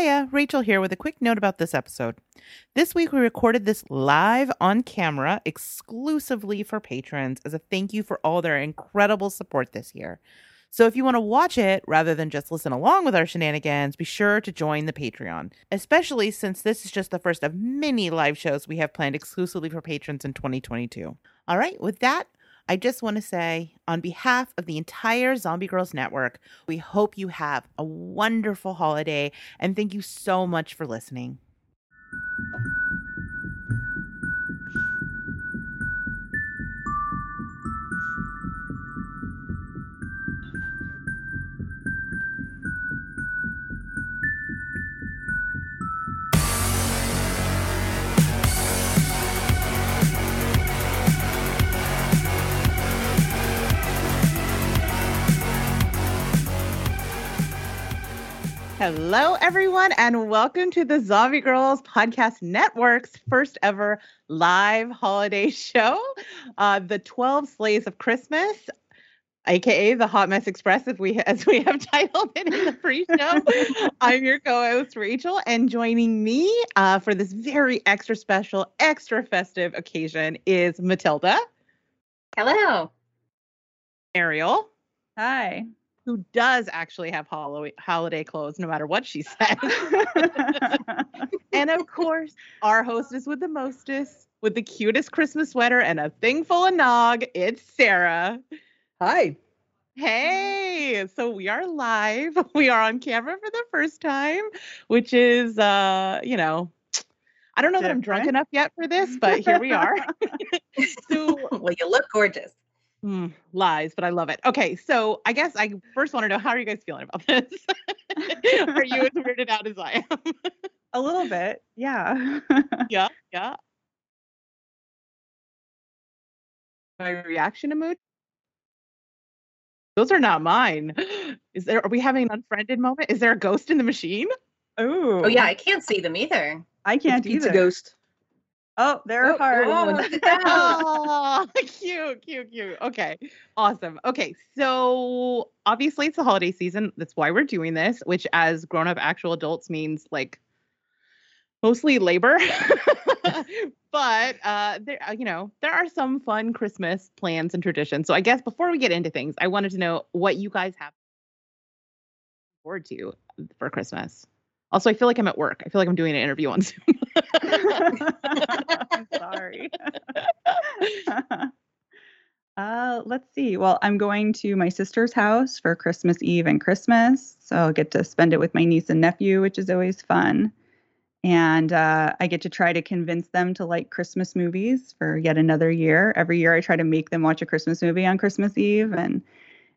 Hiya, Rachel here with a quick note about this episode. This week we recorded this live on camera exclusively for patrons as a thank you for all their incredible support this year. So if you want to watch it rather than just listen along with our shenanigans, be sure to join the Patreon, especially since this is just the first of many live shows we have planned exclusively for patrons in 2022. All right, with that, I just want to say, on behalf of the entire Zombie Grrlz Network, we hope you have a wonderful holiday and thank you so much for listening. Hello, everyone, and welcome to the Zombie Grrlz Podcast Network's first ever live holiday show, uh, the 12 Slays of Christmas, aka the Hot Mess Express, if we as we have titled it in the pre-show. I'm your co-host Rachel, and joining me uh, for this very extra special, extra festive occasion is Matilda. Hello. Ariel. Hi who does actually have holiday holiday clothes, no matter what she says. and of course, our hostess with the mostest, with the cutest Christmas sweater and a thing full of nog, it's Sarah. Hi. Hey, so we are live. We are on camera for the first time, which is uh, you know, I don't know Different. that I'm drunk enough yet for this, but here we are. so, well, you look gorgeous. Mm, lies, but I love it. Okay, so I guess I first want to know how are you guys feeling about this? are you as weirded out as I am? A little bit, yeah. yeah, yeah. My reaction emoji. Those are not mine. Is there? Are we having an unfriended moment? Is there a ghost in the machine? Oh. Oh yeah, I can't see them either. I can't it's either. ghost. Oh, they're oh, hard. Oh, oh, cute, cute, cute. Okay, awesome. Okay, so obviously it's the holiday season. That's why we're doing this, which as grown up actual adults means like mostly labor. but uh, there, uh, you know, there are some fun Christmas plans and traditions. So I guess before we get into things, I wanted to know what you guys have forward to for Christmas. Also, I feel like I'm at work. I feel like I'm doing an interview on Zoom. I'm sorry. uh, let's see. Well, I'm going to my sister's house for Christmas Eve and Christmas. So I'll get to spend it with my niece and nephew, which is always fun. And uh, I get to try to convince them to like Christmas movies for yet another year. Every year, I try to make them watch a Christmas movie on Christmas Eve. And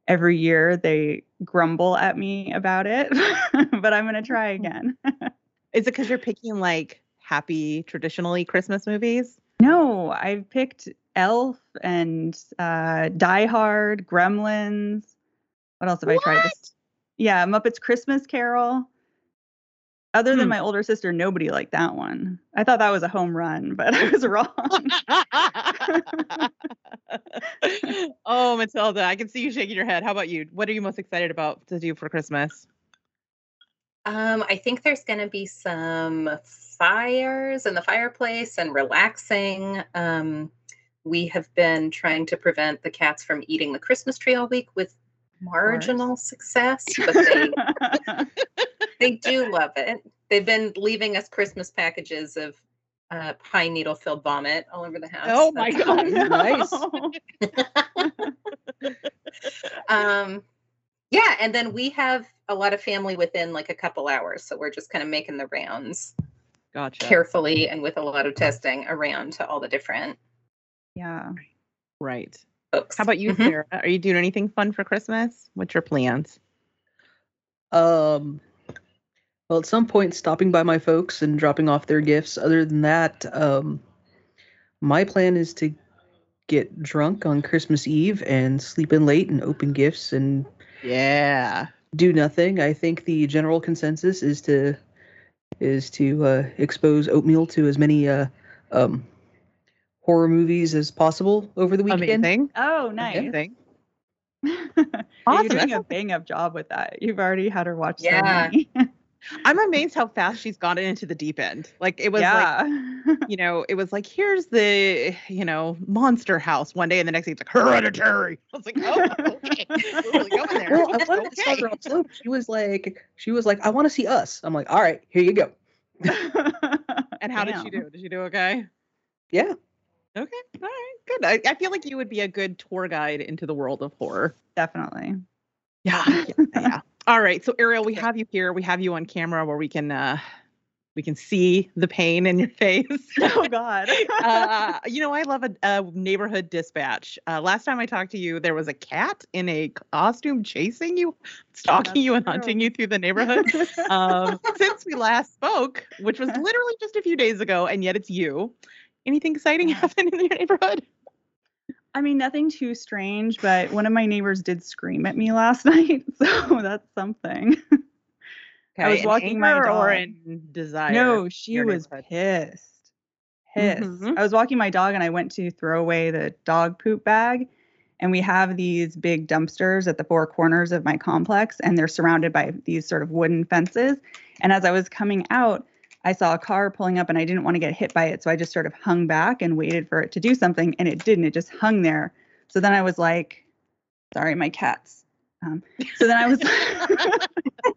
every year they grumble at me about it, but I'm going to try hmm. again. Is it because you're picking like happy, traditionally Christmas movies? No, I've picked Elf and uh, Die Hard, Gremlins. What else have what? I tried? This? Yeah, Muppets Christmas Carol. Other than hmm. my older sister, nobody liked that one. I thought that was a home run, but I was wrong. oh, Matilda, I can see you shaking your head. How about you? What are you most excited about to do for Christmas? Um, I think there's going to be some fires in the fireplace and relaxing. Um, we have been trying to prevent the cats from eating the Christmas tree all week with marginal success, but they they do love it. They've been leaving us Christmas packages of uh, pine needle filled vomit all over the house. Oh my god, nice. um, yeah, and then we have a lot of family within like a couple hours, so we're just kind of making the rounds. Gotcha. Carefully and with a lot of testing around to all the different. Yeah. Right. Folks. How about you, mm-hmm. Sarah? Are you doing anything fun for Christmas? What's your plans? Um, well, at some point, stopping by my folks and dropping off their gifts. Other than that, um, my plan is to get drunk on Christmas Eve and sleep in late and open gifts and yeah, do nothing. I think the general consensus is to is to uh, expose oatmeal to as many uh, um, horror movies as possible over the weekend. Amazing. Oh, nice. Amazing. awesome. You're doing a bang up job with that. You've already had her watch yeah. so many. I'm amazed how fast she's gotten into the deep end. Like it was like yeah. you know, it was like, here's the, you know, monster house one day, and the next day it's like hereditary. I was like, oh, okay, we're really going there. Well, I wanted to her on Slope. She was like, she was like, I want to see us. I'm like, all right, here you go. And how did she do? Did she do okay? Yeah. Okay, all right, good. I, I feel like you would be a good tour guide into the world of horror. Definitely. Yeah, yeah, yeah. All right, so Ariel, we have you here. We have you on camera where we can uh we can see the pain in your face. Oh God. uh, you know, I love a, a neighborhood dispatch. Uh, last time I talked to you, there was a cat in a costume chasing you, stalking That's you, and true. hunting you through the neighborhood. um, since we last spoke, which was literally just a few days ago, and yet it's you. Anything exciting Yeah. happen in your neighborhood? I mean, nothing too strange, but one of my neighbors did scream at me last night, so that's something. Okay, I was walking my anger or dog. in desire. No, she was pissed. Pissed. Mhm. I was walking my dog and I went to throw away the dog poop bag. And we have these big dumpsters at the four corners of my complex, and they're surrounded by these sort of wooden fences. And as I was coming out, I saw a car pulling up and I didn't want to get hit by it. So I just sort of hung back and waited for it to do something. And it didn't. It just hung there. So then I was like, sorry, my cats. Um, so then I was.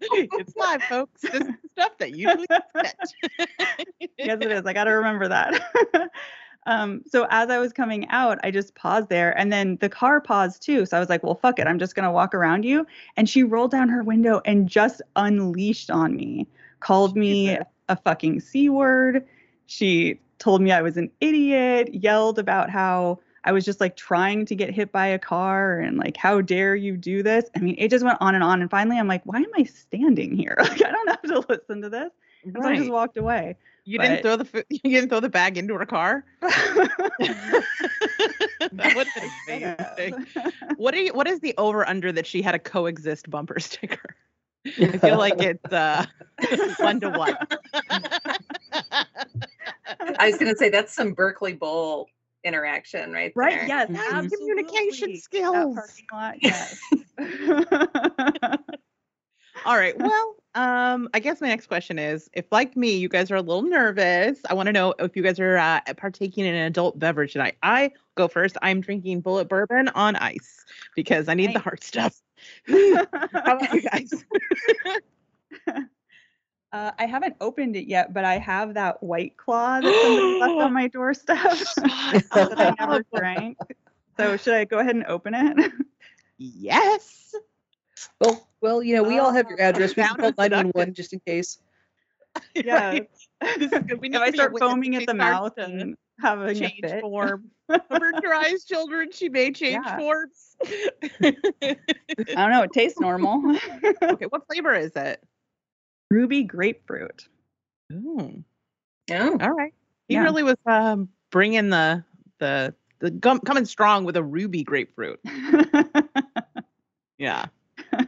it's live, folks. This is stuff that usually gets yes, it is. I got to remember that. um, so as I was coming out, I just paused there, and then the car paused too. So I was like, "Well, fuck it. I'm just gonna walk around you." And she rolled down her window and just unleashed on me, called me. A fucking c word. She told me I was an idiot. Yelled about how. I was just like trying to get hit by a car and like, how dare you do this? I mean, it just went on and on. And finally, I'm like, why am I standing here? Like, I don't have to listen to this. And so I just walked away. You didn't throw the you didn't throw the bag into her car. that would amazing. What are you, what is the over under that she had a coexist bumper sticker? I feel like it's uh one to one. I was going to say that's some Berkeley Bowl interaction right Right? there. Yes. Mhm. Communication skills. parking lot. Yes. All right. Well, um, I guess my next question is if, like me, you guys are a little nervous, I want to know if you guys are uh, partaking in an adult beverage tonight. I go first. I'm drinking Bulleit bourbon on ice because I need the hard stuff. How about you guys? Uh, I haven't opened it yet, but I have that white claw that somebody left on my doorstep that I never drank. So should I go ahead and open it? yes. Well, well, you know, we all have your Oh, address. We can call seductive. 911 just in case. Yeah. Right. This is good. We need if I to be start foaming at the mouth son and having a change fit. form. Cover your eyes, children. She may change Yeah. forms. I don't know. It tastes normal. okay, what flavor is it? Ruby grapefruit. Ooh. Oh, All right. He Yeah. really was um, bringing the the the gum, coming strong with a ruby grapefruit. Yeah.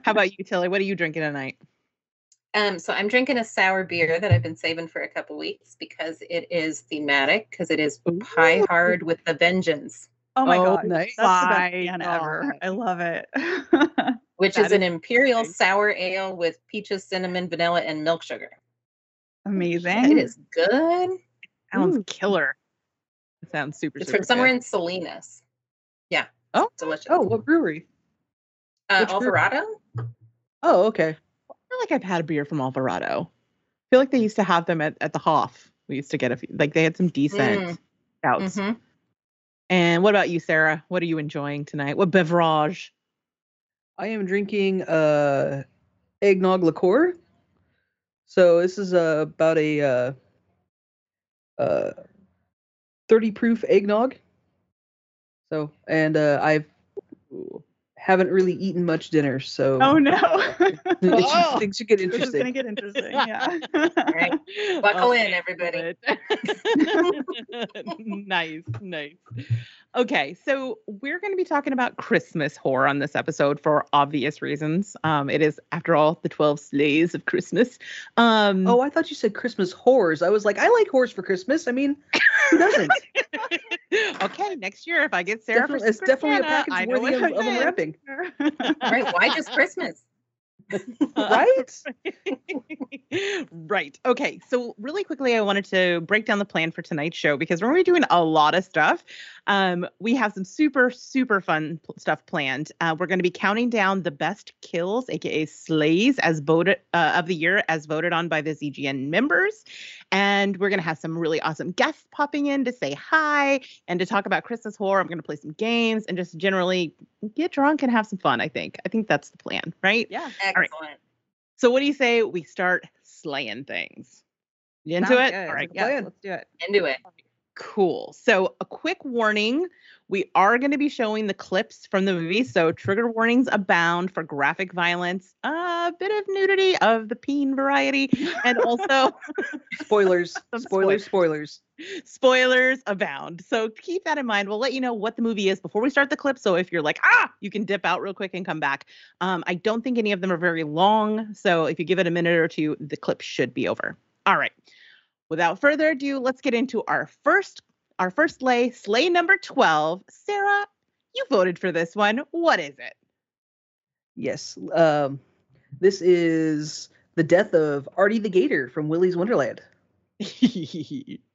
How about you, Tilly? What are you drinking tonight? Um, so I'm drinking a sour beer that I've been saving for a couple weeks because it is thematic because it is pie hard with the vengeance, oh my Oh, god. nice. That's the best My can ever. I love it. which is an imperial amazing. sour ale with peaches, cinnamon, vanilla, and milk sugar. Amazing. It is good. Sounds Ooh. killer. It sounds super. It's super from somewhere good. in Salinas. Yeah. Oh. delicious. Oh, what brewery? uh, which brewery? Alvarado. Oh, okay. I feel like I've had a beer from Alvarado. I feel like they used to have them at, at the Hoff. We used to get a few, like they had some decent Mm. stouts. Mhm. And what about you, Sarah? What are you enjoying tonight? What beverage? I am drinking uh eggnog liqueur. So this is uh, about a uh, uh 30 proof eggnog. So and uh I've haven't really eaten much dinner, so Oh no. it should- Oh. things should get This is gonna get interesting. Yeah. right. Buckle oh, in, everybody. everybody. nice, nice. Okay, so we're going to be talking about Christmas horror on this episode for obvious reasons. Um, it is, after all, the twelve sleighs of Christmas. Um, Oh, I thought you said Christmas horrors. I was like, I like horrors for Christmas. I mean, who doesn't? okay, next year if I get Sarah Definitely- for it's definitely a Santa, I package worthy of, I'm of unwrapping. Right. Why just Christmas? right? right. Okay. So, really quickly, I wanted to break down the plan for tonight's show because we're going to be doing a lot of stuff. Um, we have some super, super fun stuff planned. Uh, we're going to be counting down the best kills, aka slays, as voted uh, of the year, as voted on by the ZGN members. And we're going to have some really awesome guests popping in to say hi and to talk about Christmas horror. I'm going to play some games and just generally get drunk and have some fun. I think. I think that's the plan, right? Yeah. Excellent. So what do you say we start slaying things? You into Sounds it? good. All right. Yeah, let's do it. Into it. Cool. So a quick warning. We are going to be showing the clips from the movie. So trigger warnings abound for graphic violence, a bit of nudity of the peen variety, and also Spoilers, spoilers, spoilers. spoilers abound. So keep that in mind. We'll let you know what the movie is before we start the clip. So if you're like, ah, you can dip out real quick and come back. Um, I don't think any of them are very long. So if you give it a minute or two, the clip should be over. All right. Without further ado, let's get into our first our first slay, slay number 12. Sarah, you voted for this one. What is it? Yes. Um, this is the death of Artie the Gator from Willy's Wonderland.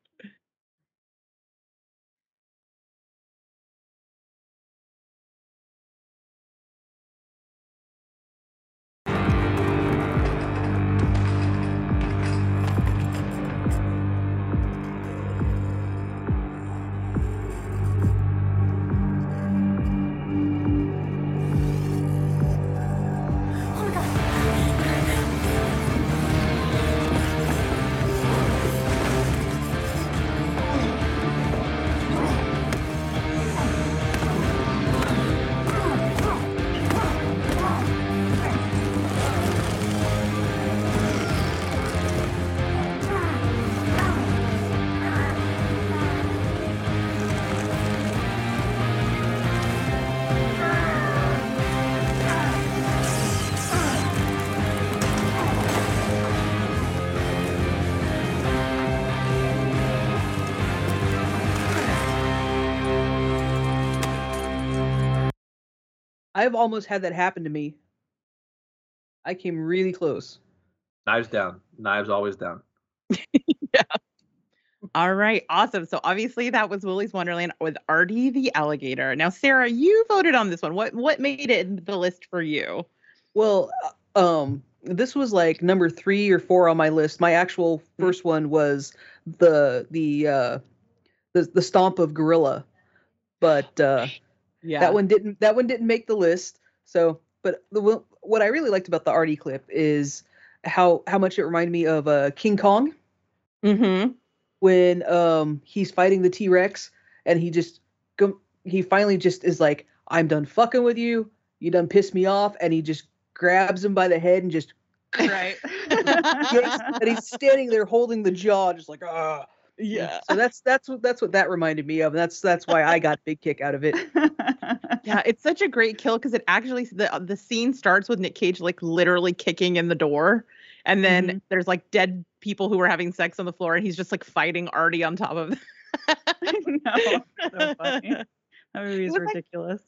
I've almost had that happen to me. I came really close. Knives down. Knives always down. yeah. All right, awesome. So obviously that was Willy's Wonderland with Artie the alligator. Now, Sarah, you voted on this one. What what made it in the list for you? Well, uh, um, this was like number three or four on my list. My actual Hmm. first one was the the uh, the the stomp of gorilla, but uh, Yeah. that one didn't that one didn't make the list. So, but the what I really liked about the Artie clip is how how much it reminded me of uh, King Kong Mm-hmm. when um he's fighting the T Rex and he just go he finally just is like I'm done fucking with you. You done pissed me off, and he just grabs him by the head and just Right. and he's standing there holding the jaw, just like ah. Yeah. So that's that's what that's what that reminded me of. And that's that's why I got a big kick out of it. Yeah, it's such a great kill because it actually the the scene starts with Nick Cage like literally kicking in the door, and then Mhm. there's like dead people who are having sex on the floor, and he's just like fighting Artie on top of. Them. no, so funny. That movie is was like- ridiculous.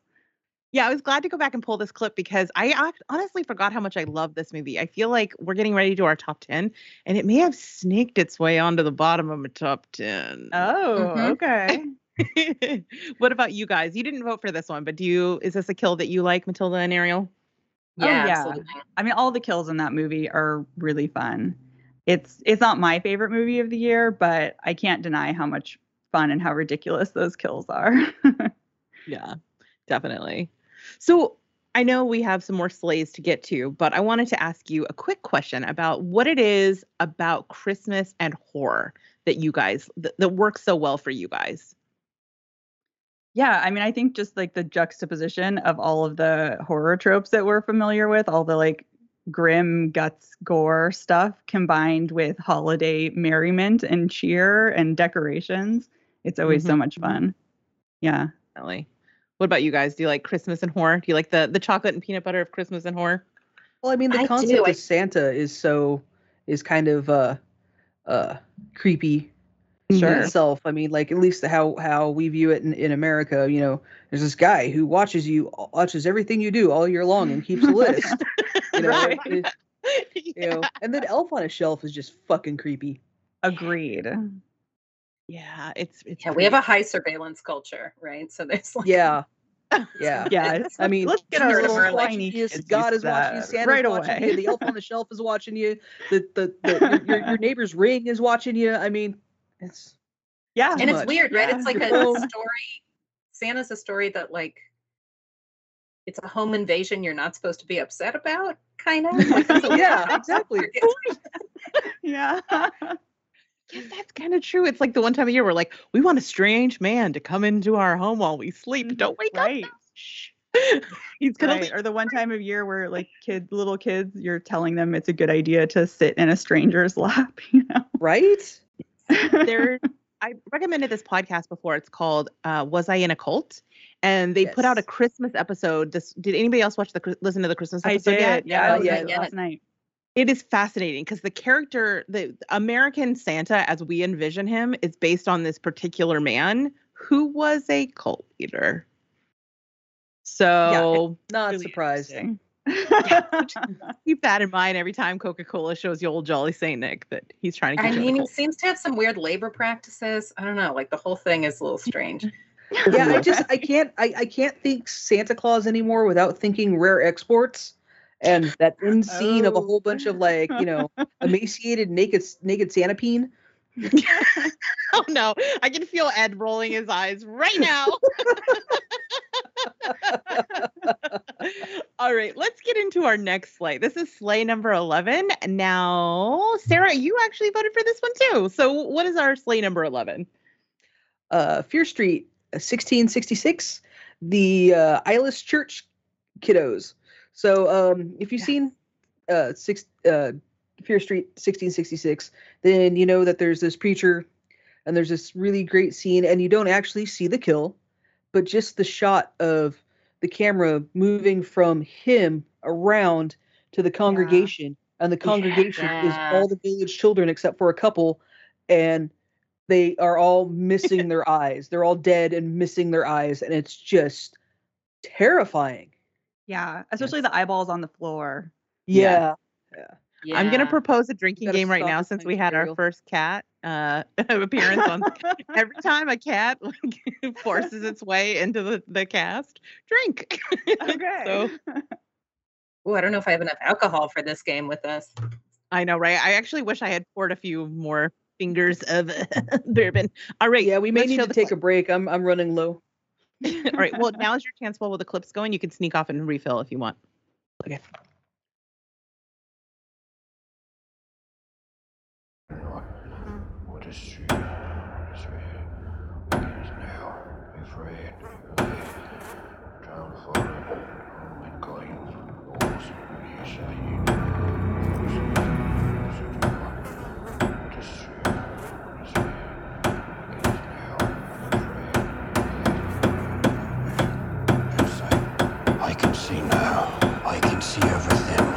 Yeah, I was glad to go back and pull this clip because I honestly forgot how much I love this movie. I feel like we're getting ready to do our top 10 and it may have snaked its way onto the bottom of my top 10. Oh, Mhm. okay. what about you guys? You didn't vote for this one, but do you is this a kill that you like, Matilda and Ariel? Oh, Yeah, yeah. absolutely. I mean, all the kills in that movie are really fun. It's it's not my favorite movie of the year, but I can't deny how much fun and how ridiculous those kills are. Yeah, definitely. So I know we have some more sleighs to get to, but I wanted to ask you a quick question about what it is about Christmas and horror that you guys that, that works so well for you guys. yeah, I mean, I think just like the juxtaposition of all of the horror tropes that we're familiar with, all the like grim guts gore stuff combined with holiday merriment and cheer and decorations. It's always so Mhm, much fun. Yeah. Definitely. What about you guys? Do you like Christmas and horror? Do you like the the chocolate and peanut butter of Christmas and horror? Well, I mean, the I concept do, I- of Santa is so is kind of uh uh creepy. Sure. itself. I mean, like at least how how we view it in, in America. You know, there's this guy who watches you, watches everything you do all year long, and keeps a list. You know, Right. it- you know, and then Elf on a Shelf is just fucking creepy. Agreed. Yeah, it's it's Yeah, we have a high surveillance culture, right? So there's like Yeah, yeah. Yeah. I mean, let's get our our little little like, tiny Yes, God used is watching you. to Santa's right watching away. you. The elf on the shelf is watching you. The the, the your, your, your neighbor's ring is watching you. I mean, it's yeah. and it's weird, right? Yeah. It's like a, a story. Santa's a story that like it's a home invasion you're not supposed to be upset about, kind of. Like, that's a Yeah, exactly. yeah. Yes, that's kind of true. It's like the one time a year we're like, we want a strange man to come into our home while we sleep. Don't wake right. up. Shh. He's gonna Right. leave. Or the one time of year where like kids, little kids, you're telling them it's a good idea to sit in a stranger's lap, you know. Right? there I recommended this podcast before. It's called uh, "Was I in a Cult?" and they put out a Christmas episode. This did anybody else watch the listen to the Christmas I episode did. yet? Yeah, I Oh, yeah, yeah. last night. It is fascinating because the character, the American Santa, as we envision him, is based on this particular man who was a cult leader. So Not Really surprised. interesting. keep that in mind every time Coca Cola shows you old Jolly Saint Nick that he's trying to I get you in mean, he seems to have some weird labor practices. I don't know, like the whole thing is a little strange. Yeah, I just I can't I, I can't think Santa Claus anymore without thinking rare exports. And that end scene of a Oh. whole bunch of like, you know, emaciated naked naked Santa peen. Oh no, I can feel Ed rolling his eyes right now. All right, let's get into our next sleigh. This is sleigh number 11. Now, Sarah, you actually voted for this one too. So, what is our sleigh number 11? uh, Fear Street, uh, 1666, the uh, Eyeless Church kiddos. So um, if you've Yes. seen uh, six, uh, Fear Street, 1666, then you know that there's this preacher and there's this really great scene, and you don't actually see the kill, but just the shot of the camera moving from him around to the congregation, and the congregation is all the village children except for a couple, and they are all missing their eyes. They're all dead and missing their eyes, and it's just terrifying. Yeah, especially the eyeballs on the floor. Yeah. Yeah. I'm going to propose a drinking game right now since we of had our first cat uh, appearance on. Every time a cat like, forces its way into the, the cast, drink. okay. So Oh, I don't know if I have enough alcohol for this game with us. I know, right? I actually wish I had poured a few more fingers of bourbon. All right. Yeah, we may need to the take a break. I'm I'm running low. All right. Well, now is your chance while the clip's going. You can sneak off and refill if you want. What is she? See everything.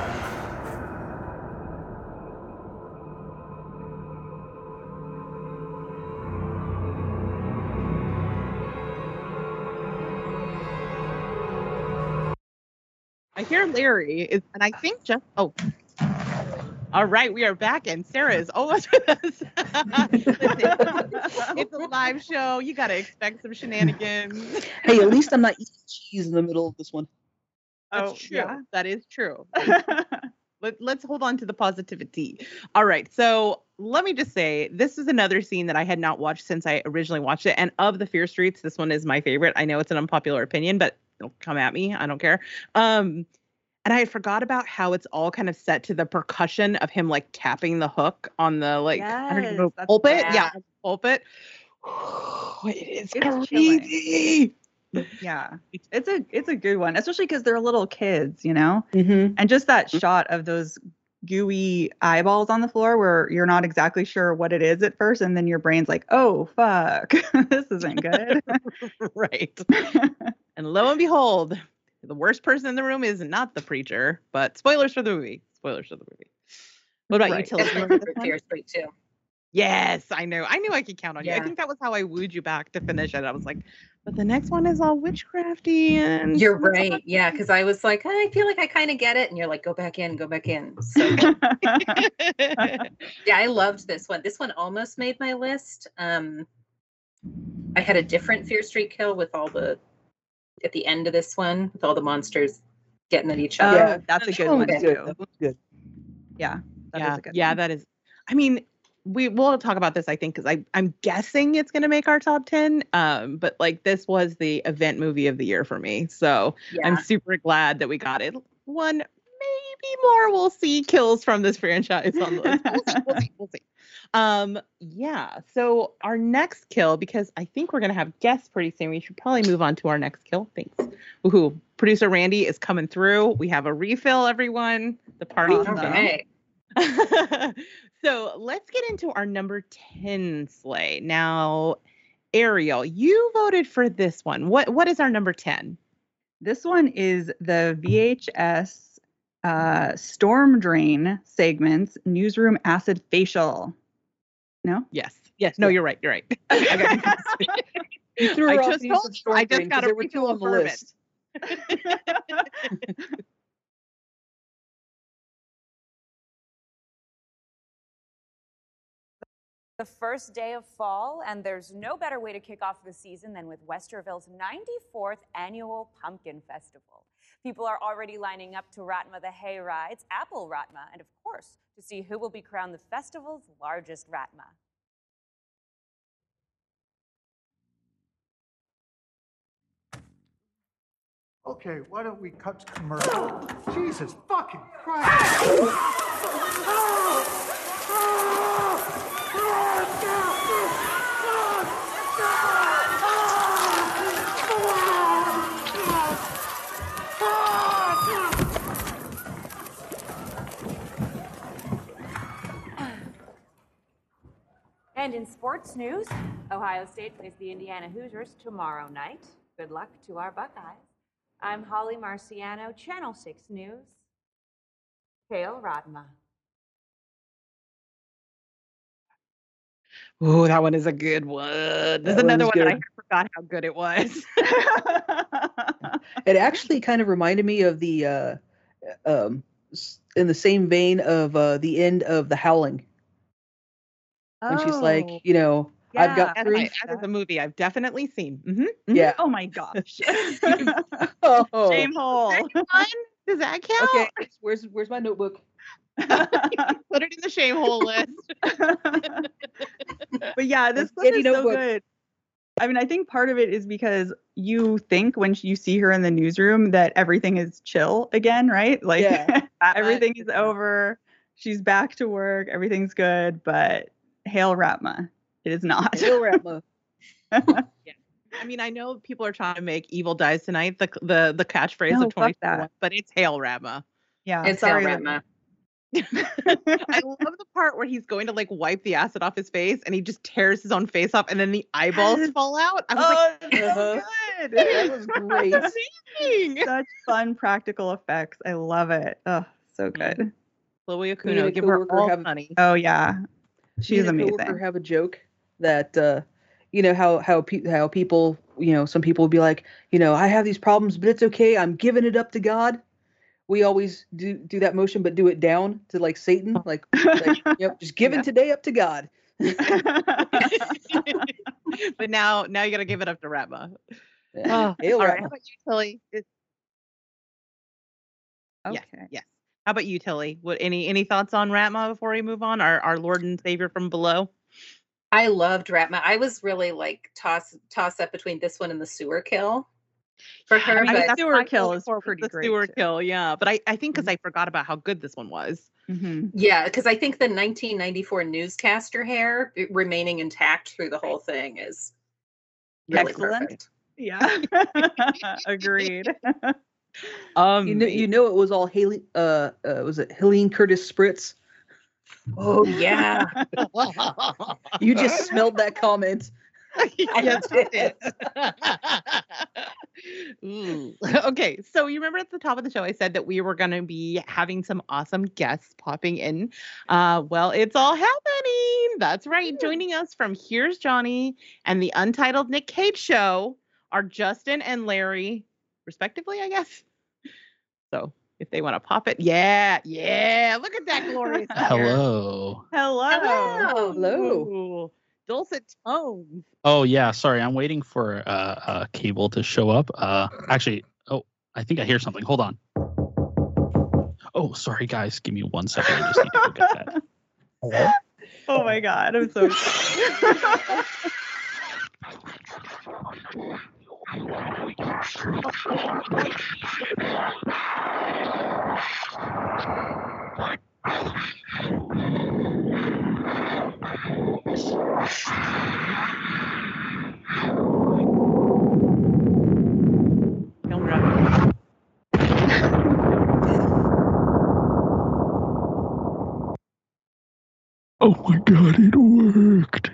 I hear Larry is, and I think just oh. All right, we are back, and Sarah is almost with us. Listen, it's a live show. You got to expect some shenanigans. Hey, at least I'm not eating cheese in the middle of this one. That's Oh, true. yeah. That is true. Let, let's hold on to the positivity. All right. So let me just say this is another scene that I had not watched since I originally watched it. And of the Fear Streets, this one is my favorite. I know it's an unpopular opinion, but it'll come at me. I don't care. Um, and I had forgot about how it's all kind of set to the percussion of him like tapping the hook on the like don't know pulpit. right. Yeah, pulpit. it is It's chilling. Crazy. yeah, it's a it's a good one, especially because they're little kids, you know. Mm-hmm. And just that shot of those gooey eyeballs on the floor where you're not exactly sure what it is at first, and then your brain's like, "Oh fuck, this isn't good." right. And lo and behold, the worst person in the room is not the preacher, but spoilers for the movie. Spoilers for the movie. What about Right. you, Tilly? It's You my remember this favorite one? Fear Street too. Yes, I know. I knew I could count on you. I think that was how I wooed you back to finish it. I was like, but the next one is all witchcrafty and You're right. Yeah, because I was like, I feel like I kind of get it, and you're like, go back in, go back in. So yeah, I loved this one. This one almost made my list. Um, I had a different Fear Street kill with all the at the end of this one with all the monsters getting at each Oh, other. Yeah. that's a good one one was good. too. That good. Yeah, that is yeah, a good yeah, one. that is. I mean, we will talk about this. I think because I I'm guessing it's gonna make our top ten. Um, but like this was the event movie of the year for me, so Yeah. I'm super glad that we got it. One, maybe more. We'll see kills from this franchise on the list. We'll see. We'll see. We'll see. Um, yeah. So our next kill, because I think we're gonna have guests pretty soon. We should probably move on to our next kill. Thanks. Woohoo! Producer Randy is coming through. We have a refill, everyone. The party's All Awesome. so let's get into our number 10 sleigh. Now, Ariel, you voted for this one. What what is our number 10? This one is the VHS uh, Storm Drain segments Newsroom Acid Facial. No? Yes. Yes. No, you're right. You're right. Okay. You I just told you, I just gotta there were two on the reconfirm it. the first day of fall, and there's no better way to kick off the season than with Westerville's 94th annual Pumpkin Festival. People are already lining up to Ratma the Hay Rides, Apple Ratma, and of course, to see who will be crowned the festival's largest Ratma. Okay, why don't we cut to commercial? Jesus fucking Christ! And in sports news, Ohio State plays the Indiana Hoosiers tomorrow night. Good luck to our Buckeyes. I'm Holly Marciano, Channel 6 News. Kale Ratma. Oh, that one is a good one. There's That another one's one that I forgot how good it was. It actually kind of reminded me of the, uh, um, in the same vein of uh, the end of The Howling. When she's like, Oh, you know, I've got three. That's proof. right. That is a movie I've definitely seen. hmm Yeah. Oh my gosh. Oh. Shame hole. Does that count? Okay. Where's where's my notebook? Put it in the shame hole list. but yeah, this one Kitty is so good. I mean, I think part of it is because you think when you see her in the newsroom that everything is chill again, right? Like Yeah. everything is over. She's back to work. Everything's good. But hail Ratma, it is not. Hail Ratma. I mean, I know people are trying to make "Evil Dies Tonight" the the the catchphrase No, of fuck 2021, but it's "Hail Rama." yeah, It's sorry Hail that- Ratma. I love the part where he's going to like wipe the acid off his face, and he just tears his own face off, and then the eyeballs fall out. I was Oh, like, Uh-huh. good. That was great. "That's amazing!" Such fun practical effects. I love it. Oh, so good. Chloe Me and Akuno, a give her all have- money. Oh yeah, Me she's amazing. Have a joke that uh, you know how how pe- how people you know some people will be like you know I have these problems but it's okay I'm giving it up to God. We always do do that motion but do it down to like Satan like, like yep just giving Yeah. today up to God. but now, now you got to give it up to Ratma. Yeah. Oh, all right, how about you, Tilly? Is- okay. Yes, yes. How about you, Tilly? What any any thoughts on Ratma before we move on? Our our Lord and Savior from below. I loved Ratma. I was really like toss toss up between this one and the sewer kill for her. I mean, but that's sewer kill is for- pretty the great, sewer too. kill, yeah. But I I think because I forgot about how good this one was. Mhm. yeah, because I think the 1994 newscaster hair remaining intact through the whole thing is really Excellent. perfect. Yeah. Agreed. Um, You know you know it was all Haley uh, uh was it Helene Curtis Spritz? Oh yeah, You just smelled that comment. yes, I did. Ooh. Okay, so you remember at the top of the show, I said that we were going to be having some awesome guests popping in. Uh, well, it's all happening. That's right. Joining us from Here's Johnny and the Untitled Nick Cage Show are Justin and Larry, respectively, I guess. So if they want to pop it, yeah, yeah. Look at that glorious. Hello. Hello. Hello. Hello. Dulcet tones. Oh yeah, sorry, I'm waiting for uh, uh cable to show up. Uh actually, oh, I think I hear something. Hold on. Oh, sorry guys, give me one second. I just need to go get that. Hello? Oh my god, I'm so excited. Don't run. Oh my god, it worked.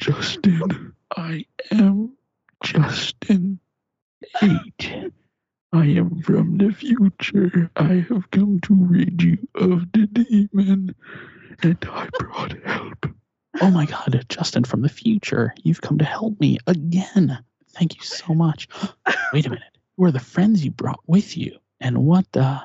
Justin, I am Justin 8. I am from the future. I have come to rid you of the demon, and I brought help. Oh my god, Justin from the future. You've come to help me again. Thank you so much. Wait a minute. Who are the friends you brought with you? And what the.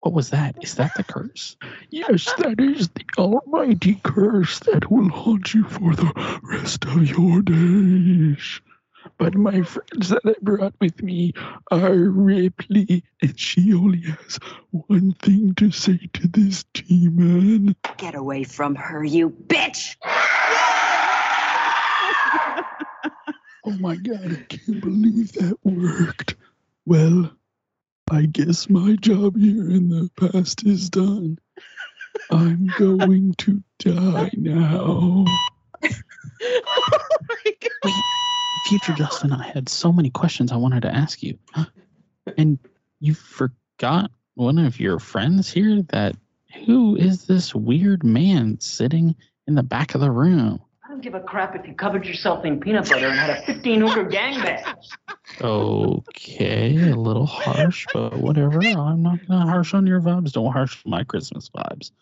What was that? Is that the curse? Yes, that is the almighty curse that will haunt you for the rest of your days. But my friends that I brought with me are Ripley, and she only has one thing to say to this demon. Get away from her, you bitch! Oh my god, I can't believe that worked. Well, I guess my job here in the past is done. I'm going to die now. oh my God. Wait, future Justin, I had so many questions I wanted to ask you. And you forgot one of your friends here that who is this weird man sitting in the back of the room? I don't give a crap if you covered yourself in peanut butter and had a 15 hooker gangbang. Okay, a little harsh, but whatever. I'm not gonna harsh on your vibes. Don't harsh my Christmas vibes.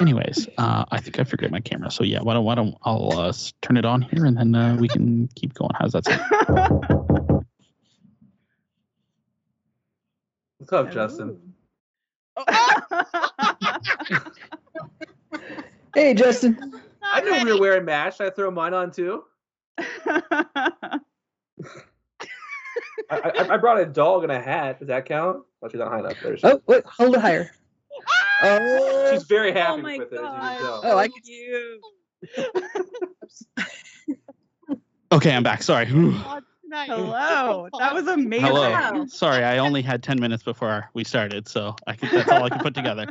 Anyways, uh, I think I forgot my camera. So yeah, why don't why don't I'll uh, turn it on here and then uh, we can keep going. How's that sound? What's up, Justin? Hey, Justin. I knew we were wearing masks. I throw mine on too. I, I, I brought a dog and a hat. Does that count? Oh, she's not high enough. There she Oh, wait, hold it higher. Oh, She's very oh happy my with it. As you God. can tell. oh, I can Okay, I'm back. Sorry. Hello. That was amazing. Hello. Hello. Sorry, I only had ten minutes before we started, so I could, that's all I could put together.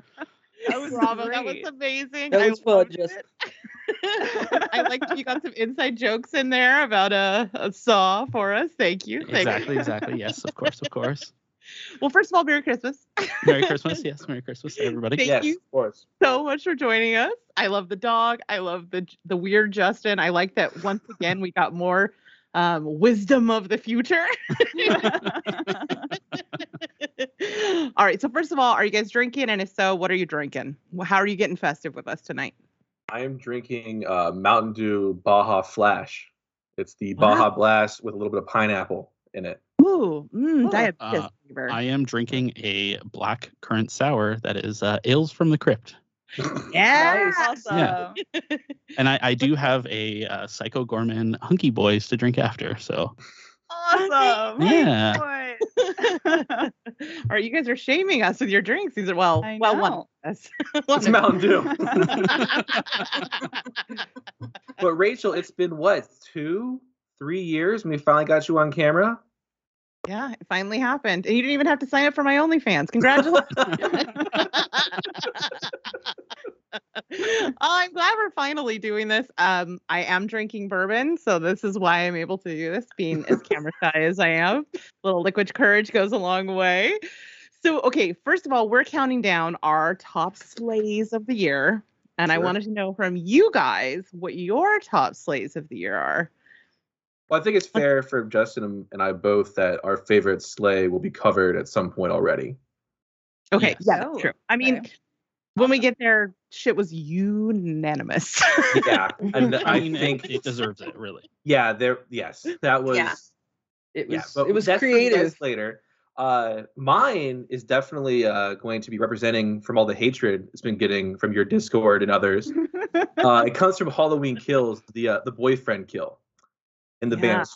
That was Bravo, that was amazing. That I was fun, loved Justin. it. I like you got some inside jokes in there about a, a saw for us. Thank you. Thank Exactly, you. exactly. Yes, of course, of course. Well, first of all, Merry Christmas. Merry Christmas. Yes, Merry Christmas everybody. Thank yes, you of course. so much for joining us. I love the dog. I love the the weird Justin. I like that once again we got more um, wisdom of the future. all right. So first of all, are you guys drinking? And if so, what are you drinking? How are you getting festive with us tonight? I am drinking uh, Mountain Dew Baja Flash. It's the What? Baja Blast with a little bit of pineapple in it. Ooh, mm, diabetes Uh, flavor. I am drinking a black currant sour that is uh, ales from the crypt, yeah. Awesome. Yeah. and I, I do have a uh, Psycho Goreman Hunky Boys to drink after. So Awesome. Yeah. Boy. all right, you guys are shaming us with your drinks. These are well, I well, one know. of us. One It's Mountain Dew. But Rachel, it's been what two, three years when we finally got you on camera. yeah, it finally happened, and you didn't even have to sign up for my OnlyFans. Congratulations. oh, I'm glad we're finally doing this. Um, I am drinking bourbon, so this is why I'm able to do this, being as camera shy as I am. A little liquid courage goes a long way. So, okay, first of all, we're counting down our top slays of the year, and I wanted to know from you guys what your top slays of the year are. Well, I think it's fair for Justin and- and I both that our favorite sleigh will be covered at some point already. Okay, Yes. yeah, Oh, that's true. I mean, okay. When we get there, shit was unanimous. Yeah, and I I mean, it- think it, deserves it, really. Yeah, there. Yes, that was. Yeah. It was Yeah, but it was that's for you guys creative. later. Uh, mine is definitely uh, going to be representing from all the hatred it's been getting from your Discord and others. uh, it comes from Halloween Kills, the uh, the boyfriend kill in the Yeah. band.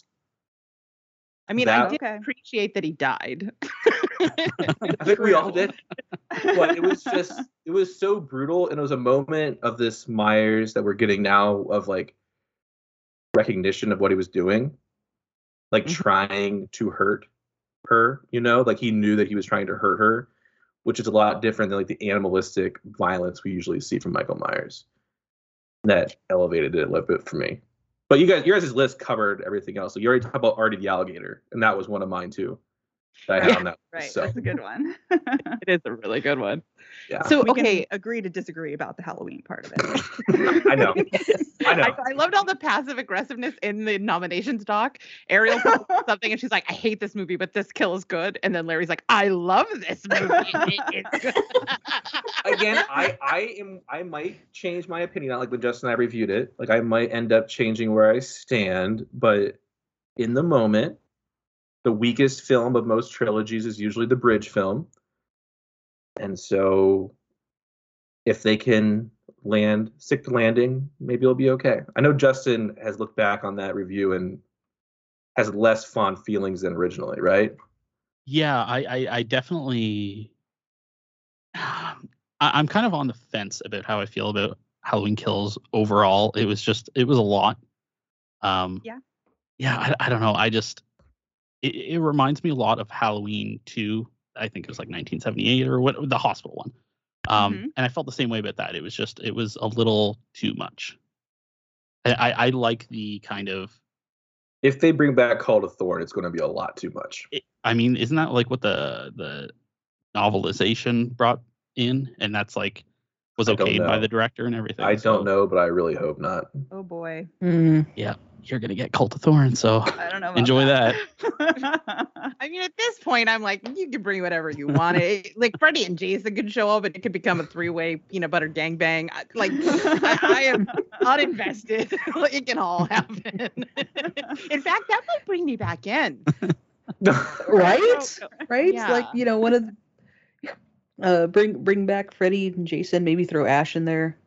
I mean, I did Okay. appreciate that he died. I think we all did. But it was just it was so brutal, and it was a moment of this Myers that we're getting now of like recognition of what he was doing, like Mhm. trying to hurt her. You know, like he knew that he was trying to hurt her, which is a lot different than like the animalistic violence we usually see from Michael Myers. That elevated it a little bit for me. But you guys, your guys' list covered everything else. So you already talked about Artie the alligator, and that was one of mine too. That I had on that. right. So That's a good one. It is a really good one. yeah. So we okay, agree to disagree about the Halloween part of it. I know. I know. I, I loved all the passive aggressiveness in the nominations doc. Ariel something and she's like, I hate this movie, but this kill is good. And then Larry's like, I love this movie. It is good. Again, I I am I might change my opinion on like when Justin and I reviewed it. Like I might end up changing where I stand, but in the moment, the weakest film of most trilogies is usually the bridge film. And so if they can land stick to landing, maybe it'll be okay. I know Justin has looked back on that review and has less fond feelings than originally, right? Yeah, I, I, I definitely. I, I'm kind of on the fence about how I feel about Halloween Kills overall. It was just, it was a lot. Um, Yeah. Yeah, I, I don't know. I just, it, it reminds me a lot of Halloween 2. I think it was like 1978 or what, the hospital one. Um, Mhm. And I felt the same way about that. It was just, it was a little too much. I, I, I like the kind of If they bring back Cult of Thorn, it's going to be a lot too much. it- I mean, isn't that like what the the novelization brought in, and that's like was I okayed by the director and everything? I so, don't know, but I really hope not. oh boy. Mm. You're gonna get Cult of Thorn, so I don't know. Enjoy that. that. I mean, at this point, I'm like, you can bring whatever you want. It, like Freddy and Jason could show up, and it could become a three-way peanut butter gangbang. I- Like, I, I am not invested. it can all happen. in fact, that might bring me back in. right? Right? Yeah. Like you know, one of the, uh, bring bring back Freddy and Jason. Maybe throw Ash in there.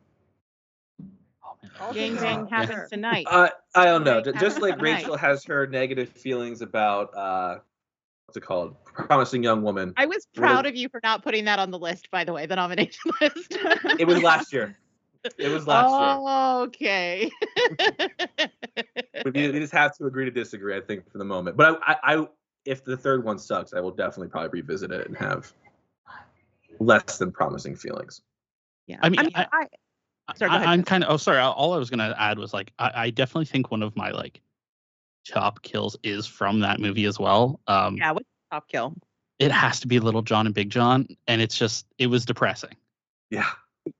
Man. Gangbang happens tonight. Uh, I don't know. Right, Just like tonight. Rachel has her negative feelings about uh, what's it called? Promising Young Woman. I was proud of you for not putting that on the list, by the way, the nomination list. It was last year. It was last year. oh, okay. year. We, we just have to agree to disagree, I think, for the moment. But I, I, I, if the third one sucks, I will definitely probably revisit it and have less than promising feelings. yeah. I mean, I- I, Sorry, go I, ahead, I'm kind of. Oh, sorry. All I was gonna add was like, I, I definitely think one of my like top kills is from that movie as well. Um, yeah, what's the top kill? it has to be Little John and Big John, and it's just, it was depressing. Yeah.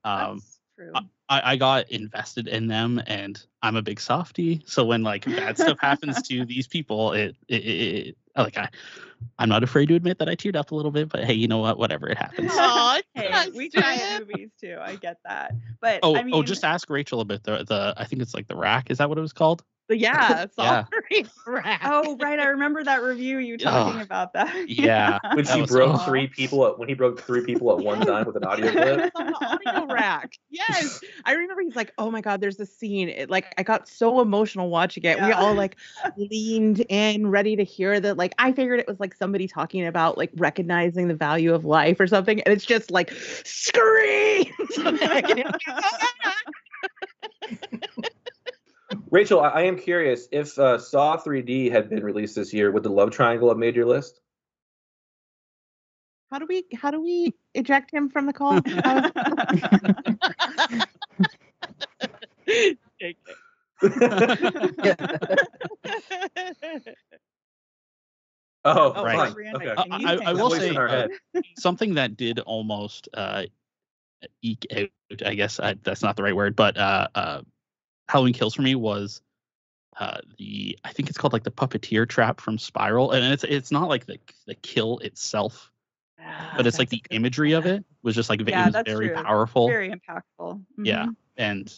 Um, That's true. I, I got invested in them and I'm a big softie. So when like bad stuff happens to these people, it, it, it, it like I, I'm not afraid to admit that I teared up a little bit, but hey, you know what? Whatever, it happens. Aw, Hey, we cry Justin. at movies too. I get that. But Oh, I mean, oh, just ask Rachel about the the. I think it's like the rack. Is that what it was called? Yeah, Yeah. sorry. Rat. Oh, right. I remember that review. You talking about that. Yeah. When That she broke so- three people at when he broke three people at one time with an audio clip. on the audio rack. Yes. I remember he's like, oh my God, there's a scene. It, like, I got so emotional watching it. We all like leaned in, ready to hear that. Like, I figured it was like somebody talking about like recognizing the value of life or something. And it's just like screams. Rachel, I, I am curious if uh, Saw 3D had been released this year, would the love triangle have made your list? how do we how do we eject him from the call? Oh, Oh, Right. fine. Okay. I- I- I will one? Voice in say, uh. Something that did almost uh, eke out. I guess I, that's not the right word, but uh, uh, Halloween Kills for me was uh, the I think it's called like the puppeteer trap from Spiral, and it's it's not like the the kill itself, but it's like the imagery of it was just like Yeah, it was very true. powerful. Very impactful. Yeah, Mhm. and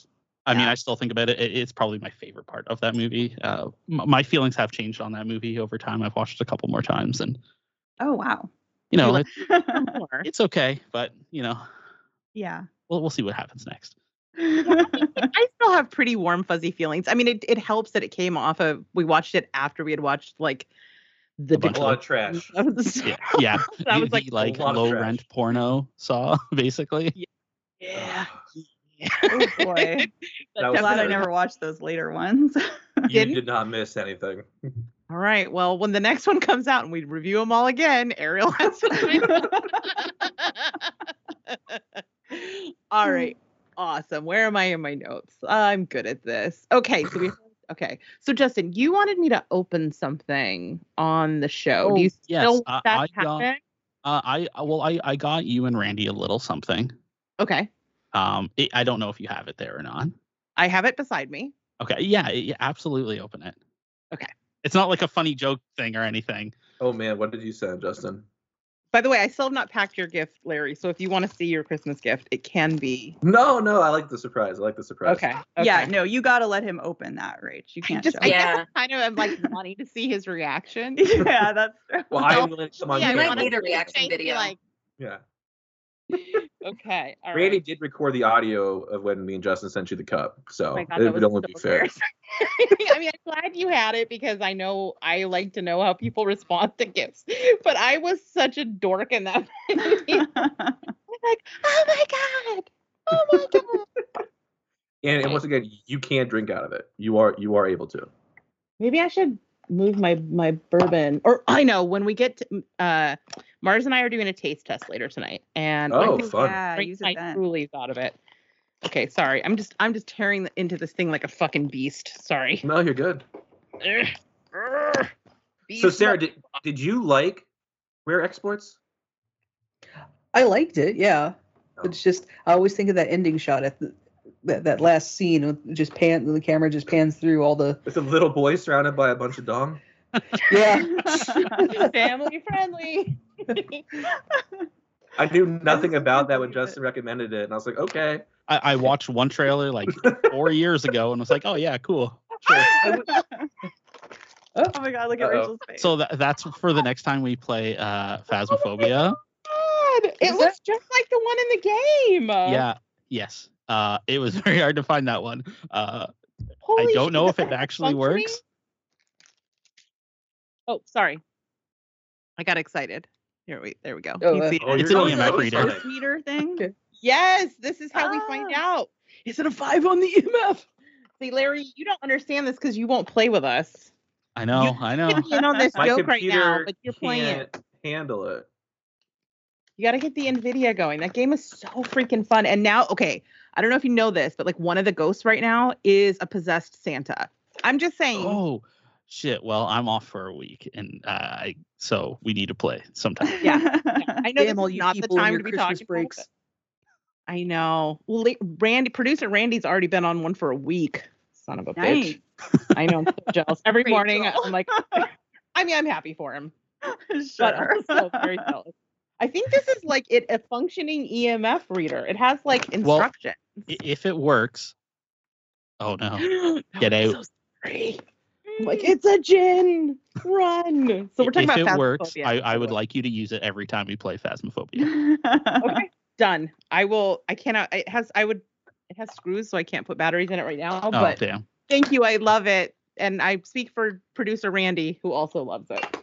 I mean, I still think about it. it- It's probably my favorite part of that movie. Uh, m- my feelings have changed on that movie over time. I've watched it a couple more times, and Oh wow. you know, it's okay. But you know, yeah. we'll we'll see what happens next. I still have pretty warm, fuzzy feelings. I mean, it, it helps that it came off of, we watched it after we had watched like the A bunch of trash. That was, Yeah, yeah. That the, was like the, like lot low rent porno saw basically. yeah. yeah. Oh boy. That was Glad I never watched those later ones. You Didn't? miss anything. All right. Well, when the next one comes out and we review them all again, Ariel has to join. all right. Awesome. Where am I in my notes? I'm good at this. Okay. So we. Okay. So Justin, you wanted me to open something on the show. Do you Oh, yes, still want I- that I to got- Uh, I I- well, I I got you and Randy a little something. Okay. Um, it, I don't know if you have it there or not. I have it beside me. Okay, yeah, yeah, absolutely open it. Okay. It's not like a funny joke thing or anything. Oh man, what did you send, Justin? By the way, I still have not packed your gift, Larry. So if you want to see your Christmas gift, it can be. No, no, I like the surprise. I like the surprise. Okay. Yeah, no, you gotta let him open that, Rach. You can't just, show I him. guess Yeah. I kind of am like wanting to see his reaction. yeah, that's true. Well, I'm willing to come on Yeah, I might need a reaction video. Like, Yeah. Okay. All Randy right. did record the audio of when me and Justin sent you the cup, so Oh God, it would only so be fair. I mean, I'm glad you had it because I know I like to know how people respond to gifts. But I was such a dork in that. like, oh my god, oh my god. And, and once again, you can't drink out of it. You are you are able to. Maybe I should move my my bourbon. Or I know when we get to, uh, Mars and I are doing a taste test later tonight, and I Oh, can fun. Yeah, use my it then. Trulies out of it. Okay, sorry. I'm just I'm just tearing into this thing like a fucking beast. Sorry. No, you're good. Ugh. Ugh. So Sarah, did did you like rare exports? I liked it, yeah. Oh. It's just I always think of that ending shot at the that, that last scene with just pan the camera just pans through all the With a little boy surrounded by a bunch of dong. yeah. family friendly. I knew nothing about that when. Justin recommended it, and I was like, okay. I, I watched one trailer like four years ago and was like, oh yeah, cool. Sure. oh my god, look at Uh-oh. Rachel's face. So that, that's for the next time we play uh Phasmophobia. God, it Is looks just like the one in the game. Yeah. Yes. Uh, it was very hard to find that one. Uh, I don't know if it actually functioning? works. Oh, sorry. I got excited. Here we there we go. Oh, uh, see Oh. It's an really EMF reader. funny. Meter thing. Okay. Yes, this is how we find Ah. out. Is it a five on the EMF? See, Larry, you don't understand this because you won't play with us. I know. I know. You're in on this My joke right now, but you're playing can't handle it. You got to get the Nvidia going. That game is so freaking fun. And now, okay, I don't know if you know this, but like one of the ghosts right now is a possessed Santa. I'm just saying. Oh shit. Well, I'm off for a week, and uh, I so we need to play sometime. Yeah, I know Damn this all is not the time to be Christmas talking breaks. it. I know. Well, Randy, producer Randy's already been on one for a week. Son of a Nice. bitch. I know. I'm so jealous. Every morning, I'm like, I mean, I'm happy for him, but sure. I'm also very jealous. I think this is like it a functioning EMF reader. It has like Well, instructions. I- If it works. Oh no. Get out. So like mm. it's a gin. Run. So we're talking if about it works, I, I would like you to use it every time we play Phasmophobia. okay done i will i cannot it has i would it has screws so i can't put batteries in it right now Oh but damn. thank you i love it and i speak for producer randy who also loves it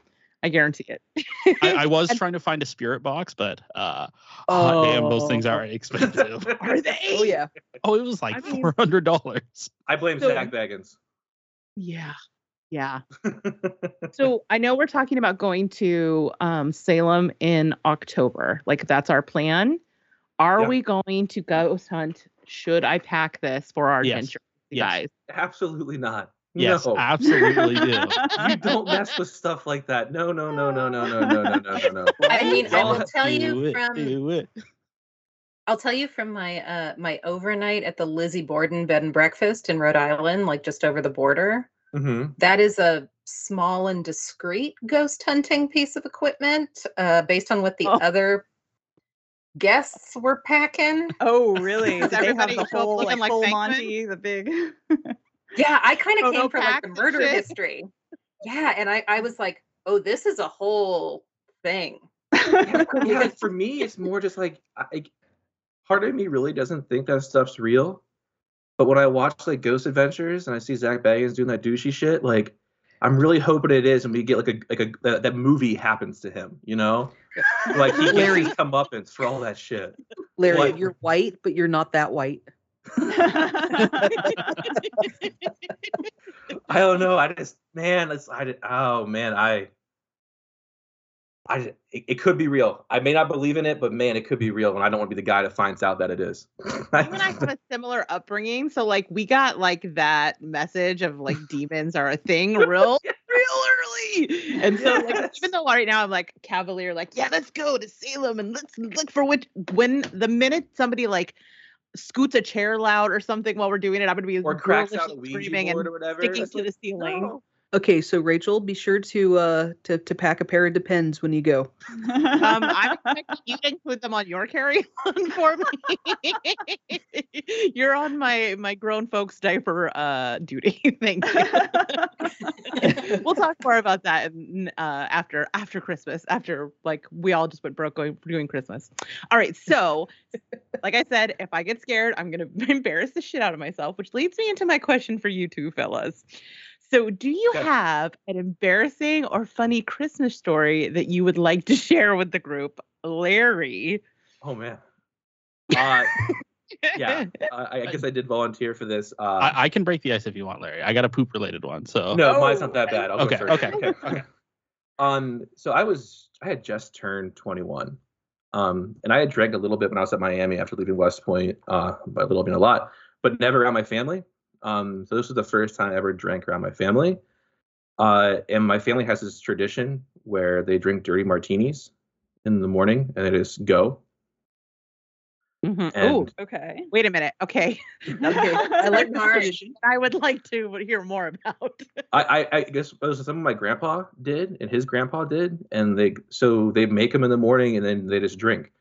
i guarantee it I, I was And- trying to find a spirit box, but uh hot damn, those things Oh. are expensive. are they Oh yeah. oh, it was like I mean- four hundred dollars. I blame So- Zak Bagans. yeah yeah so i know we're talking about going to um salem in october like that's our plan are Yeah. we going to ghost hunt should i pack this for our Yes. adventure you Yes. guys Absolutely not. Yes, no. absolutely do. you don't mess with stuff like that. No, no, no, no, no, no, no, no, no, no, no. I mean, I will tell you it, from do it. I'll tell you from my uh my overnight at the Lizzie Borden bed and breakfast in Rhode Island, like just over the border. hmm That is a small and discreet ghost hunting piece of equipment, uh, based on what the Oh. other guests were packing. Oh, really? Does Did they have the whole looking like, like full Monty, the big? Yeah, I kind of came for like the murder shit. history. Yeah, and I, I was like, oh, this is a whole thing. yeah, for me, it's more just like I, I- part of me really doesn't think that stuff's real. But when I watch like Ghost Adventures and I see Zak Bagans doing that douchey shit, like I'm really hoping it is, and we get like a like a that, that movie happens to him, you know, like he Larry. gets his comeuppance for all that shit. Larry, What? you're white, but you're not that white. I don't know. I just man, it's I did, oh man, I I it, it could be real. I may not believe in it, but man, it could be real, and I don't want to be the guy that finds out that it is. you and I have a similar upbringing, so like we got like that message of like demons are a thing real, real early. And so like Yes. even though right now I'm like cavalier, like yeah, let's go to Salem and let's look for which when the minute somebody like scoots a chair loud or something while we're doing it, I'm gonna be or cracks out a Ouija screaming board and or whatever. sticking to like, the ceiling. no. Okay, so Rachel, be sure to uh to, to pack a pair of depends when you go. Um, I'm expecting you to include them on your carry-on for me. You're on my my grown folks diaper uh duty. Thank you. we'll talk more about that in, uh, after after Christmas. After like we all just went broke going doing Christmas. All right, so like I said, if I get scared, I'm gonna embarrass the shit out of myself, which leads me into my question for you two fellas. So, do you Okay. have an embarrassing or funny Christmas story that you would like to share with the group? Larry. Oh man. Uh, yeah, I I guess I did volunteer for this. Uh, I, I can break the ice if you want, Larry. I got a poop related one. So no, mine's not that bad. I'll Okay, go first. okay. okay, okay. Um, so I was I had just turned 21. Um, and I had drank a little bit when I was at Miami after leaving West Point. Uh, by a little bit, a lot, but never around my family. Um, so this was the first time I ever drank around my family. Uh, and my family has this tradition where they drink dirty martinis in the morning, and it is go. Mhm. And Ooh, okay. wait a minute. Okay. Okay, I like this tradition. I would like to hear more about. I, I, I guess it was something my grandpa did and his grandpa did, and they so they make them in the morning and then they just drink.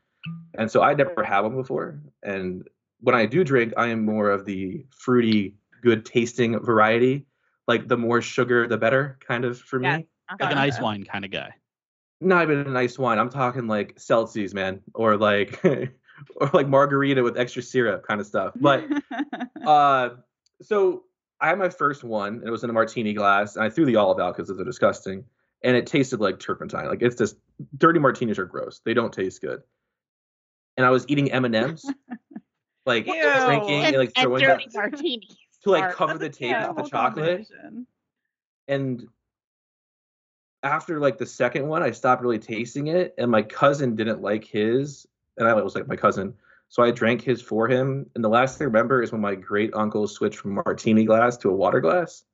And so I never had them before. And when I do drink, I am more of the fruity, good tasting variety. Like the more sugar, the better, kind of for me. Yes. like an ice wine kind of guy. Not even an ice wine. I'm talking like Celsius, man, or like or like margarita with extra syrup kind of stuff. But uh, so I had my first one, and it was in a martini glass, and I threw the olive out because they're disgusting, and it tasted like turpentine. Like it's just dirty martinis are gross; they don't taste good. And I was eating M and M's, like Ew. drinking and, and, like and dirty that martinis. To like cover the taste Yeah, with the chocolate. And after like the second one, I stopped really tasting it, and my cousin didn't like his, and I was like my cousin. So I drank his for him. And the last thing I remember is when my great uncle switched from martini glass to a water glass.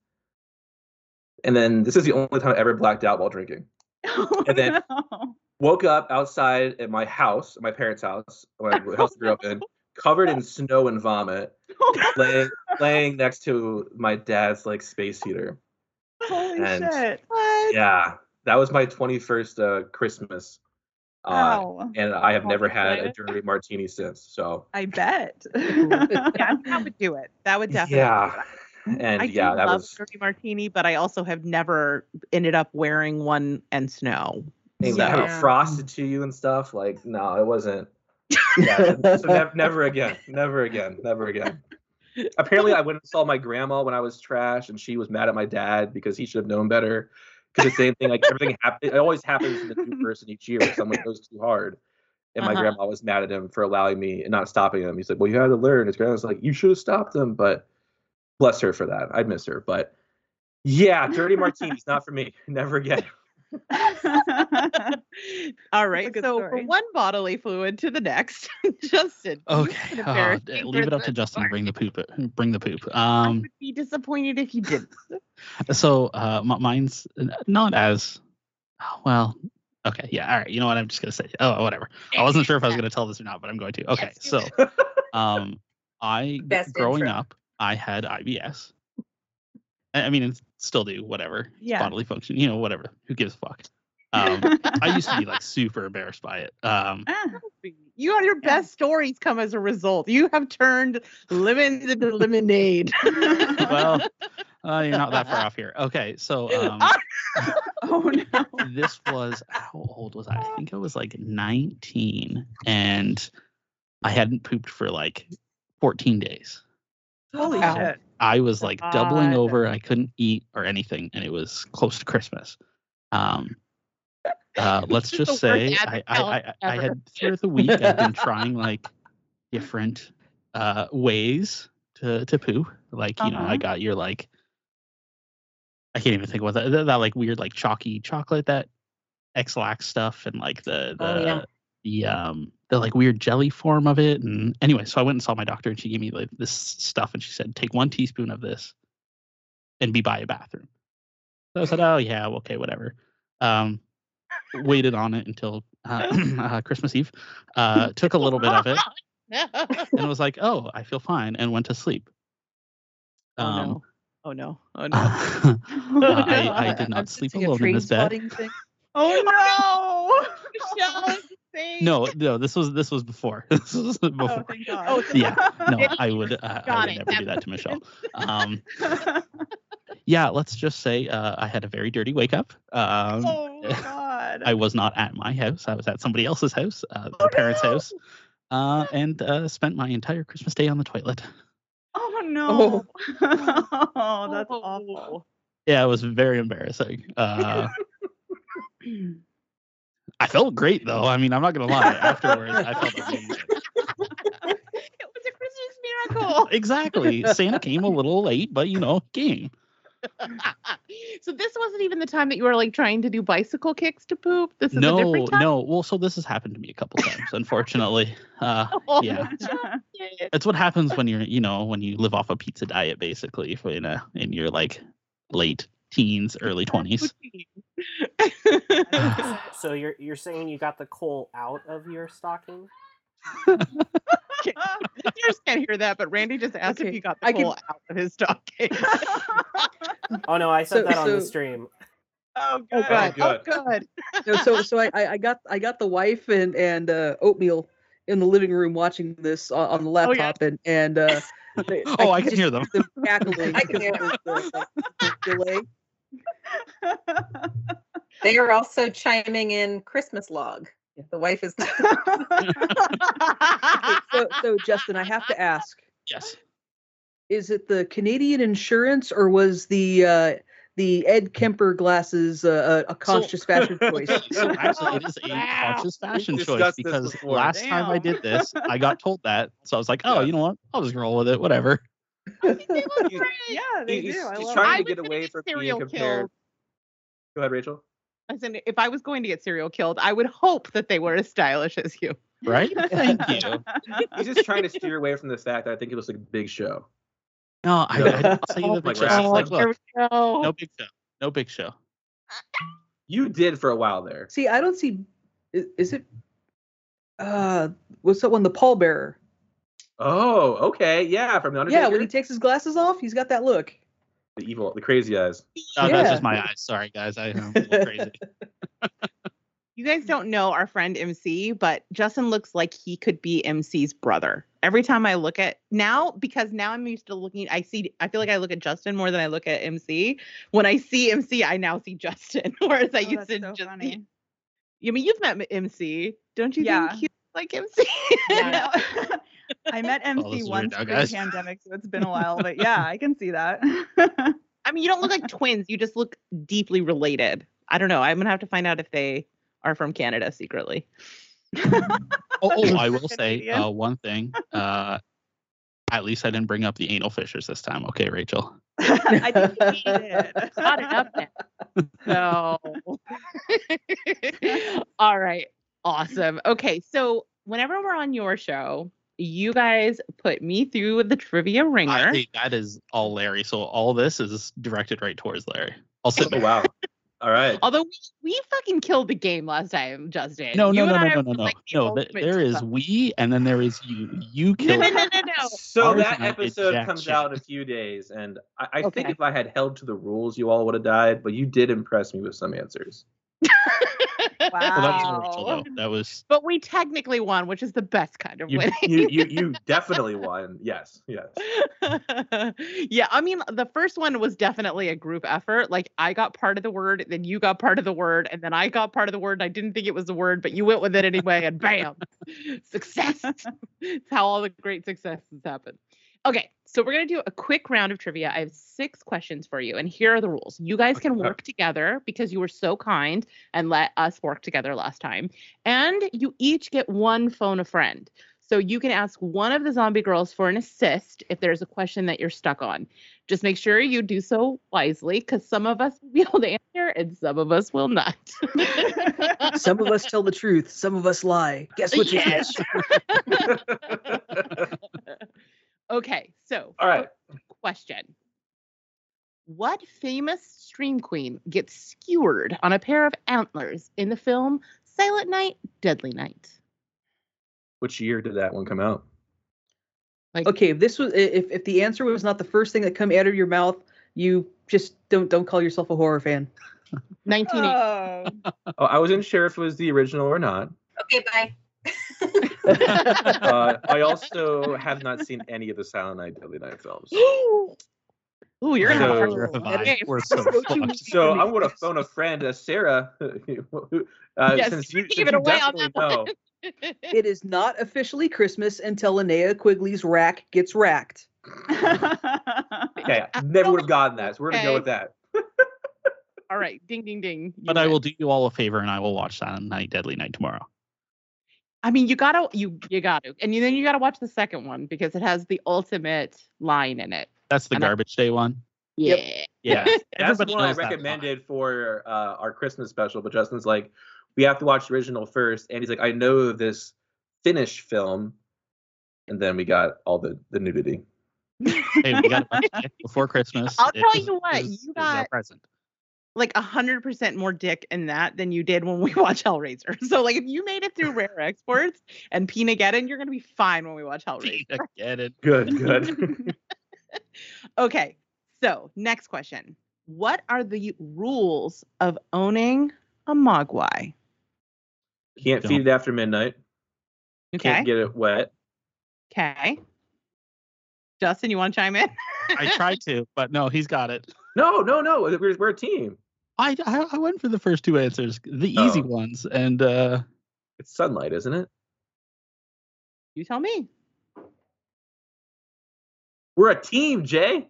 And then this is the only time I ever blacked out while drinking. Oh, And then- no. Woke up outside at my house, my parents' house, my house I grew up in, covered in snow and vomit, laying laying next to my dad's like space heater. Holy And- shit. What? Yeah, that was my 21st uh, Christmas. Uh, Wow. and I have never had a Chocolate. dirty martini since. So I bet. Yeah, that would do it. That would definitely. yeah, do it. and I yeah, do that love was dirty martini, but I also have never ended up wearing one and snow. they have Yeah. it frosted to you and stuff. Like no, it wasn't. Yeah, so nev- never again, never again, never again. Apparently, I went and saw my grandma when I was trash, and she was mad at my dad because he should have known better. Because the same thing, like everything happens, it always happens to the new person each year. Someone goes too hard, and my Uh-huh. grandma was mad at him for allowing me and not stopping him. He's like, "Well, you had to learn." His grandma's like, "You should have stopped him," but bless her for that. I'd miss her, but yeah, dirty martinis not for me. Never again. All right. So story. from one bodily fluid to the next, Justin. Okay, uh, leave it up to Justin bring the poop. Bring the poop. I Um, would be disappointed if you didn't. so uh, mine's not as well. Okay, yeah, all right. You know what? I'm just gonna say. Oh, whatever. I wasn't sure if I was gonna tell this or not, but I'm going to. Okay, Yes, so um, I Best growing intro. up, I had IBS, I I mean, it's still do whatever. Yeah. Bodily function, you know, whatever. Who gives a fuck? Um, I used to be like super embarrassed by it. Um, Ah, You and your best stories come as a result. You have turned lemons into lemonade. well, uh, you're not that far off here. Okay, so um, oh no. this was how old was I? I think I was like 19, and I hadn't pooped for like 14 days. Holy Wow. shit. I was like doubling over. I couldn't eat or anything, and it was close to Christmas. Um, uh, let's just say I, I, I, I had throughout the week I've been trying like different uh, ways to to poo. Like you know, Uh-huh. I got your like I can't even think what that, that that like weird like chalky chocolate that Ex-Lax stuff and like the the Oh, yeah. the um the like weird jelly form of it and anyway so i went and saw my doctor and she gave me like this stuff and she said take one teaspoon of this and be by a bathroom so i said oh yeah okay whatever um waited on it until uh, uh, christmas eve uh took a little bit of it and was like oh i feel fine and went to sleep oh um no. Oh no. Oh no. uh, I, I I'm did not sleep sensing a alone in this bed. Oh no. Michelle is insane. no no this was this was before this was before Oh, thank God. Oh, yeah no i would uh, i would it. never do that to michelle um yeah let's just say uh, i had a very dirty wake up um, oh God. i was not at my house i was at somebody else's house uh, their parents house uh, and uh, spent my entire christmas day on the toilet Oh no. Oh, that's Oh. awful. yeah it was very embarrassing uh, i felt great though. I mean i'm not gonna lie. Afterwards i felt amazing It was a Christmas miracle. exactly. Santa came a little late but you know came. So this wasn't even the time that you were like trying to do bicycle kicks to poop. This is a no different time. no. Well so this has happened to me a couple times unfortunately. Uh, Oh, yeah. it's what happens when you're you know when you live off a pizza diet basically in a in your like late teens early 20s So you're you're saying you got the coal out of your stocking? Listeners can't hear that, but Randy just asked if Okay, he got the I can- coal out of his stocking. Oh no, I said So- that on the stream. oh, Oh, good. Oh, good. good. No, so so I, I I got I got the wife and and uh, oatmeal in the living room watching this on, on the Oh, yeah. laptop and and uh, they- oh i can hear them them cackling I can because hear of the, the delay. They are also chiming in Christmas log. The wife is So so Justin, I have to ask: yes Is it the Canadian insurance or was the uh, the Ed Kemper glasses uh, a a conscious fashion choice? so actually it is a Wow. conscious fashion choice because before. last time i did this i got told that so i was like oh Yeah. you know what i'll just roll with it whatever yeah, they He's- do. I he's love trying I it. to was get gonna away get from being serial compared. killed. Go ahead, Rachel. I said, if I was going to get serial killed, I would hope that they were as stylish as you. right thank you He's just trying to steer away from the fact that I think it was like a big show. no i, No. I didn't say Oh the big my show like look no big show no big show You did for a while there. See, I don't see. Is, is it? Uh, what's that one? The pallbearer. Oh, okay, yeah, from the Undertaker. Yeah, when he takes his glasses off, he's got that look. the evil, the crazy eyes. oh, that's just my eyes sorry guys i am a little crazy You guys don't know our friend MC, but Justin looks like he could be MC's brother. Every time I look at now, because now I'm used to looking, I see, I feel like I look at Justin more than I look at MC. When I see MC, I now see Justin, whereas I Oh, used that's to so just. funny. I mean, you've met MC, don't you Yeah. think he's like MC? Yeah. I met MC once now, guys. pre-pandemic, so it's been a while. But yeah, I can see that. I mean, you don't look like twins. You just look deeply related. I don't know. I'm gonna have to find out if they are from Canada secretly. Oh, oh, I will say uh, one thing. Uh, at least I didn't bring up the anal fissures this time. Okay, Rachel. I think you did. Got it up there. So, all right, awesome. Okay, so whenever we're on your show, you guys put me through the trivia ringer. I think that is all Larry. So all this is directed right towards Larry. I'll sit Oh wow. All right. Although we, we fucking killed the game last time, Justin. No, You no, no, no, no, no, no, like the no. th- There is team. we, and then there is you. You killed. no, no, no, no. So Ours that and I did episode jack comes shit. out in a few days, and I, I think if I had held to the rules, you all would have died. But you did impress me with some answers. Well, that was Wow. though. That was But we technically won, which is the best kind of You, winning. you, you, you definitely won. Yes, yes. yeah, I mean, the first one was definitely a group effort. Like, I got part of the word, then you got part of the word, and then I got part of the word. And I didn't think it was the word, but you went with it anyway, and bam, success. it's how all the great successes happen. Okay, so we're gonna do a quick round of trivia. I have six questions for you, and here are the rules. You guys can work together because you were so kind and let us work together last time. And you each get one phone a friend. So you can ask one of the Zombie Grrlz for an assist if there's a question that you're stuck on. Just make sure you do so wisely because some of us will be able to answer and some of us will not. Some of us tell the truth. Some of us lie. Guess which Yes. is which? okay, so All right. question. What famous stream queen gets skewered on a pair of antlers in the film Silent Night, Deadly Night? Which year did that one come out? Like, Okay, if this was if if the answer was not the first thing that come out of your mouth, you just don't don't call yourself a horror fan. 1980. Oh. Oh, I wasn't sure if it was the original or not. Okay, bye. Uh, I also have not seen any of the Silent Night, Deadly Night films. Ooh, you're gonna have a So- hard Neither time. have I. Okay. We're so Let's go to fucked. movie So for I'm going to phone a friend, uh, Sarah. uh, Yes, since you, give since it you away on definitely that know. It is not officially Christmas until Linnea Quigley's rack gets racked. Okay, I never would have gotten that. So we're going to go with that. All right, ding, ding, ding. You But I will do you all a favor, and I will watch Silent Night, Deadly Night tomorrow. I mean, you gotta, you you gotta, and then you gotta watch the second one because it has the ultimate line in it. That's the And I- garbage day one. Yeah. Yeah, Yeah, that's the one I knows that recommended for uh, our Christmas special. But Justin's like, we have to watch the original first, and he's like, I know this Finnish film, and then we got all the the nudity. Hey, we got a bunch of before Christmas. I'll It tell was- you what, was- you it was got- present. Like a hundred percent more dick in that than you did when we watch Hellraiser. So like, if you made it through Rare Exports and Peanageddon, you're gonna be fine when we watch Hellraiser. I get. Good, good. Okay, so next question: What are the rules of owning a Mogwai? Can't feed it after midnight. Okay. Can't get it wet. Okay. Justin, you want to chime in? I tried to, but no, he's got it. No, no, no. We're, we're a team. I, I I went for the first two answers, the easy Oh. ones, and uh It's sunlight, isn't it? You tell me. We're a team, Jay.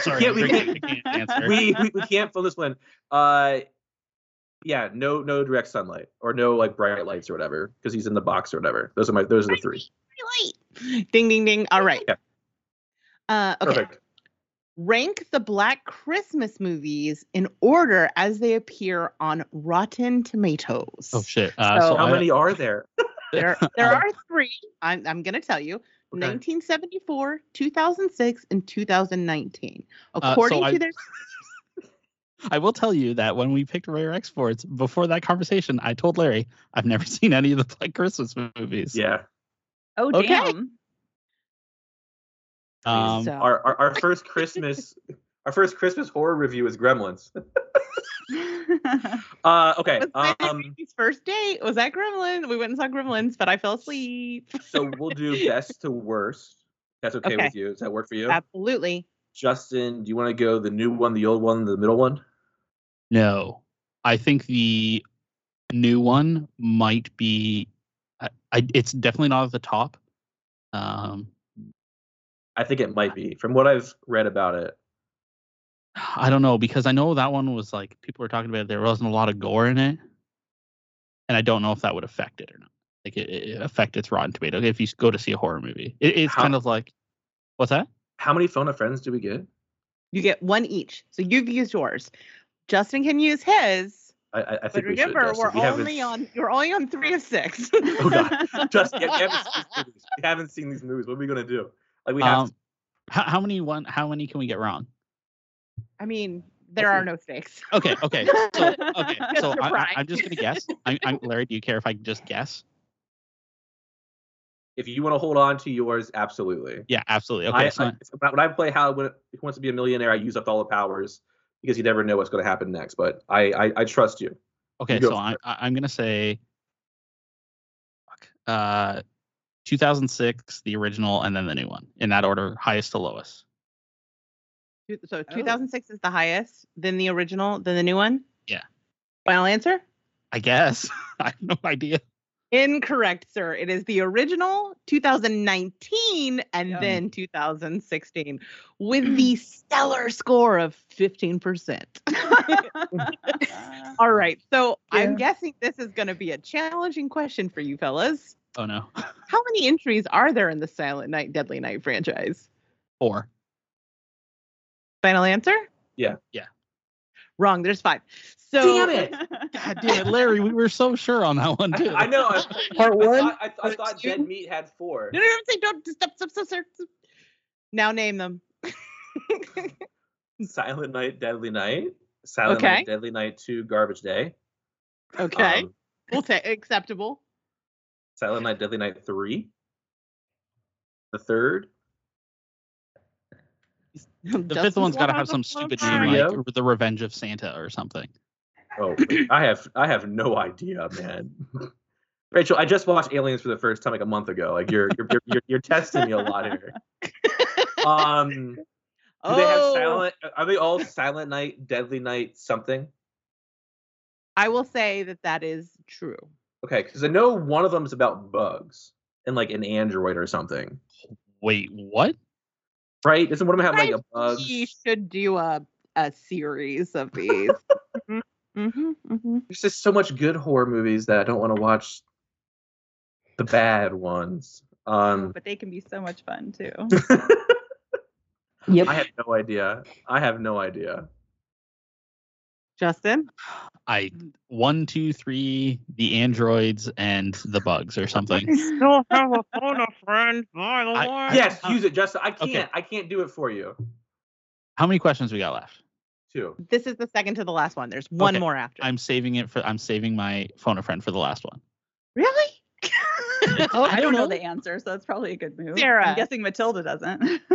sorry, can't- we can't- can't answer. we, we we can't fill this one. Uh, yeah, no no direct sunlight or no like bright lights or whatever because he's in the box or whatever. Those are my those are the three. Light. Ding, ding, ding. All right. Yeah. Uh, okay. Perfect. Rank the Black Christmas movies in order as they appear on Rotten Tomatoes. oh shit! Uh, So- so How I- many are there? There, there are three. I'm, I'm going to tell you. Okay. 1974, 2006, and 2019. Uh, so According I- to their I will tell you that when we picked Rare Exports, before that conversation, I told Larry I've never seen any of the Black Christmas movies. Yeah. Oh Okay. damn. Um, So- Our, our our first Christmas our first Christmas horror review is Gremlins. Uh, okay. was Um, baby's first date was that Gremlins. We went and saw Gremlins, but I fell asleep. so we'll do best to worst. That's okay, Okay. with you. Does that work for you? Absolutely. Justin, do you want to go the new one, the old one, the middle one? no, I think the new one might be. I, I it's definitely not at the top. Um, I think it might be. From what I've read about it, I don't know because I know that one was like people were talking about it, there wasn't a lot of gore in it, and I don't know if that would affect it or not. Like it, it affect its Rotten Tomato if you go to see a horror movie. It, it's How- kind of like what's that? how many phone of friends do we get? You get one each. So you've used yours. Justin can use his. I, I, I But think we remember, should. We're we only on you're only on three of six. Oh god, Justin, yeah, we haven't seen these movies. We haven't seen these movies. What are we gonna do? Like we have. Um, how, how many one? How many can we get wrong? I mean, there are no stakes. Okay, okay, so okay, so I, I, I'm just gonna guess. I, I'm Larry. Do you care if I just guess? If you want to hold on to yours, absolutely. Yeah, absolutely. Okay, I, so I, when I- when I play how when it wants to be a millionaire, I use up all the powers because you never know what's going to happen next. But I I, I trust you. okay, you so I, it. I- I'm gonna say, uh, 2006, the original, and then the new one in that order, highest to lowest. So 2006 is the highest, then the original, then the new one. Yeah. Final answer? I guess. I have no idea. Incorrect, sir. It is the original 2019 and Yeah. then 2016 with the stellar score of 15%. All right. So I'm guessing this is going to be a challenging question for you fellas. Oh no, How many entries are there in the Silent Night, Deadly Night franchise? four. Final answer? Yeah. Yeah. Wrong. There's five. So Damn it! God damn it, Larry, we were so sure on that one too. I know. I, Part I one. thought, I, I thought. Dead Meat had four. No, no, no, say don't stop, stop, stop, stop. stop. Now name them. Silent Night, Deadly Night. Silent Okay. Night, Deadly Night Two, Garbage Day. Okay. Um, we'll take acceptable. Silent Night, Deadly Night Three. The third. the fifth one's got to have some stupid name Trio? like The Revenge of Santa or something. Oh, I have I have no idea, man. Rachel, I just watched Aliens for the first time like a month ago. Like you're you're you're, you're, you're testing me a lot here. Um, do they have Oh. silent? Are they all Silent Night, Deadly Night, something? I will say that that is true. Okay, because I know one of them is about bugs and like an android or something, Wait, what? right? Isn't one of them have like a bug? We should do a a series of these. hmm hmm There's just so much good horror movies that I don't want to watch the bad ones. Um, but they can be so much fun too. Yep. I have no idea. I have no idea. Justin, I one, two, three, the androids and the bugs or something. still have a phone a friend. By the I- way. Yes, uh, use it, Justin. I can't. okay. I can't do it for you. How many questions we got left? Two. This is the second to the last one. There's one Okay, more after. I'm saving it for. I'm saving my phone a friend for the last one. really? I don't know the answer, so that's probably a good move. Sarah. I'm guessing Matilda doesn't.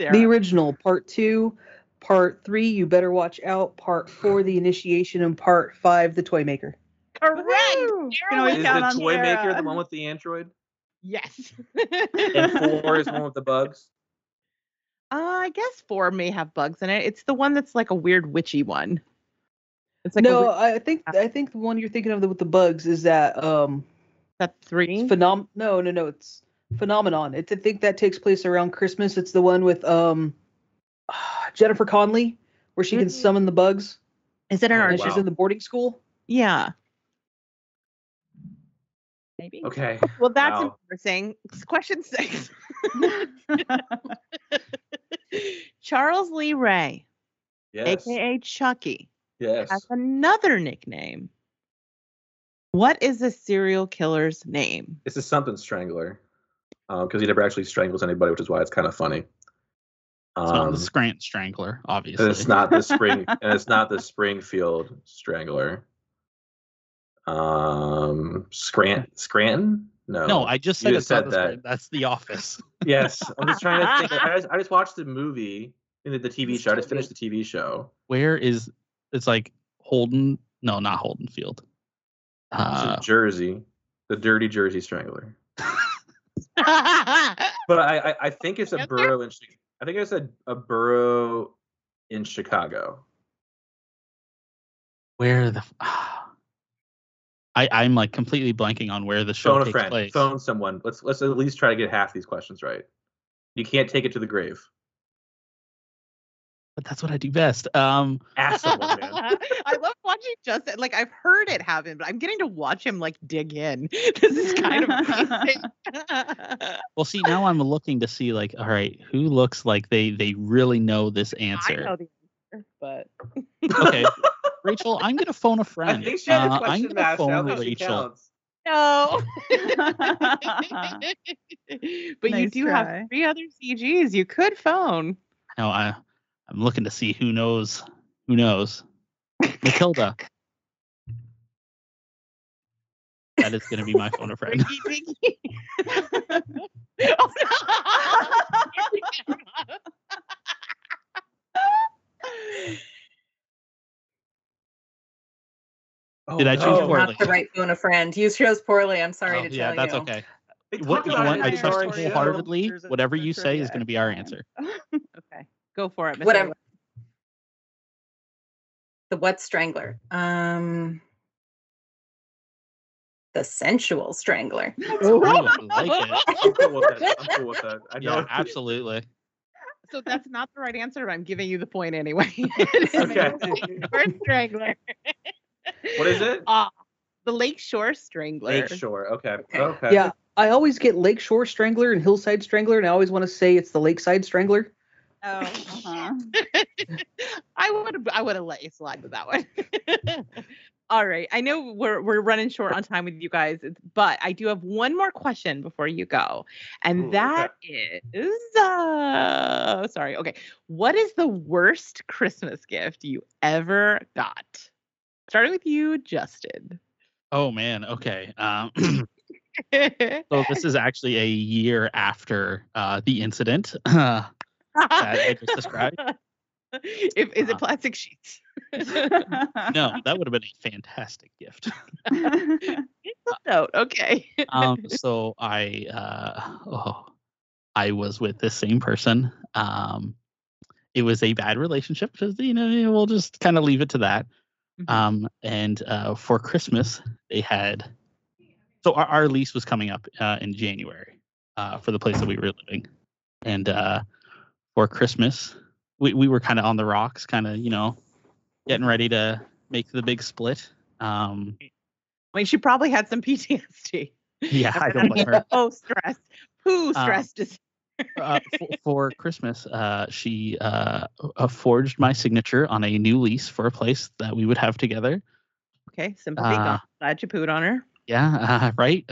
Sarah. The original, part two, part three, you better watch out, part four, the initiation, and part five, the toy maker. Correct. Woohoo! Sarah Can always Is count the on toy maker the one with the android? Yes. And four is one with the bugs? Uh, I guess four may have bugs in it. It's the one that's like a weird witchy one. It's like no, weird- I think I think the one you're thinking of with the bugs is that um that's three. phenom. No, no, no, it's phenomenon. It's I think that takes place around Christmas. It's the one with um Jennifer Connelly where she can Mm. summon the bugs Is it an Oh, art? and she's in the boarding school. Yeah. Maybe. Okay. Well, that's Wow. embarrassing. Question six. Charles Lee Ray, Yes. aka Chucky, Yes. has another nickname. What is the serial killer's name? This is something strangler. Because he never actually strangles anybody, which is why it's kind of funny. It's not Um, the Scrant Strangler, and obviously. it's not the spring and it's not the Springfield Strangler. Um Scranton Scranton? No. No, I just said just said that. Scrant- That's The Office. Yes. I'm just trying to think. I just, I just watched the movie and the, the TV show. I just finished the TV show. Where is? It's like Holden. No, not Holden Field. Uh, Jersey. The Dirty Jersey Strangler. But I, I, I think it's a borough in I think I said a borough in Chicago. where the? I I'm like completely blanking on where the show Phone a takes friend. place. Phone someone. Let's let's at least try to get half these questions right. You can't take it to the grave. But that's what I do best. Um, Ask someone, man. I love watching Justin. Like I've heard it happen, but I'm getting to watch him like dig in. This is kind of amazing. well, see, now I'm looking to see like, all right, who looks like they they really know this I answer. know the answer, but Okay, Rachel, I'm gonna phone a friend. I think she had a Uh, I'm gonna phone don't think she Rachel. no. but you do try. have three other ZGs you could phone. No, I I'm looking to see who knows. Who knows? Matilda. That is going to be my phone a friend. Oh, Did I choose no. poorly? Not the right phone a friend. You chose poorly. I'm sorry Oh, to tell you. yeah, that's okay. What you want? I trust you wholeheartedly. Whatever you say is going to be our answer. okay, go for it. Miss Whatever. Owen. The what strangler? Um, the sensual strangler. Ooh, I like it. I'm cool with that. I'm cool with that. I know. Yeah, absolutely. So that's not the right answer, but I'm giving you the point anyway. Okay. the Shore Strangler. What is it? Ah, the Lakeshore Strangler. Lakeshore. Okay. Okay. Okay. Yeah, I always get Lakeshore Strangler and Hillside Strangler, and I always want to say it's the Lakeside Strangler. Oh, uh-huh. I would I would have let you slide with that one. All right. I know we're we're running short on time with you guys, but I do have one more question before you go. And Ooh, that is uh sorry. Okay. What is the worst Christmas gift you ever got? Starting with you, Justin. Oh man. Okay. Um, so this is actually a year after uh, the incident uh, that I just described. if is it plastic sheets? No, that would have been a fantastic gift. Note. Okay. um, so I uh, oh, I was with this same person. Um, it was a bad relationship. Just you know, we'll just kind of leave it to that. Mhm. Um, and uh, for Christmas, they had so our, our lease was coming up uh, in January uh, for the place that we were living, and uh, for Christmas, we we were kind of on the rocks, kind of you know, getting ready to make the big split. Um, I mean, she probably had some PTSD. yeah, I don't blame her. Oh, stress. Um, stressed is uh, for, for Christmas, uh, she uh, uh, forged my signature on a new lease for a place that we would have together. okay? Sympathy. uh. Glad you pooed on her. Yeah, uh, right.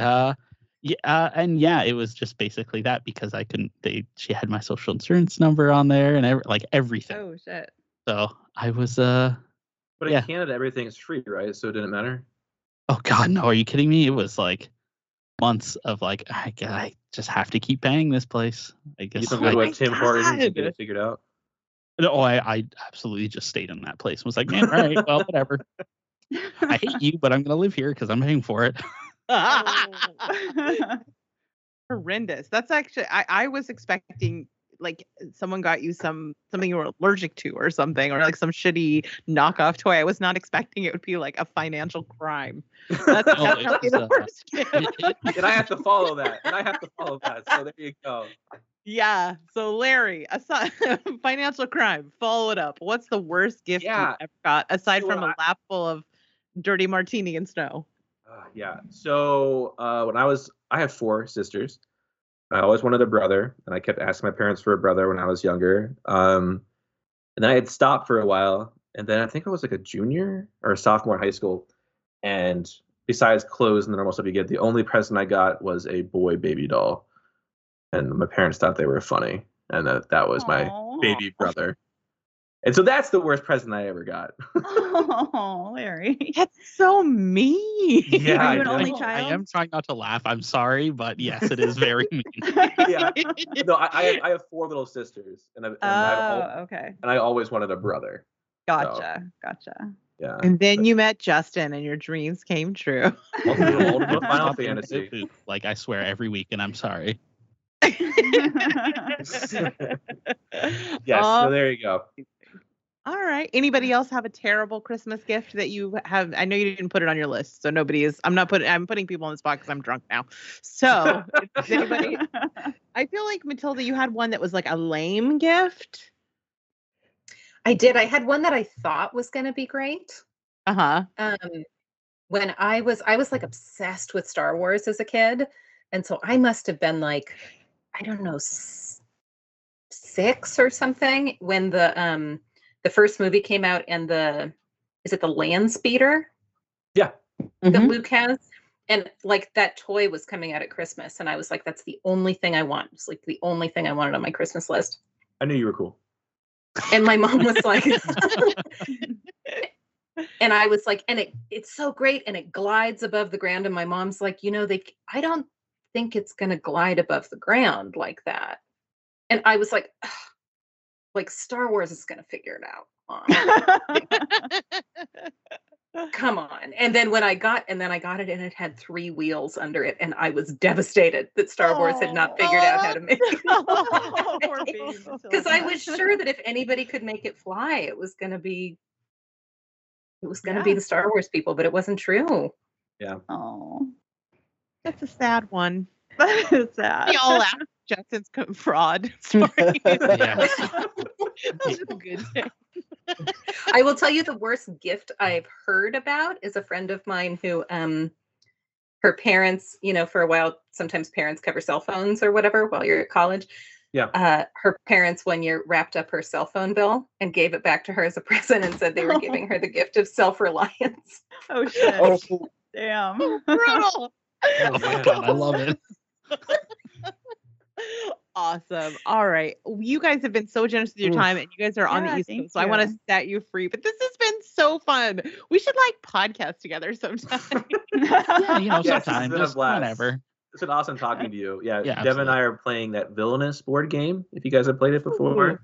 Yeah, uh, and yeah, it was just basically that because I couldn't. They she had my social insurance number on there and ev- like everything. oh shit. So I was uh But in Yeah. Canada, everything is free, right? So it didn't matter. oh god no, are you kidding me? It was like months of like I, I just have to keep paying this place. I You guess. don't go to I, a Tim Hortons and get God. it figured out. no, I I absolutely just stayed in that place. and Was like, man, all right, well, whatever. I hate you, but I'm gonna live here because I'm paying for it. Oh. Horrendous. That's actually. I I was expecting like someone got you some something you were allergic to or something or like some shitty knockoff toy. I was not expecting it would be like a financial crime. That's No, definitely it the uh, worst gift. It- it- and I have to follow that. And I have to follow that. So there you go. Yeah. So Larry, aside financial crime, follow it up. What's the worst gift Yeah. you ever got aside So from a I- lap full of dirty martini and snow? Uh, yeah. So uh, when I was, I have four sisters. I always wanted a brother, and I kept asking my parents for a brother when I was younger. Um, and then I had stopped for a while, and then I think I was like a junior or a sophomore in high school. And besides clothes and the normal stuff you get, the only present I got was a boy baby doll, and my parents thought they were funny, and that that was my baby brother. And so that's the worst present I ever got. Oh, Larry. That's so mean. Yeah, Are I you an know. only I child? am trying not to laugh. I'm sorry, but yes, it is very mean. yeah. No, I, I have I have four little sisters, and, I, and, I've Oh, okay. and I always wanted a brother. Gotcha. Gotcha. Yeah. And then you met Justin and your dreams came true. Ultimate, ultimate Final Fantasy. Like I swear every week, and I'm sorry. Yes. Um, so there you go. All right. Anybody else have a terrible Christmas gift that you have? I know you didn't put it on your list, so nobody is. I'm not putting. I'm putting people on the spot because I'm drunk now. So, is anybody? I feel like Matilda, you had one that was like a lame gift. I did. I had one that I thought was going to be great. Uh huh. um when i was i was like obsessed with star wars as a kid and so i must have been like i don't know s- six or something when the um the first movie came out and the is it the land speeder Yeah. that Mhm. luke has and like that toy was coming out at christmas and i was like that's the only thing i want it's like the only thing i wanted on my christmas list I knew you were cool. And my mom was like, and I was like, and it it's so great, and it glides above the ground. And my mom's like, you know, they i don't think it's gonna glide above the ground like that. And I was like, "Ugh, like Star Wars is gonna figure it out. Mom. Come on. And then when I got and then I got it and it had three wheels under it, and I was devastated that Star Wars had not figured out how to make it Oh, because I was sure that if anybody could make it fly, it was going to be it was going to be the Star Wars people, but it wasn't true. Yeah. Oh, That's a sad one. That is sad. We all laugh at Justin's co- fraud story. Yeah. that was a good day. I will tell you the worst gift I've heard about is a friend of mine who um her parents, you know, for a while sometimes parents cover cell phones or whatever while you're at college. Yeah. Uh her parents one year wrapped up her cell phone bill and gave it back to her as a present and said they were giving her the gift of self-reliance. Oh shit! Oh, Damn. Brutal. Oh my god, I love it. Awesome. All right. You guys have been so generous with your Oof. time and you guys are on Yeah, the East Coast. So I want to set you free. But this has been so fun. We should like podcast together sometime. Yeah, you know, Yes, this has sometimes, been a just blast. whenever. It's been awesome talking to you. Yeah, Yeah, Devin and I are playing that villainous board game. If you guys have played it before,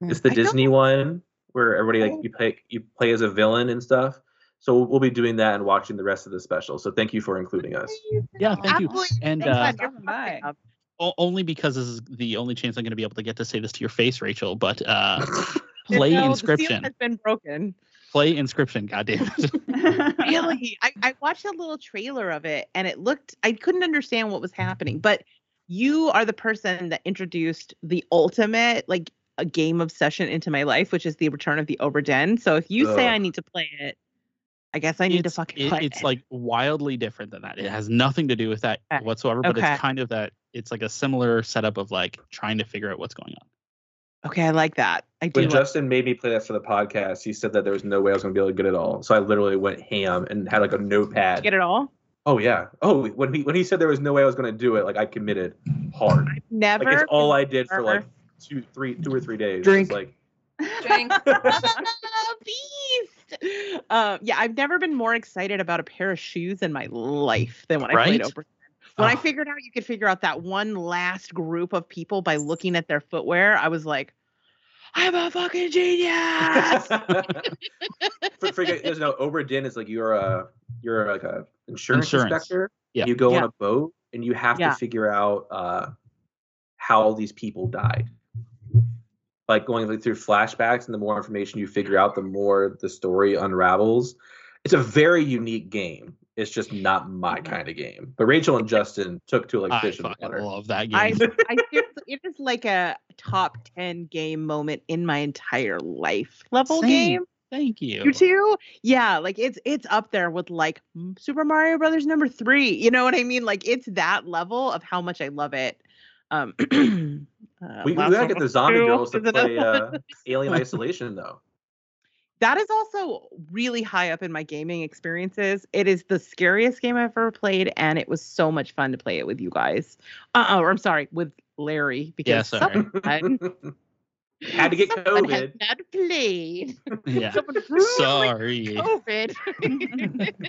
it's the I don't- Disney one where everybody like oh. you play you play as a villain and stuff. So we'll be doing that and watching the rest of the special. So thank you for including us. Yeah, thank you. And uh, glad you're Stopping by. popping up. o- only because this is the only chance I'm going to be able to get to say this to your face, Rachel. But uh, play No, The seal Inscryption. has been broken. Play Inscryption. Goddamn it. Really? I, I watched a little trailer of it and it looked, I couldn't understand what was happening. But you are the person that introduced the ultimate, like, a game obsession into my life, which is the Return of the Obra Dinn. So if you say I need to play it, I guess I need to it's, fucking it- it's it. like wildly different than that. It has nothing to do with that Okay. whatsoever. But Okay. it's kind of that. It's like a similar setup of like trying to figure out what's going on. okay, I like that. I do. When like- Justin made me play that for the podcast, he said that there was no way I was going to be able to get it all. So I literally went ham and had like a notepad. get it all? Oh yeah. Oh, when he when he said there was no way I was going to do it, like I committed hard. Never. Like it's all I did for like two, three, two or three days. Drink. It's like Drink. beast. Um, yeah, I've never been more excited about a pair of shoes in my life than when I played Right? Obra Dinn. When I Ah. figured out you could figure out that one last group of people by looking at their footwear, I was like, I'm a fucking genius. For, forget, there's no Obra Dinn is like you're a you're like a insurance, Insurance. inspector. Yeah. You go Yeah. on a boat and you have Yeah. to figure out uh, how all these people died. Like going like, through flashbacks, and the more information you figure out, the more the story unravels. It's a very unique game. It's just not my kind of game. But Rachel and Justin took to like I fish in fucking water. love that game. I seriously, it is like a top 10 game moment in my entire life level Same. game. Thank you. You too? Yeah, like it's it's up there with like Super Mario Brothers number three. You know what I mean? Like it's that level of how much I love it. Um, uh, We, we gotta get the zombie 2 girls to play uh, Alien Isolation though. That is also really high up in my gaming experiences. It is the scariest game I've ever played, and it was so much fun to play it with you guys. Uh, or I'm sorry, with Larry Yeah, because sorry. someone Had to get someone has COVID. not played. Yeah. Someone Sorry. COVID.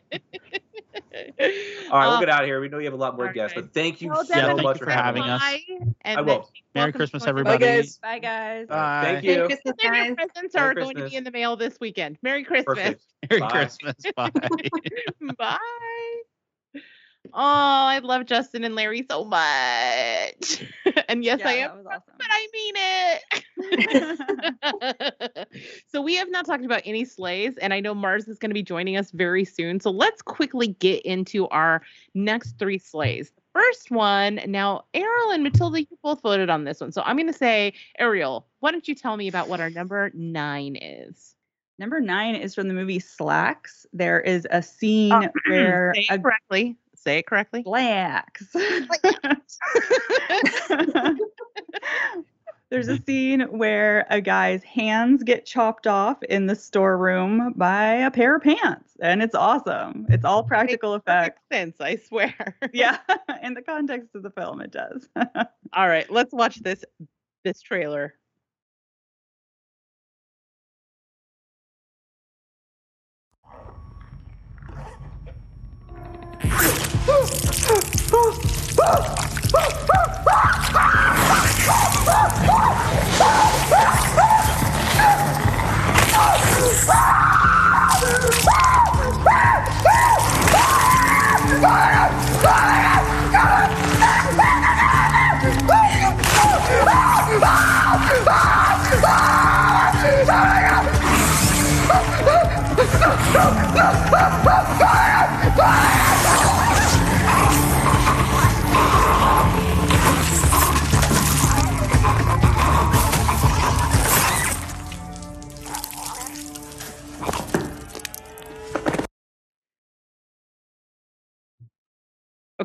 All right, we'll Um, get out of here. We know you have a lot more all guests, but thank you Well, so Devin, thank much you for for having having us. us. And I will. Merry Christmas, North everybody. guys. Bye, guys. Bye. Thank Merry you. Christmas, And your presents Merry are going to be in the mail this weekend. Merry Christmas. Perfect. Merry Bye. Christmas. Bye. Bye. Oh, I love Justin and Larry so much. and yes, I am, awesome. but I mean it. so we have not talked about any slays, and I know Mars is going to be joining us very soon. So let's quickly get into our next three slays. The first one, now Ariel and Matilda, you both voted on this one. So I'm going to say, Ariel, why don't you tell me about what our number nine is? Number nine is from the movie Slaxx. There is a scene oh, where Say a correctly say it correctly? Blacks. There's a scene where a guy's hands get chopped off in the storeroom by a pair of pants, and it's awesome. It's all practical effects. Sense, I swear. yeah, in the context of the film, it does. all right, let's watch this this trailer. Ah!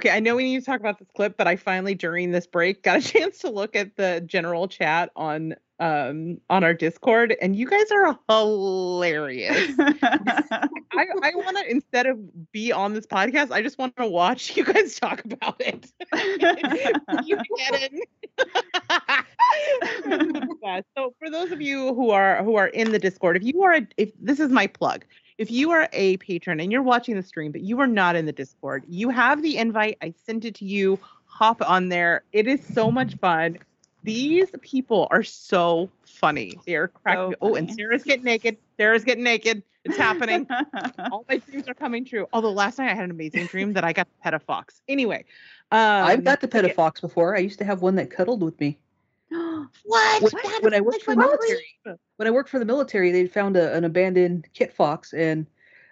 Okay, I know we need to talk about this clip, but I finally during this break got a chance to look at the general chat on um on our Discord and you guys are hilarious. I, I want to instead of be on this podcast, I just want to watch you guys talk about it. you get it. So for those of you who are who are in the Discord, if you are a, if this is my plug, if you are a patron and you're watching the stream but you are not in the Discord, you have the invite. I sent it to you. Hop on there. It is so much fun. These people are so funny. They're cracking. So oh, and funny. Sarah's getting naked. Sarah's getting naked. It's happening. All my dreams are coming true. Although last night I had an amazing dream that I got to pet a fox. Anyway, um, I've got to pet a fox before. I used to have one that cuddled with me. what? When, That when I worked for the military, when I worked for the military, they found a, an abandoned kit fox, and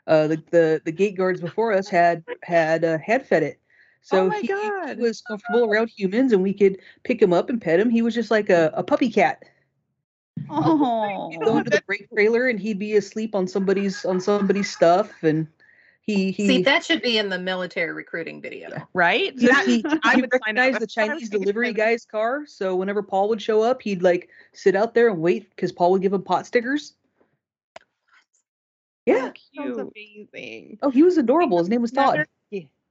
uh, the, the the gate guards before us had had uh, had fed it. So Oh he, he was comfortable around humans, and we could pick him up and pet him. He was just like a, a puppy cat. Oh, He'd go into the freight trailer, and he'd be asleep on somebody's on somebody's stuff, and he he See, that should be in the military recruiting video. right? he, he, I he would sign up. recognized the That's what I was Chinese delivery guy's car. So whenever Paul would show up, he'd like sit out there and wait because Paul would give him pot stickers. Yeah. Sounds amazing. Oh, he was adorable. His name was Todd.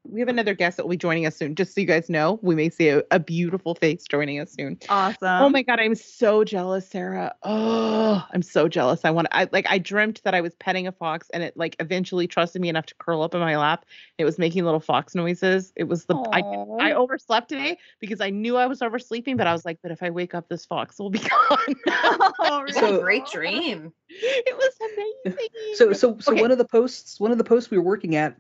Another- yeah, we have another guest that will be joining us soon. Just so you guys know, we may see a, a beautiful face joining us soon. Oh awesome. oh my god, I'm so jealous, Sarah. Oh, I'm so jealous. I want. I like. I dreamt that I was petting a fox, and it like eventually trusted me enough to curl up in my lap. It was making little fox noises. It was the. I, I overslept today because I knew I was oversleeping, but I was like, but if I wake up, this fox will be gone. Oh, What a So- great dream. it was amazing. So so so Okay. one of the posts one of the posts we were working at,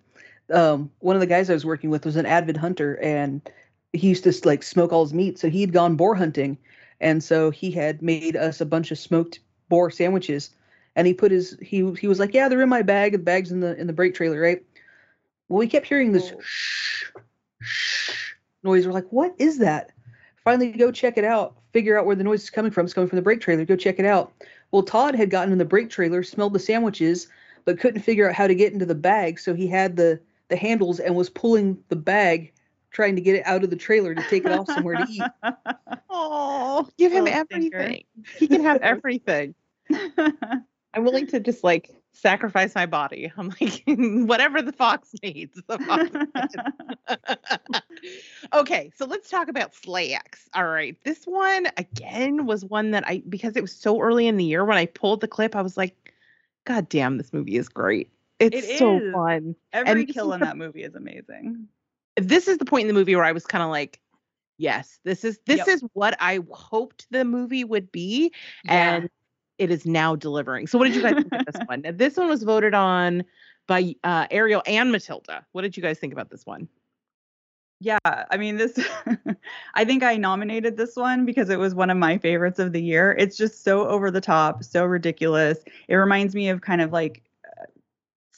um, one of the guys I was working with was an avid hunter and he used to like smoke all his meat. So he'd gone boar hunting, and so he had made us a bunch of smoked boar sandwiches. And he put his he he was like, yeah, they're in my bag. The bag's in the in the brake trailer, right? Well, we kept hearing this shh shh noise. We're like, what is that? Finally, go check it out. Figure out where the noise is coming from. It's coming from the brake trailer. Go check it out. Well, Todd had gotten in the brake trailer, smelled the sandwiches, but couldn't figure out how to get into the bag. So he had the the handles and was pulling the bag, trying to get it out of the trailer to take it off somewhere to eat. Oh, give him oh, Little stinker. everything. He can have everything. I'm willing to just like sacrifice my body. I'm like, whatever the fox needs, the fox needs. okay, so let's talk about Slaxx. All right, this one again was one that I because it was so early in the year when I pulled the clip, I was like, God damn, this movie is great. It's It so is. fun. Every this kill in the- that movie is amazing. This is the point in the movie where I was kind of like, yes, this is this Yep. is what I hoped the movie would be Yeah. and it is now delivering. So, what did you guys think of this one? Now, This one was voted on by uh, Ariel and Matilda. What did you guys think about this one? Yeah, I mean this I think I nominated this one because it was one of my favorites of the year. It's just so over the top, so ridiculous. It reminds me of kind of like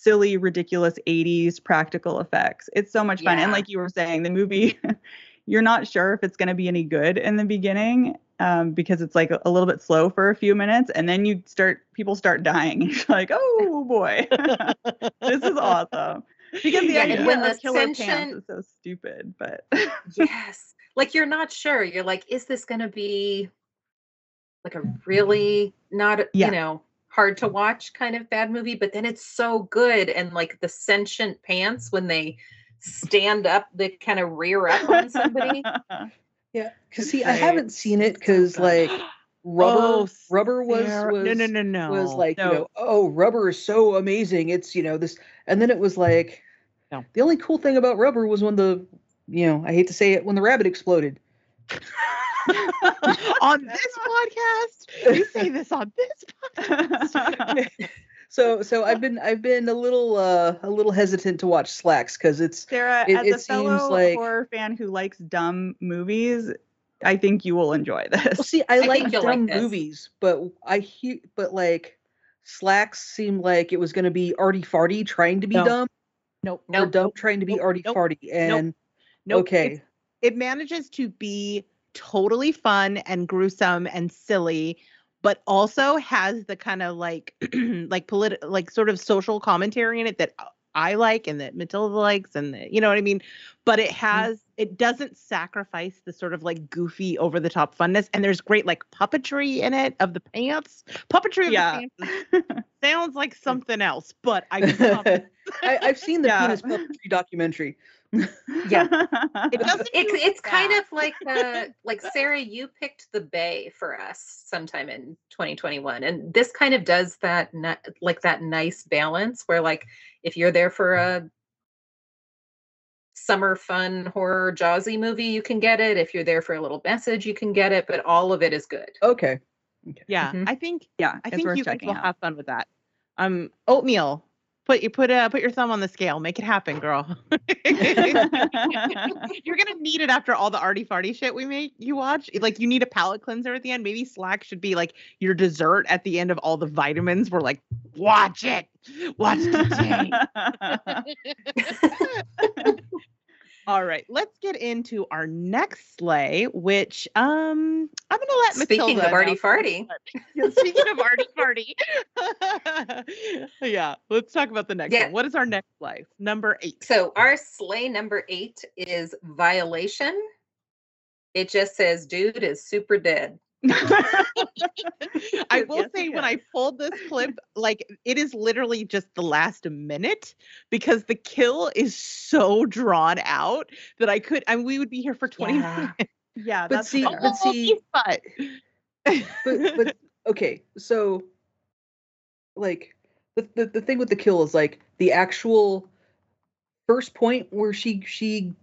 silly ridiculous 80s practical effects. It's so much fun and like you were saying, the movie you're not sure if it's going to be any good in the beginning um, because it's like a, a little bit slow for a few minutes and then you start people start dying. You're like, "Oh boy. this is awesome." Because the Yeah, idea when the of killer pants is so stupid, but yes. Like you're not sure. You're like, is this going to be like a really not, Yeah. you know, hard to watch kind of bad movie? But then it's so good. And like the sentient pants when they stand up, they kind of rear up on somebody. Yeah, because see, I haven't seen it because oh, like rubber Oh, rubber was Sarah- was no, no, no, no. was like No. you know oh rubber is so amazing it's you know this and then it was like No. The only cool thing about Rubber was when the, you know, I hate to say it, when the rabbit exploded. on this podcast, you say this on this podcast. So so I've been I've been a little uh a little hesitant to watch Slaxx because it's Sarah, It- as it a fellow seems like- horror fan who likes dumb movies, I think you will enjoy this. well see I, I like think you'll like dumb movies, but I hear but like Slaxx seemed like it was gonna be arty farty trying to be No. dumb. Nope. Or dumb trying to be Nope, arty nope, farty. And Nope. okay. It's- it manages to be totally fun and gruesome and silly but also has the kind of like like political like sort of social commentary in it that I like and that Matilda likes and that, you know what I mean but it mm-hmm. has it doesn't sacrifice the sort of like goofy over the top funness and there's great like puppetry in it of the pants puppetry of Yeah. the pants sounds like mm. something else but i, I i've seen the Yeah. penis puppetry documentary. Yeah. it doesn't It's do kind of like uh like Sarah, you picked the Bay for us sometime in 2021, and this kind of does that ni- like that nice balance where like if you're there for a summer fun horror jawsy movie, you can get it. If you're there for a little message, you can get it. But all of it is good. Okay. yeah Mhm. I think yeah, I it's think you guys will out. have fun with that. Um, oatmeal. Put you put uh put your thumb on the scale. Make it happen, girl. You're gonna need it after all the arty farty shit we make you watch. Like you need a palate cleanser at the end. Maybe Slack should be like your dessert at the end of all the vitamins. We're like, watch it. Watch today. all right, let's get into our next slay, which um I'm gonna let Speaking Matilda of announce farty, yeah, speaking of arty farty. yeah, let's talk about the next Yeah. one. What is our next life? Number eight. so our slay number eight is violation. It just says, "Dude is super dead." I will Yes, say it when is. I pulled this clip, like it is literally just the last minute because the kill is so drawn out that I could and we would be here for 20 Yeah. minutes. yeah, But that's see, fair. but see, but but but okay, so like the, the the thing with the kill is like the actual first point where she she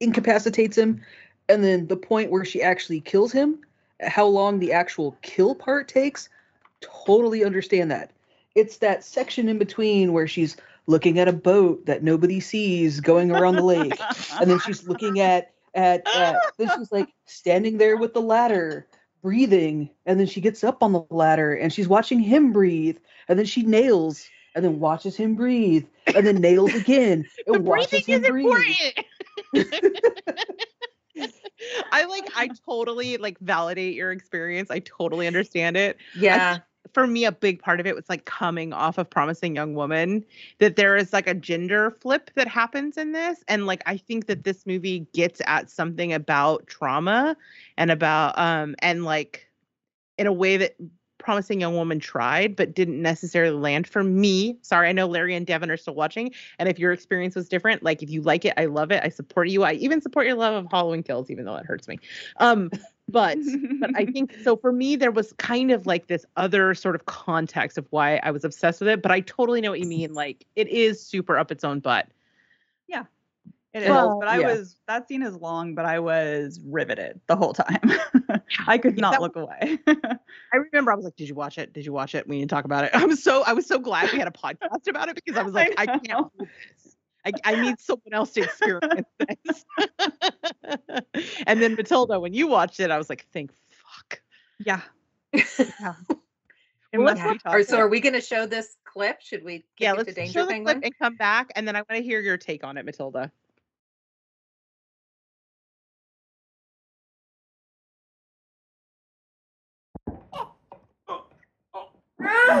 incapacitates him and then the point where she actually kills him how long the actual kill part takes totally understand that it's that section in between where she's looking at a boat that nobody sees going around the lake and then she's looking at at, at then she's like standing there with the ladder breathing and then she gets up on the ladder and she's watching him breathe and then she nails and then watches him breathe and then nails again the and watches breathing him is breathe important. I like I totally like validate your experience. I totally understand it. Yeah. for me a big part of it was like coming off of promising young woman that there is like a gender flip that happens in this and like i think that this movie gets at something about trauma and about um and like in a way that promising young woman tried but didn't necessarily land for me sorry i know larry and devin are still watching and if your experience was different like if you like it i love it i support you i even support your love of halloween kills even though it hurts me um but but I think so for me there was kind of like this other sort of context of why I was obsessed with it, but I totally know what you mean. Like it is super up its own butt. It is, Well, but I yeah. was that scene is long, but I was riveted the whole time. I could Yeah, not that- look away. I remember I was like, "Did you watch it? Did you watch it? We need to talk about it." I was so I was so glad we had a podcast about it because I was like, I, can't. do this. I, I need someone else to experience this. and then Matilda, when you watched it, I was like, "Thank fuck." yeah. yeah. It Well, let's must be Or so are we going to show this clip? Should we kick Yeah, let's to Danger show the Penguin? clip and come back, and then I want to hear your take on it, Matilda. Yeah.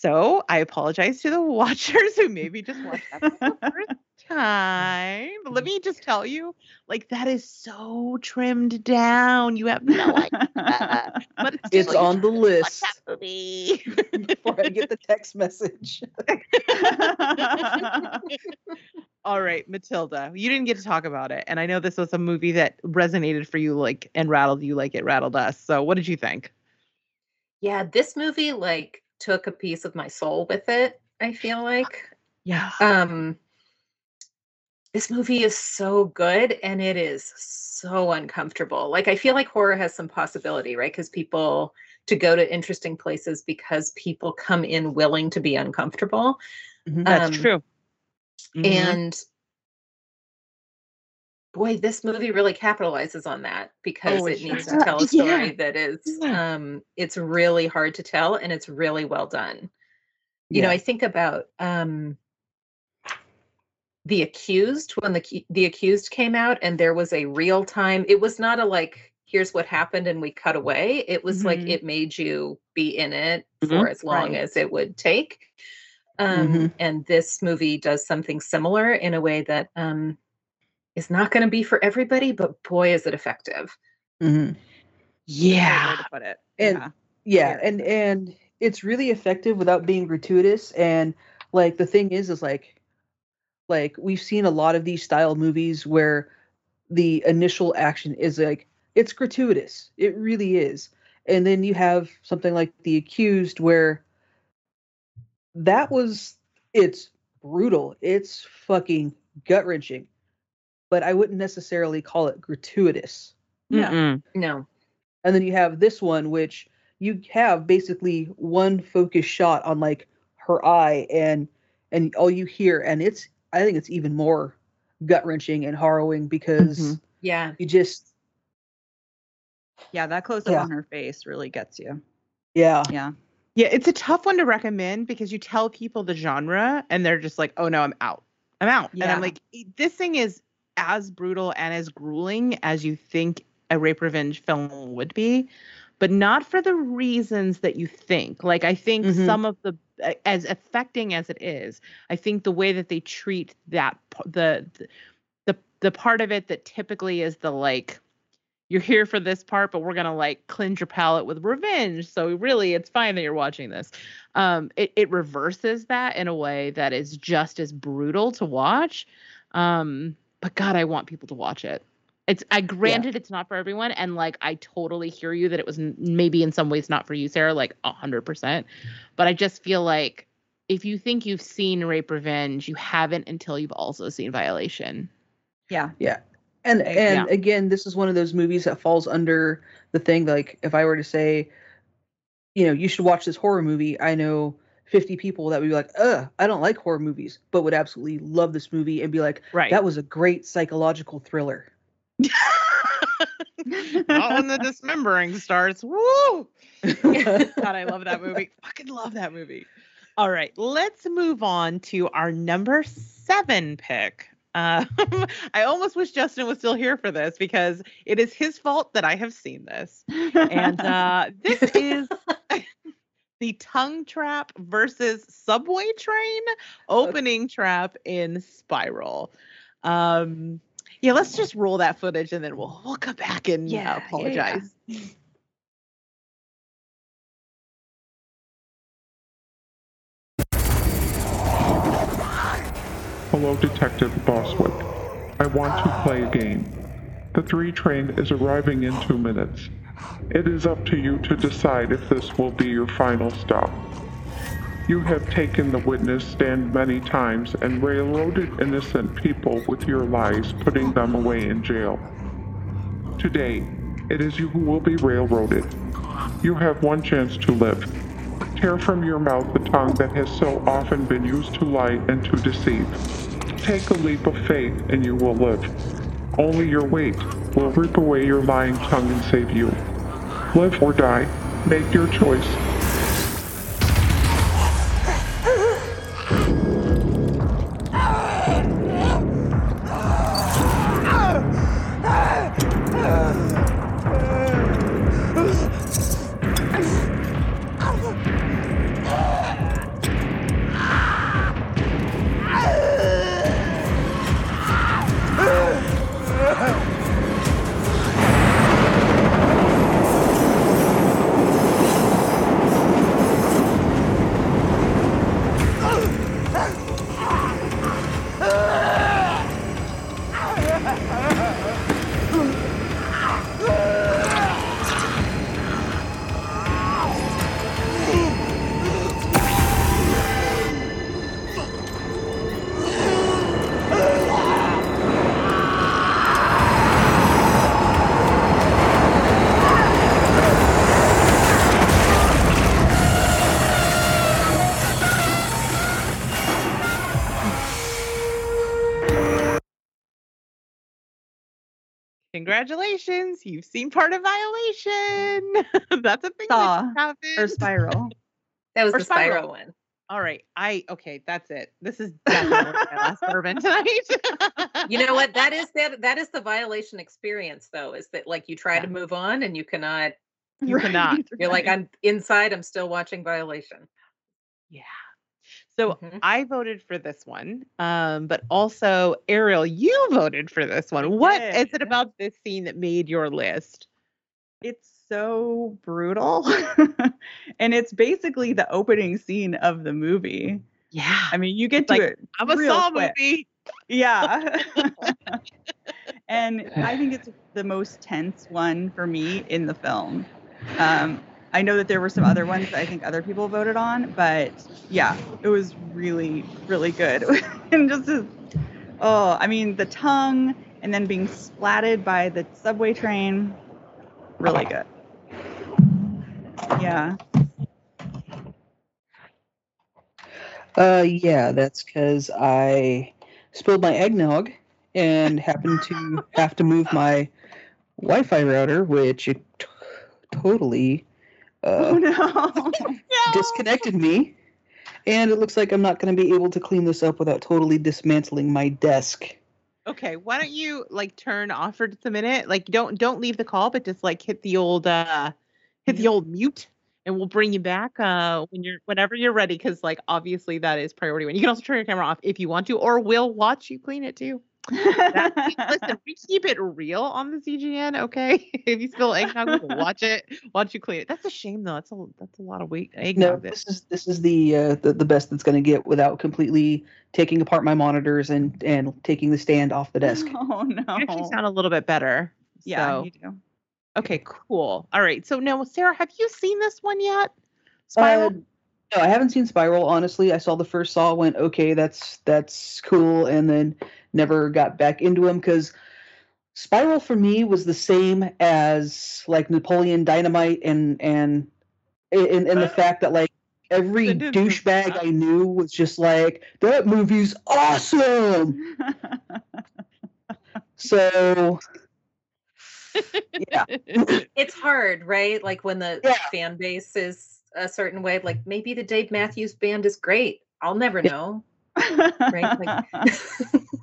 So I apologize to the watchers who maybe just watched that for the first time. But let mm. me just tell you, like that is so trimmed down. You have no idea. But it's, It's like, on the list before I get the text message. All right, Matilda, you didn't get to talk about it, and I know this was a movie that resonated for you, like and rattled you, like it rattled us. So, what did you think? Yeah, this movie like took a piece of my soul with it, I feel like. Yeah. Um this movie is so good and it is so uncomfortable. Like I feel like horror has some possibility, right? Cuz people to go to interesting places because people come in willing to be uncomfortable. That's Um, true. Mhm. And boy, this movie really capitalizes on that because Oh, it needs to tell a does. Yeah. story that is Yeah. um it's really hard to tell and it's really well done. You know, I think about um the accused when the the accused came out and there was a real time it was not a like here's what happened and we cut away it was like Mhm. it made you be in it Mhm. for as long Right. as it would take um Mhm. and this movie does something similar in a way that um is not going to be for everybody but boy is it effective hmm Yeah. put it. And yeah. yeah, and and it's really effective without being gratuitous. And like the thing is, is like like we've seen a lot of these style movies where the initial action is like it's gratuitous. It really is. And then you have something like The Accused where that was it's brutal. It's fucking gut wrenching. But I wouldn't necessarily call it gratuitous. Yeah. Mm-mm. no And then you have this one, which you have basically one focus shot on like her eye and and all you hear, and it's I think it's even more gut wrenching and harrowing because Mhm. yeah you just Yeah, that close up Yeah. on her face really gets you. yeah Yeah. Yeah, it's a tough one to recommend because you tell people the genre and they're just like, "Oh no, I'm out. I'm out." And I'm like, "E- "This thing is as brutal and as grueling as you think a rape revenge film would be, but not for the reasons that you think." Like I think Mhm. some of the as affecting as it is, I think the way that they treat that the the the, the part of it that typically is the like you're here for this part, but we're gonna like cleanse your palate with revenge. So really, it's fine that you're watching this. Um, it it reverses that in a way that is just as brutal to watch. Um, but God, I want people to watch it. It's I granted it's not for everyone, and like I totally hear you that it was n- maybe in some ways not for you, Sarah, like a hundred percent. But I just feel like if you think you've seen rape revenge, you haven't until you've also seen violation. Yeah. Yeah. And and yeah. again this is one of those movies that falls under the thing like if i were to say you know you should watch this horror movie i know 50 people that would be like ugh i don't like horror movies but would absolutely love this movie and be like Right. that was a great psychological thriller Not when the dismembering starts. Woo! God, I love that movie. Fucking love that movie. All right, let's move on to our number seven pick. Uh, I almost wish Justin was still here for this because it is his fault that I have seen this. And uh, this is the tongue trap versus subway train opening trap in Spiral. Um, yeah, let's just roll that footage and then we'll we'll come back and Yeah, uh, yeah, apologize. Hello, Detective Bozwick. I want to play a game. The 3 train is arriving in two minutes. It is up to you to decide if this will be your final stop. You have taken the witness stand many times and railroaded innocent people with your lies, putting them away in jail. Today, it is you who will be railroaded. You have one chance to live. Tear from your mouth the tongue that has so often been used to lie and to deceive. Take a leap of faith and you will live. Only your weight will rip away your lying tongue and save you. Live or die. Make your choice. Congratulations, you've seen part of Violation. That's a thing Saw that happened. or Spiral. That was Or the spiral Spiral. one. All right, I okay, that's it. This is definitely my last bourbon tonight. You know what? That is that that is the violation experience though, is that like you try to move on and you cannot You cannot. you're like, I'm inside, I'm still watching violation. Yeah. So Mhm. I voted for this one, um, but also Ariel, you voted for this one. What is it about this scene that made your list? It's so brutal. and it's basically the opening scene of the movie. Yeah, I mean, you get to Like, it. I'm a Saw quick. movie. Yeah. and I think it's the most tense one for me in the film. Um, I know that there were some other ones that I think other people voted on, but yeah, it was really, really good. and just as, oh, I mean, the tongue and then being splatted by the subway train, really good. Yeah. Uh, yeah, that's because I spilled my eggnog and happened to have to move my Wi-Fi router, which it t- totally Oh uh, no. disconnected me. And it looks like I'm not going to be able to clean this up without totally dismantling my desk. Okay, why don't you like turn off for just a minute? Like don't don't leave the call, but just like hit the old uh hit the old mute and we'll bring you back uh when you're whenever you're ready because like obviously that is priority one. You can also turn your camera off if you want to, or we'll watch you clean it too. That- listen, we keep it real on the ZGN, okay? if you spill eggnog, we'll watch it, watch you clean it. That's a shame though. That's a that's a lot of weight No, eggnog. that- this is this is the uh, the, the best that's going to get without completely taking apart my monitors and and taking the stand off the desk. Oh no. you actually sound a little bit better. yeah, so- you do. Okay, cool. All right. So now, Sarah, have you seen this one yet? Uh, Spiral. No, I haven't seen Spiral. Honestly, I saw the first Saw, went okay, that's that's cool, and then never got back into him because Spiral for me was the same as like Napoleon Dynamite and and in in the fact that like every douchebag I knew was just like that movie's awesome. So yeah, It's hard, right? Like when the Yeah. fan base is a certain way, like maybe the Dave Matthews band is great. I'll never know. Right? Like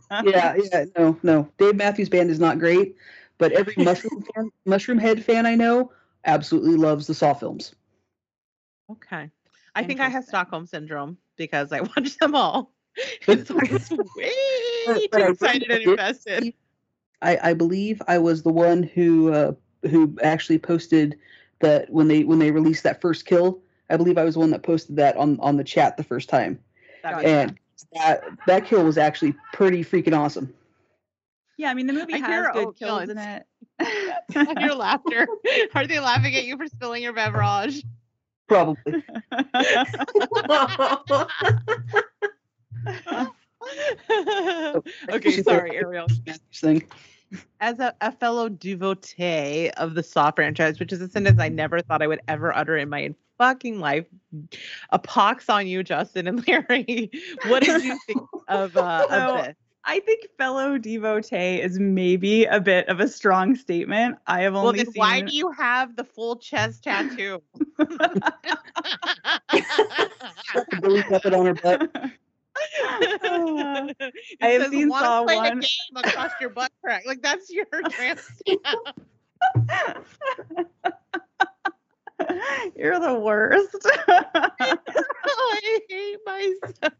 yeah, yeah, no, no. Dave Matthews Band is not great, but every Mushroom fan, Mushroomhead fan I know absolutely loves the Saw films. Okay. I think I have Stockholm syndrome because I watched them all. It's way But- but too I excited and invested. I, I believe I was the one who uh, who actually posted that when they when they released that first kill. I believe I was the one that posted that on on the chat the first time, That and that that kill was actually pretty freaking awesome. Yeah, I mean the movie I hear has good oat kills in it. I hear laughter. Are they laughing at you for spilling your beverage? Probably. Oh, okay, sorry, Ariel. Thing. As a, a fellow devotee of the Saw franchise, which is a sentence I never thought I would ever utter in my fucking life. A pox on you, Justin and Larry. What did you think of, uh, of this? I think fellow devotee is maybe a bit of a strong statement. I have Well, only then seen why do you have the full chest tattoo? Billy Puppet on her butt. I It have says, seen Saw one." across your butt crack. Like that's your tramp. You're the worst. I hate myself.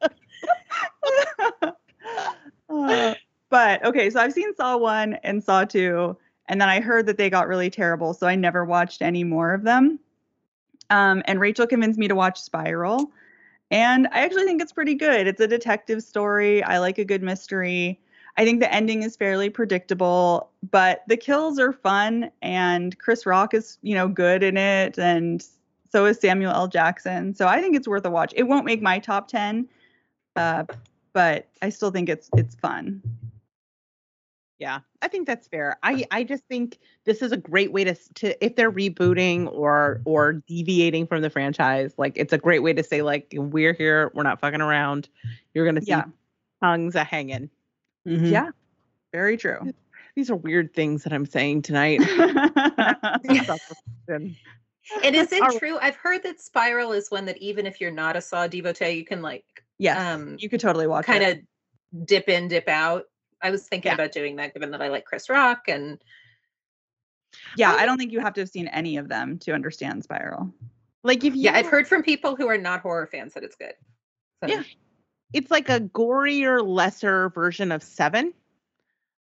Uh, but okay, so I've seen Saw 1 and Saw 2, and then I heard that they got really terrible, so I never watched any more of them. Um, and Rachel convinced me to watch Spiral, and I actually think it's pretty good. It's a detective story. I like a good mystery. I think the ending is fairly predictable, but the kills are fun, and Chris Rock is, you know, good in it, and so is Samuel L. Jackson. So I think it's worth a watch. It won't make my top 10, uh, but I still think it's it's fun. Yeah, I think that's fair. I I just think this is a great way to to if they're rebooting or or deviating from the franchise, like it's a great way to say like we're here, we're not fucking around. You're gonna see Yeah. tongues a hanging. Mhm. Yeah, very true. These are weird things that I'm saying tonight. And is it true? I've heard that Spiral is one that even if you're not a Saw devotee, you can like yeah, um, you could totally watch kind of dip in, dip out. I was thinking Yeah. about doing that given that I like Chris Rock and Yeah, I don't think you have to have seen any of them to understand Spiral. Like if you yeah, I've heard from people who are not horror fans that it's good. So, Yeah. it's like a gorier, lesser version of Seven.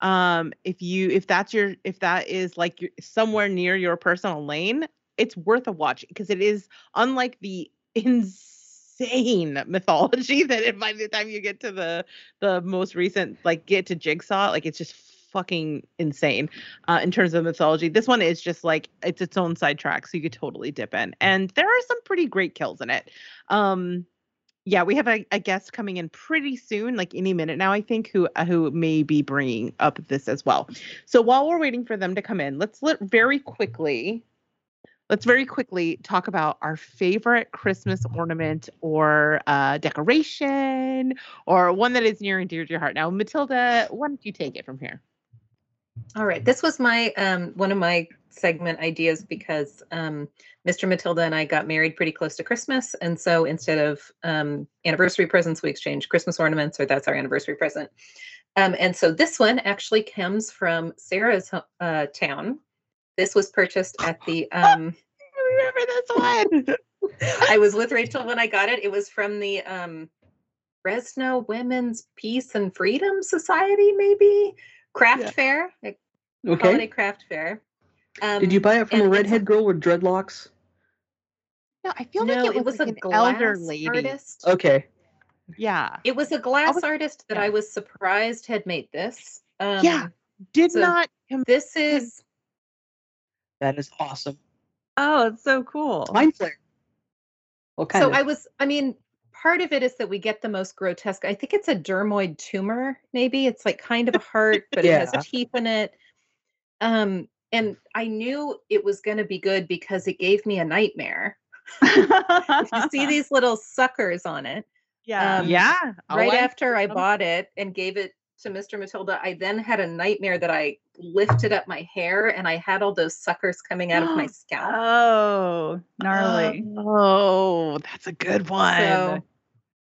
Um, if you if that's your if that is like your, somewhere near your personal lane, it's worth a watch because it is unlike the insane mythology that it, by the time you get to the the most recent like get to Jigsaw, like it's just fucking insane uh, in terms of mythology. This one is just like it's its own sidetrack, so you could totally dip in. And there are some pretty great kills in it. Um, yeah, we have a, a guest coming in pretty soon, like any minute now, I think, who uh, who may be bringing up this as well. So while we're waiting for them to come in, let's let very quickly, let's very quickly talk about our favorite Christmas ornament or uh, decoration or one that is near and dear to your heart. Now, Matilda, why don't you take it from here? All right. This was my um one of my segment ideas because um Mr. Matilda and I got married pretty close to Christmas. And so instead of um anniversary presents, we exchanged Christmas ornaments, or that's our anniversary present. Um, and so this one actually comes from Sarah's uh, town. This was purchased at the um I remember this one. I was with Rachel when I got it. It was from the um Fresno Women's Peace and Freedom Society, maybe craft Yeah. fair, like Okay. holiday craft fair. Um, Did you buy it from a redhead girl with dreadlocks? No, I feel No, like it was, like a an glass elder lady. artist. Okay. Yeah. It was a glass was- artist that yeah. I was surprised had made this. Um, Yeah. Did so not This is That is awesome. Oh, it's so cool. Mind flare. Well, kind so of. I was. I mean, part of it is that we get the most grotesque. I think it's a dermoid tumor. Maybe it's like kind of a heart, but it has teeth in it. Um, and I knew it was going to be good because it gave me a nightmare. You see these little suckers on it, yeah. um, yeah. oh, right I- after I bought it and gave it to Mr. Matilda, I then had a nightmare that I lifted up my hair and I had all those suckers coming out of my scalp. Oh, gnarly. Oh, that's a good one. So,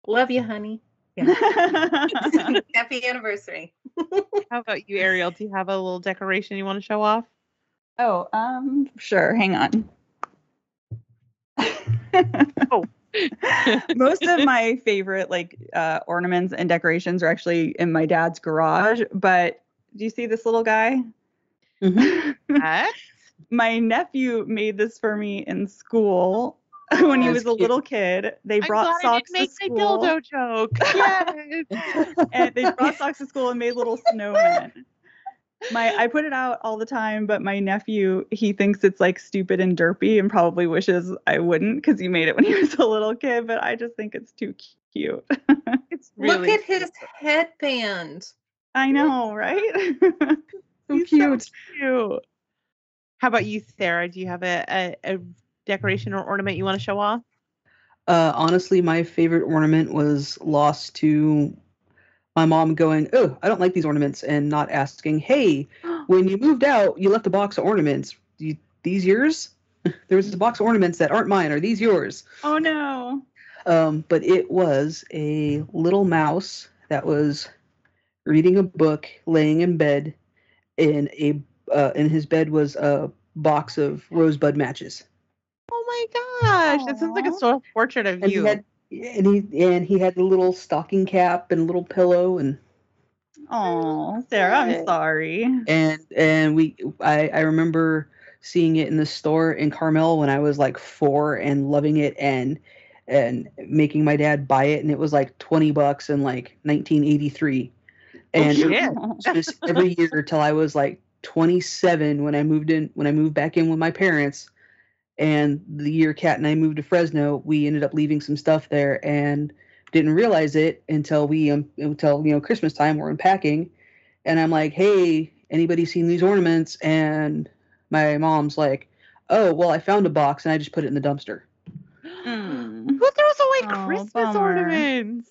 love you, honey. Yeah. Happy anniversary. How about you, Ariel? Do you have a little decoration you want to show off? oh, um, sure. Hang on. Oh. Most of my favorite like uh, ornaments and decorations are actually in my dad's garage. But do you see this little guy? What? my nephew made this for me in school when he That's was a little kid. They I'm brought glad I socks didn't to make my school. dildo joke. Yes. and they brought socks to school and made little snowmen. My I put it out all the time, but my nephew he thinks it's like stupid and derpy and probably wishes I wouldn't because he made it when he was a little kid. But I just think it's too cute. it's really Look really at his headband. I know, right? so He's cute. cute. How about you, Sarah? Do you have a, a, a decoration or ornament you want to show off? Uh, honestly, my favorite ornament was lost to my mom going, "Oh, I don't like these ornaments," and not asking, "Hey, when you moved out, you left a box of ornaments. You, these yours? there was a box of ornaments that aren't mine. Are these yours?" Oh no. Um, but it was a little mouse that was reading a book, laying in bed, and a uh, in his bed was a box of rosebud matches. Oh my gosh, that sounds like a sort of portrait of And you. he had and he and he had the little stocking cap and a little pillow and Oh, Sarah, I'm sorry. and and we I I remember seeing it in the store in Carmel when I was like four and loving it and and making my dad buy it and it was like 20 bucks in like 1983 and it was just every year till I was like 27 when I moved in when I moved back in with my parents and the year Kat and I moved to Fresno we ended up leaving some stuff there and didn't realize it until we um, until you know Christmas time we're unpacking and I'm like hey anybody seen these ornaments and my mom's like oh well I found a box and I just put it in the dumpster Who throws away Oh, Christmas bummer. ornaments?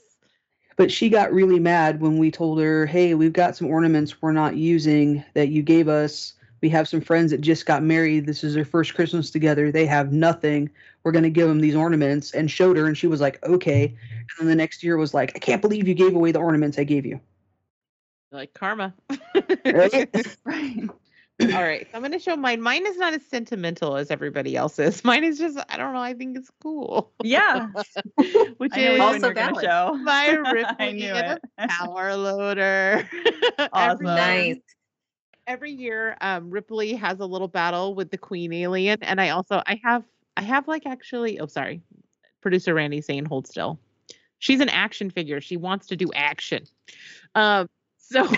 but she got really mad when we told her, "Hey, we've got some ornaments we're not using that you gave us. We have some friends that just got married. This is their first Christmas together. They have nothing. We're going to give them these ornaments." And showed her and she was like, "Okay." And then the next year was like, "I can't believe you gave away the ornaments I gave you." Like karma. Right? right. All right, so I'm going to show mine. Mine is not as sentimental as everybody else's. Mine is just, I don't know, I think it's cool. Yeah. Which I is Also you valid. show. my I Ripley knew a power loader. Awesome. Nice. Every year, um, Ripley has a little battle with the Queen Alien, and I also I have I have like actually. Oh, sorry, producer Randy saying hold still. She's an action figure. She wants to do action. Um, so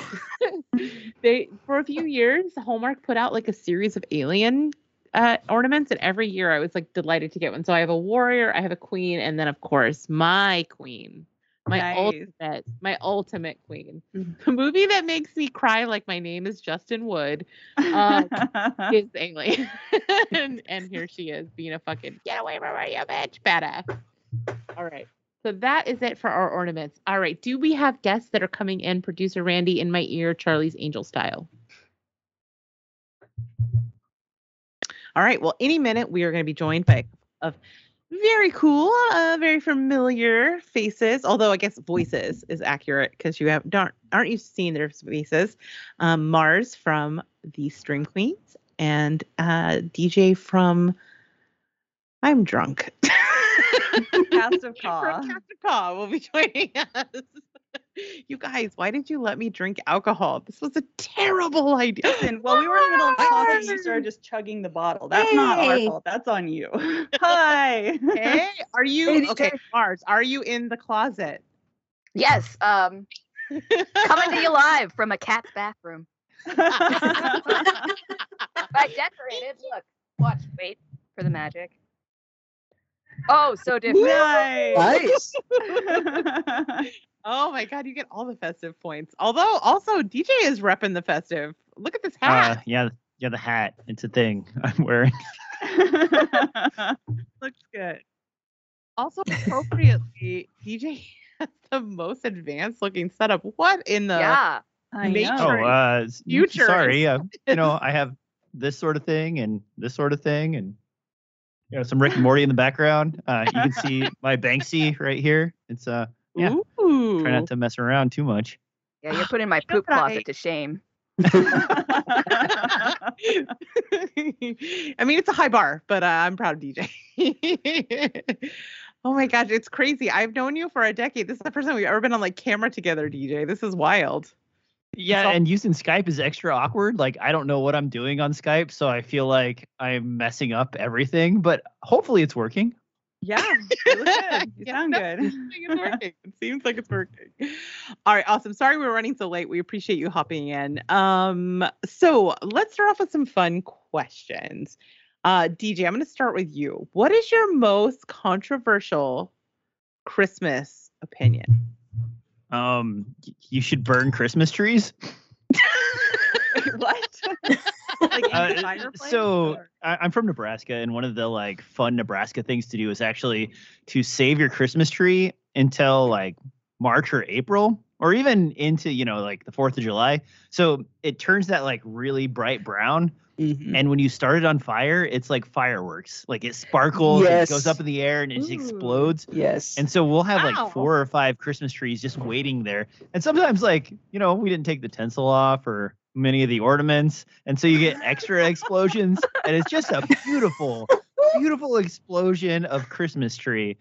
they for a few years, Hallmark put out like a series of alien uh, ornaments, and every year I was like delighted to get one. So I have a warrior, I have a queen, and then of course my queen, my Nice. ultimate, my ultimate queen. The movie that makes me cry like my name is Justin Wood um, is Alien, and, and here she is being a fucking get away from her, you bitch, badass. All right. So that is it for our ornaments. All right. Do we have guests that are coming in? Producer Randy in my ear, Charlie's Angel style. All right. Well, any minute we are going to be joined by of very cool, uh, very familiar faces. Although I guess voices is accurate because you have don't aren't you seeing their faces? Um, Mars from the Stream Queens and uh, DJ from I'm drunk. Passive Caw. From Captain Caw will be joining us. You guys, why did you let me drink alcohol? This was a terrible idea. Listen, while we were in the middle of talking, you started just chugging the bottle. That's not our fault. That's on you. Hi. Hey, are you DJ. okay? Mars, are you in the closet? Yes, um, coming to you live from a cat's bathroom. I decorated. Look, watch, wait for the magic. Oh, so different. nice. Nice. Oh my god, you get all the festive points. Although also DJ is repping the festive. Look at this hat. Uh, yeah, yeah, the hat. It's a thing I'm wearing. Looks good. Also appropriately, DJ has the most advanced looking setup. What in the Yeah. I Nature. know. Oh, uh, s- Future sorry. Uh, you know, I have this sort of thing and this sort of thing, and you know, some Rick and Morty in the background. Uh, you can see my Banksy right here. It's uh, yeah. Ooh. Try not to mess around too much. Yeah, you're putting my poop closet to shame. I mean, it's a high bar, but uh, I'm proud of DJ. oh my gosh, it's crazy. I've known you for a decade. This is the first time we've ever been on like camera together, DJ. This is wild. Yeah, all- and using Skype is extra awkward. Like I don't know what I'm doing on Skype, so I feel like I'm messing up everything. But hopefully it's working. yeah, you look good. You Yeah, sound no, good. It seems like it's working. It seems like it's working. All right, awesome. Sorry we're running so late. We appreciate you hopping in. Um, so let's start off with some fun questions. Uh, DJ, I'm going to start with you. What is your most controversial Christmas opinion? Um, you should burn Christmas trees. what? like in Uh, the fireplace? so I, I'm from Nebraska, and one of the like fun Nebraska things to do is actually to save your Christmas tree until like March or April, or even into you know like the Fourth of July. So it turns that like really bright brown, Mm-hmm. and when you start it on fire, it's like fireworks. Like it sparkles, and it goes up in the air, and it just explodes. Yes. And so we'll have Wow. like four or five Christmas trees just waiting there. And sometimes like, you know, we didn't take the tinsel off or many of the ornaments. And so you get extra explosions and it's just a beautiful, beautiful explosion of Christmas tree.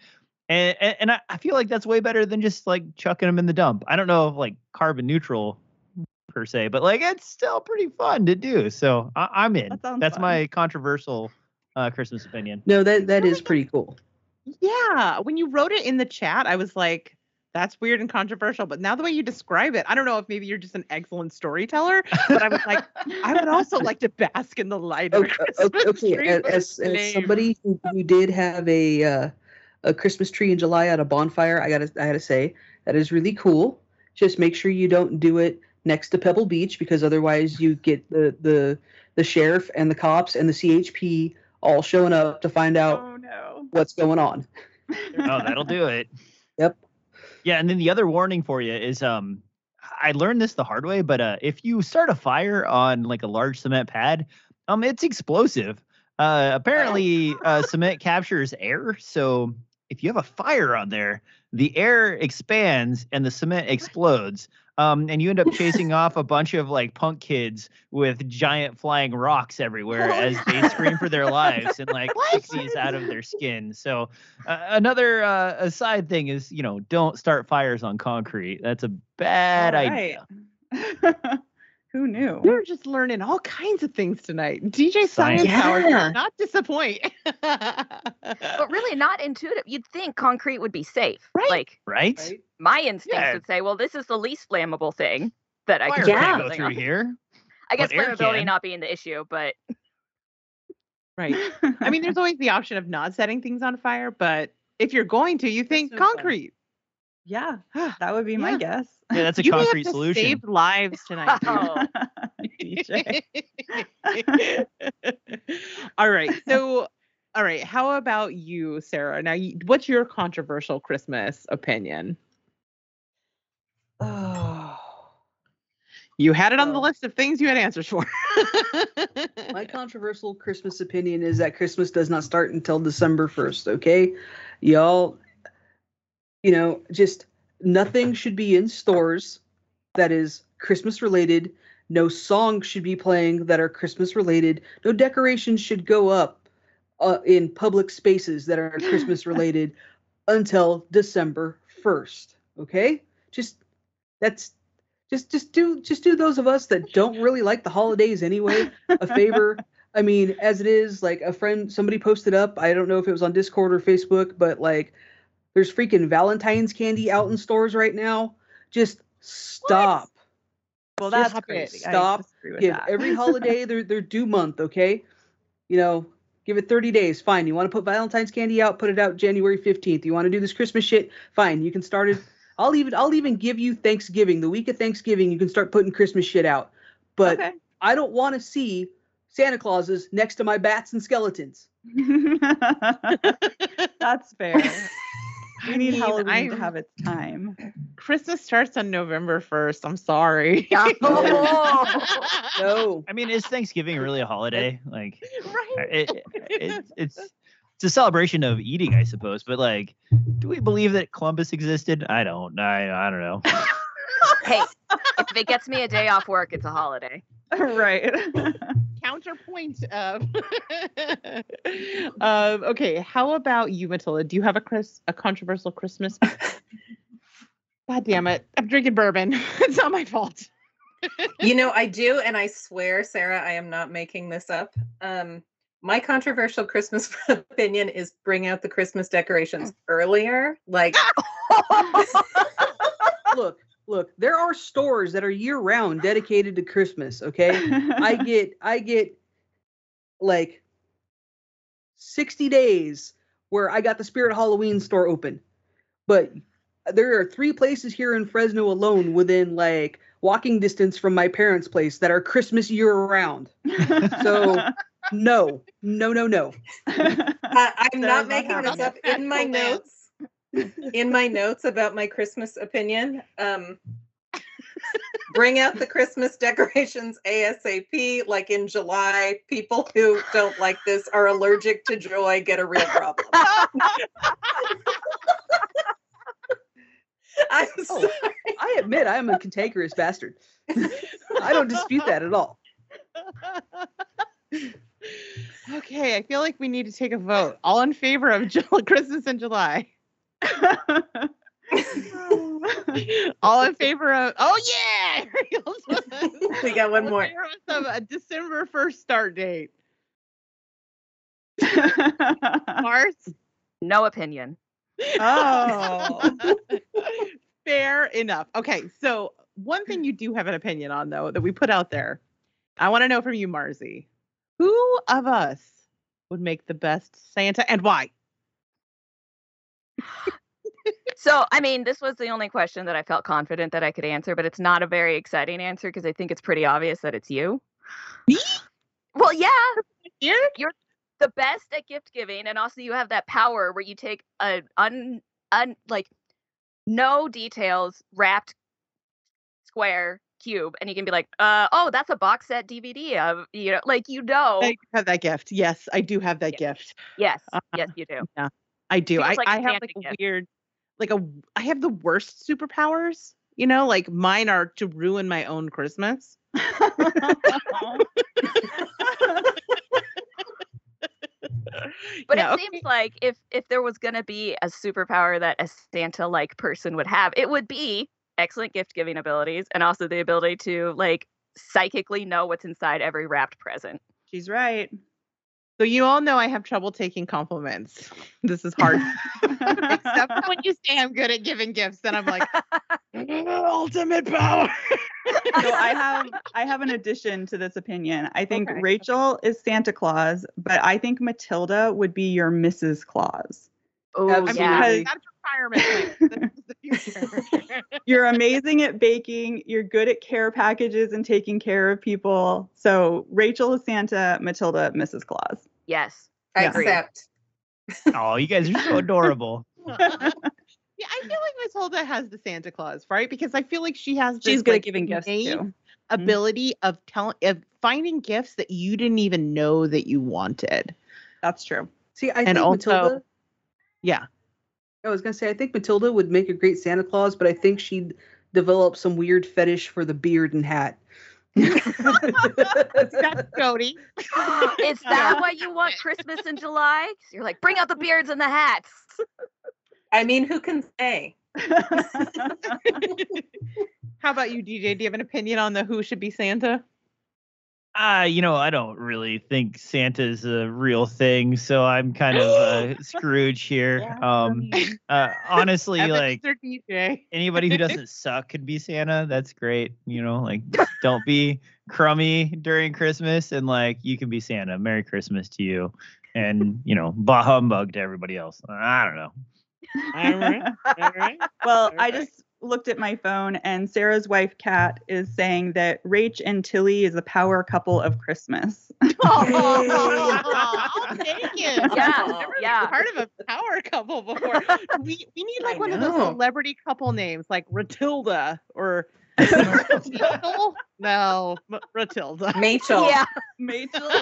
And and, and I, I feel like that's way better than just like chucking them in the dump. I don't know if like carbon neutral per se, but like it's still pretty fun to do. So I, I'm in. That That's fun. my controversial uh, Christmas opinion. No, that that is pretty cool. Yeah, when you wrote it in the chat, I was like, that's weird and controversial. But now the way you describe it, I don't know if maybe you're just an excellent storyteller, but I was like, I would also like to bask in the light of Okay, Christmas okay, tree. as, as, as somebody who, who did have a uh, a Christmas tree in July at a bonfire, I gotta I gotta say that is really cool. Just make sure you don't do it next to Pebble Beach because otherwise you get the the the sheriff and the cops and the CHP all showing up to find out Oh no. what's going on. oh, that'll do it. Yep. Yeah, and then the other warning for you is um I learned this the hard way, but uh if you start a fire on like a large cement pad, um it's explosive. Uh apparently uh cement captures air, so if you have a fire on there, the air expands and the cement explodes. Um, and you end up chasing off a bunch of like punk kids with giant flying rocks everywhere as they scream for their lives and like pixies out of their skin. So uh, another uh, a side thing is you know don't start fires on concrete. That's a bad All idea. right. Who knew? We're just learning all kinds of things tonight. DJ Science Science. Hour Yeah. not disappoint. But really not intuitive. You'd think concrete would be safe. Right. Like Right? Right? my instincts Yeah. would say, well, this is the least flammable thing that I Fire can can't Yeah. go through on. here. I guess flammability not being the issue, but right. I mean, there's always the option of not setting things on fire, but if you're going to, you think so fun. concrete. yeah, that would be my Yeah. guess. Yeah, that's a you may have concrete to solution. Save lives tonight. oh, DJ. all right. So, all right. How about you, Sarah? Now, what's your controversial Christmas opinion? Oh. You had it on the list of things you had answers for. My controversial Christmas opinion is that Christmas does not start until December 1st, okay? Y'all, you know, just nothing should be in stores that is Christmas related. No songs should be playing that are Christmas related. No decorations should go up uh, in public spaces that are Christmas related until December 1st, okay? Just that's just just do just do those of us that don't really like the holidays anyway a favor. I mean, as it is, like a friend, somebody posted up. I don't know if it was on Discord or Facebook, but like, there's freaking Valentine's candy mm-hmm. out in stores right now. Just stop. Well, Just that's crazy. Stop. I disagree with Give that. every holiday their their due month, okay? You know, give it 30 days. Fine. You want to put Valentine's candy out, put it out January 15th. You want to do this Christmas shit? Fine. You can start it. I'll even I'll even give you Thanksgiving. The week of Thanksgiving, you can start putting Christmas shit out. But okay. I don't want to see Santa Clauses next to my bats and skeletons. That's fair. We need mean, Halloween I'm- to have its time. Christmas starts on November 1st. I'm sorry. Oh. No. I mean, is Thanksgiving really a holiday? Like, right. it, it, it's it's a celebration of eating, I suppose. But like, do we believe that Columbus existed? I don't. I I don't know. hey, if it gets me a day off work, it's a holiday. right. Counterpoint. Um, um, okay, how about you, Matilda? Do you have a Chris a controversial Christmas? God damn it! I'm drinking bourbon. it's not my fault. you know, I do, and I swear, Sarah, I am not making this up. Um, my controversial Christmas opinion is bring out the Christmas decorations earlier. Like, Look, look, there are stores that are year round dedicated to Christmas, okay? I get I get like 60 days where I got the Spirit Halloween store open. But there are three places here in Fresno alone within like walking distance from my parents' place that are Christmas year round. So no, no, no, no. I, I'm not not making this up in my notes. In my notes about my Christmas opinion, um, bring out the Christmas decorations ASAP. Like in July, people who don't like this are allergic to joy get a real problem. I'm Oh, sorry. I admit I am a cantankerous bastard. I don't dispute that at all. Okay, I feel like we need to take a vote. All in favor of Christmas in July. All in favor of oh yeah, We got one more. Of a December first start date. Mars. No opinion. Oh, fair enough. Okay, so one thing you do have an opinion on though that we put out there, I want to know from you, Marzi, who of us would make the best Santa and why? So, I mean, this was the only question that I felt confident that I could answer, but it's not a very exciting answer because I think it's pretty obvious that it's you. Me? Well, yeah. You're you're the best at gift giving, and also you have that power where you take a un un like no details wrapped square cube, and you can be like, uh, oh, that's a box set DVD of you know, like you know, I have that gift. Yes, I do have that gift. yes, Uh, yes, you do. Yeah, I do. I, like I have like a weird, like a. I have the worst superpowers. You know, like mine are to ruin my own Christmas. But it seems like if if there was gonna be a superpower that a Santa like person would have, it would be excellent gift giving abilities and also the ability to like psychically know what's inside every wrapped present. She's right. So you all know I have trouble taking compliments. This is hard. Except for when you say I'm good at giving gifts, then I'm like, ultimate power. so I have I have an addition to this opinion. I think Okay. Rachel is Santa Claus, but I think Matilda would be your Mrs. Claus. Oh, I yeah. that's that's retirement. plan. This is the future. You're amazing at baking. You're good at care packages and taking care of people. So Rachel is Santa, Matilda Mrs. Claus. Yes. I Yeah. accept. Oh, you guys are so adorable. yeah, I feel like Matilda has the Santa Claus, right? Because I feel like she has this She's good like, at giving gifts too. Hmm? ability of telling of finding gifts that you didn't even know that you wanted. That's true. See, I And think also- Matilda. Yeah. I was gonna say I think Matilda would make a great Santa Claus, but I think she'd develop some weird fetish for the beard and hat. That's Cody. Is that why you want Christmas in July? You're like, bring out the beards and the hats. I mean, who can say? How about you, DJ? Do you have an opinion on the who should be Santa? Uh, you know, I don't really think Santa's a real thing, so I'm kind of uh, Scrooge here. Um, uh, honestly, like anybody who doesn't suck could be Santa. That's great. You know, like don't be crummy during Christmas, and like you can be Santa. Merry Christmas to you, and you know, bah humbug to everybody else. I don't know. All right. All right. Well, I just looked at my phone and Sarah's wife Kat is saying that Rach and Tilly is a power couple of Christmas. I'll take it. Yeah, I've never yeah. Part of a power couple before. We we need like I one of those celebrity couple names, like Ratilda or Rachel? No, M- Ratilda. Machel. Yeah. Rachel.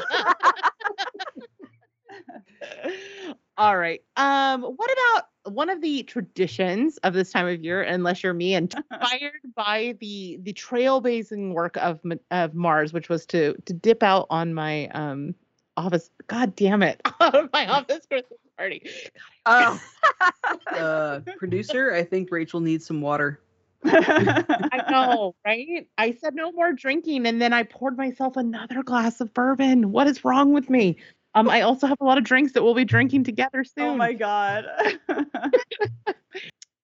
All right. Um, what about one of the traditions of this time of year, unless you're me, and inspired by the the trailblazing work of of Mars, which was to to dip out on my um office. God damn it, my office Christmas party. Oh, Uh, producer, I think Rachel needs some water. I know, right? I said no more drinking, and then I poured myself another glass of bourbon. What is wrong with me? Um, I also have a lot of drinks that we'll be drinking together soon. oh my god.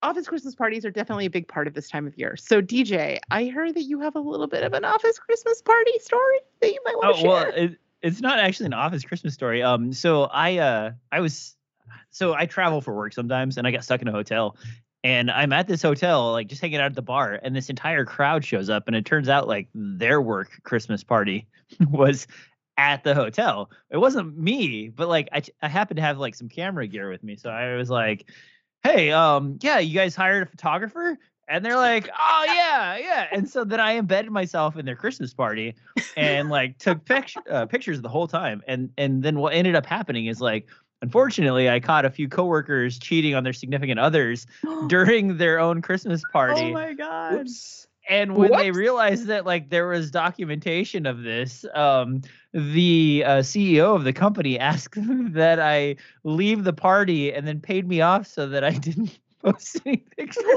office Christmas parties are definitely a big part of this time of year. So, DJ, I heard that you have a little bit of an office Christmas party story that you might want to Oh well, it, it's not actually an office Christmas story. Um, so I uh I was so I travel for work sometimes, and I got stuck in a hotel, and I'm at this hotel, like just hanging out at the bar, and this entire crowd shows up, and it turns out like their work Christmas party was at the hotel. It wasn't me, but like I I happened to have like some camera gear with me, so I was like, "Hey, um, yeah, you guys hired a photographer?" And they're like, "Oh yeah, yeah." And so then I embedded myself in their Christmas party and like took picture, uh, pictures the whole time. And and then what ended up happening is like Unfortunately, I caught a few coworkers cheating on their significant others during their own Christmas party. Oh my god. And when they realized that like there was documentation of this, um, the uh, CEO of the company asked that I leave the party and then paid me off so that I didn't post any pictures.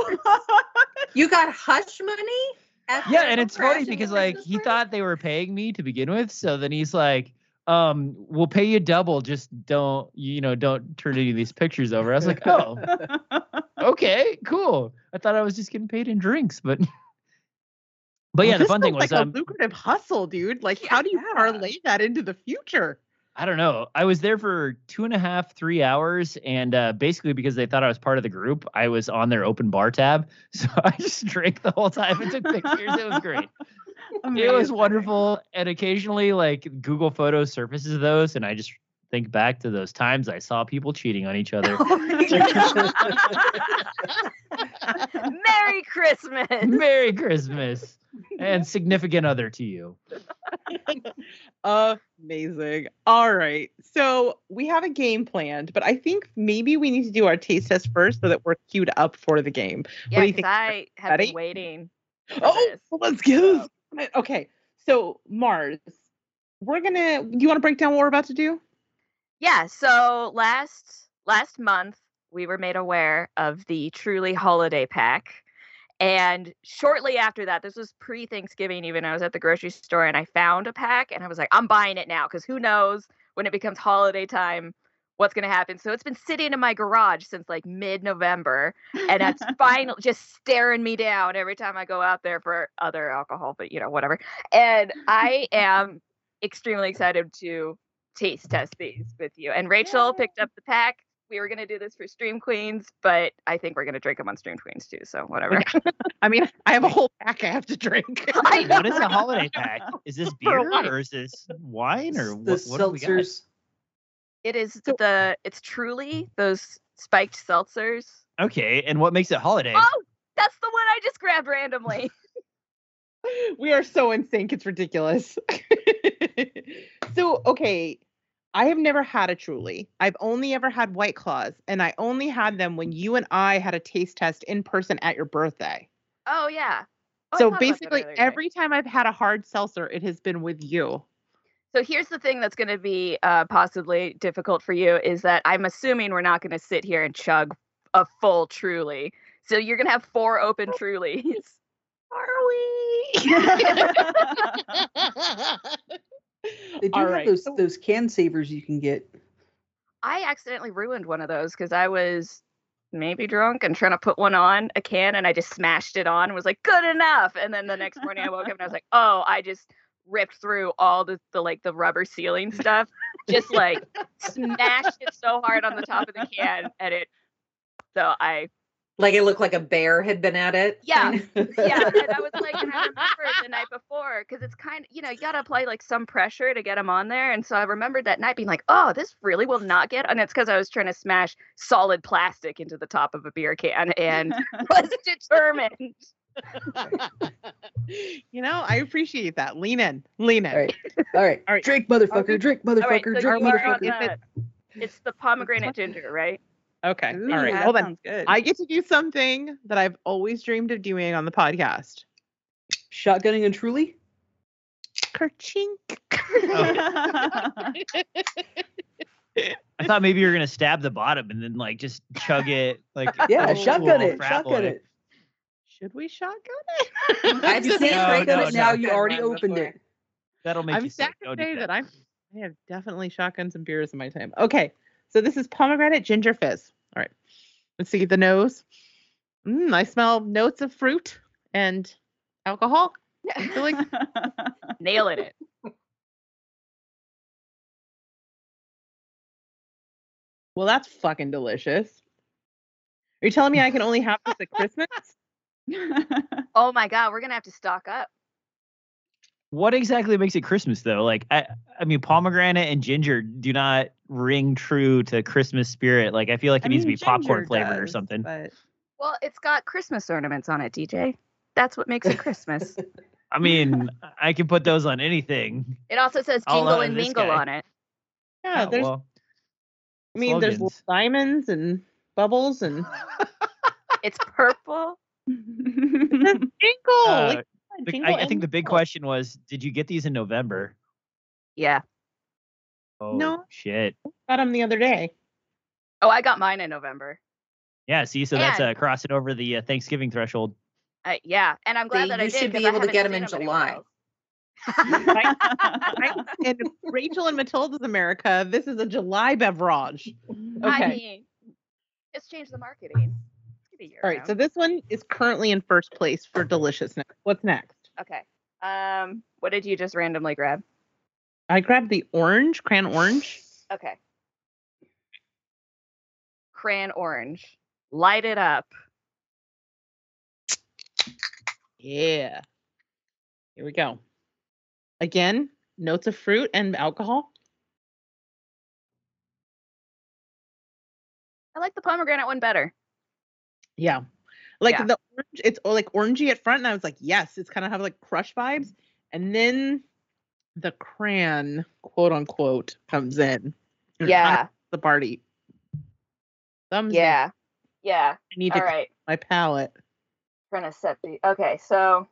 You got hush money? yeah, and it's funny because like he thought they were paying me to begin with, so then he's like, um, we'll pay you double, just don't you know, don't turn any of these pictures over. I was like, oh, okay, cool. I thought I was just getting paid in drinks, but but yeah, Well, the fun thing was like um, a lucrative hustle, dude. Like, how do you parlay that into the future? I don't know. I was there for two and a half, three hours, and uh, basically because they thought I was part of the group, I was on their open bar tab. So I just drank the whole time and took pictures. it was great. It was wonderful. And occasionally, like Google Photos surfaces those, and I just think back to those times I saw people cheating on each other. Merry Christmas. Merry Christmas and significant other to you. Amazing. All right. So we have a game planned, but I think maybe we need to do our taste test first so that we're queued up for the game. Yeah, what do you 'cause think? I have Ready? been waiting. Oh, well, let's get this. Okay. So Mars, we're gonna. You want to break down what we're about to do? Yeah, so last last month we were made aware of the Truly Holiday Pack. And shortly after that, this was pre-Thanksgiving even, I was at the grocery store and I found a pack and I was like, I'm buying it now because who knows when it becomes holiday time what's going to happen. So it's been sitting in my garage since like mid-November and it's finally just staring me down every time I go out there for other alcohol, but you know, whatever. And I am extremely excited to taste test these with you. And Rachel picked up the pack. We were gonna do this for Stream Queens, but I think we're gonna drink them on Stream Queens too. So whatever. I mean, I have a whole pack I have to drink. What is a holiday pack? Is this beer or is this wine or The what, what do we got? seltzers. It is the it's truly those spiked seltzers. Okay, and what makes it holiday? Oh, that's the one I just grabbed randomly. we are so in sync. It's ridiculous. so, okay, I have never had a Truly. I've only ever had White Claws, and I only had them when you and I had a taste test in person at your birthday. Oh yeah. Oh, so thought about that basically, earlier every time I've had a hard seltzer, it has been with you. So here's the thing that's going to be uh, possibly difficult for you is that I'm assuming we're not going to sit here and chug a full Truly. So you're going to have four open Trulies. Are we? They do All have right, those those can savers you can get. I accidentally ruined one of those because I was maybe drunk and trying to put one on a can and I just smashed it on and was like, good enough. And then the next morning I woke up and I was like, oh, I just ripped through all the, the like the rubber sealing stuff. Just like smashed it so hard on the top of the can and it so I Like it looked like a bear had been at it. yeah, yeah. And I was like, and I remembered the night before because it's kind of, you know, you got to apply like some pressure to get them on there. And so I remembered that night being like, oh, this really will not get. And it's because I was trying to smash solid plastic into the top of a beer can and was determined. you know, I appreciate that. Lean in, lean in. All right, all right, All right. drink, motherfucker, drink, All right, motherfucker, so drink, you are on motherfucker. the- it's the pomegranate ginger, right? Okay. Ooh, All right. that Hold on. sounds good. I get to do something that I've always dreamed of doing on the podcast. Shotgunning and truly. Kerchink. Oh. I thought maybe you were gonna stab the bottom and then like just chug it like Yeah, old shotgun school it, shotgun boy. it. Should we shotgun it? I've seen can't No, shotgun no, it now. no. You already opened it. That'll make I'm you sick. sad to say that. that I'm I have definitely shotgunned some beers in my time. Okay, so this is pomegranate ginger fizz. All right, let's see the nose. Mm, I smell notes of fruit and alcohol. Like Nailing it. well, that's fucking delicious. Are you telling me I can only have this at Christmas? Oh my god, we're gonna have to stock up. What exactly makes it Christmas though? Like I I mean pomegranate and ginger do not ring true to Christmas spirit. Like I feel like it I needs mean, to be popcorn ginger flavored or something. But Well, it's got Christmas ornaments on it, DJ. That's what makes it Christmas. I mean, I can put those on anything. it also says jingle and mingle guy. on it. Yeah, Oh, there's. well, I mean, there's diamonds and bubbles and It's purple. jingle. Uh, like, the- I, I think the big question was, did you get these in November? Yeah. Oh No. shit. Got them the other day. Oh, I got mine in November. Yeah, see, so that's And- uh, crossing over the uh, Thanksgiving threshold. Uh, yeah, and I'm glad See, that I you did. should be able to get them get 'em seen in 'em anywhere July. else. Right? and Rachel and Matilda's America. This is a July beverage. I Okay. mean, just change the marketing. Gonna be All right. So this one is currently in first place for deliciousness. What's next? okay. Um, what did you just randomly grab? I grabbed the orange, crayon orange. Okay. Crayon orange. Light it up. Yeah. Here we go. Again, notes of fruit and alcohol. I like the pomegranate one better. Yeah. Like Yeah. the orange, it's oh, like orangey at front, and I was like, yes, it's kind of have like crush vibes. And then the crayon, quote unquote, comes in. and it kinda Yeah. The party. Thumbs Yeah. down. Yeah. I need All to right. my palate. Trying to set the. Okay. So.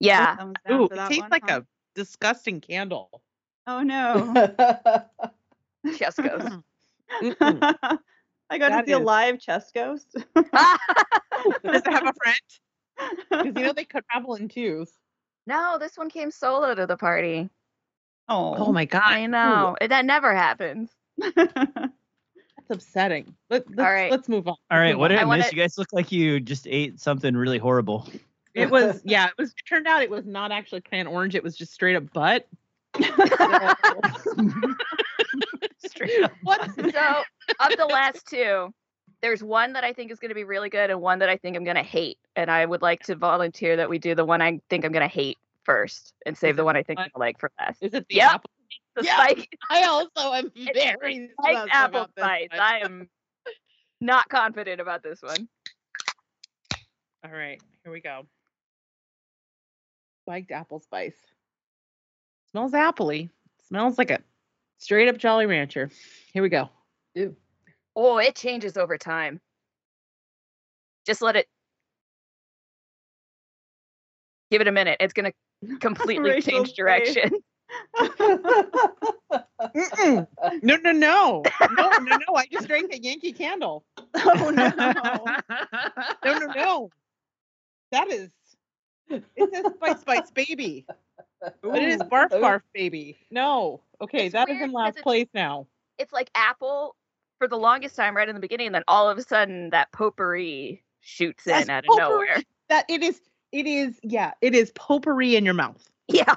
Yeah. thumbs Ooh, it tastes one, like huh? a disgusting candle. Oh no. Just goes. I got That to see a live chess ghost. Does it have a friend? Because you know they could travel in twos. no, this one came solo to the party. oh. Oh my god. I know. That never happens. That's upsetting. Let, let's, right. let's move on. All Let's right, move what did I, I wanna- miss? You guys look like you just ate something really horrible. It was yeah, it was it turned out it was not actually crayon orange, it was just straight up butt. Straight up. What So, of the last two, there's one that I think is going to be really good and one that I think I'm going to hate. And I would like to volunteer that we do the one I think I'm going to hate first and save the one I think I'm what? going to like for last. Is it the Yep. apple? The Yeah. spike, I also am very spiked apple spice. I am not confident about this one. All right, here we go. Spiked apple spice. Smells appley. Smells like a straight up Jolly Rancher. Here we go. Ew. Oh, it changes over time. Just let it. Give it a minute. It's going to completely change direction. No, no, no, no, no, no. I just drank a Yankee Candle. oh no. No, no, no. That is. It says Spice Spice Baby, but it is Barf Ooh. Barf oh. Baby. No. Okay, It's that is weird in 'cause last place now. it's like apple for the longest time right in the beginning and then all of a sudden that potpourri shoots That's in out of potpourri. nowhere That it is. It is. Yeah, it is potpourri in your mouth. yeah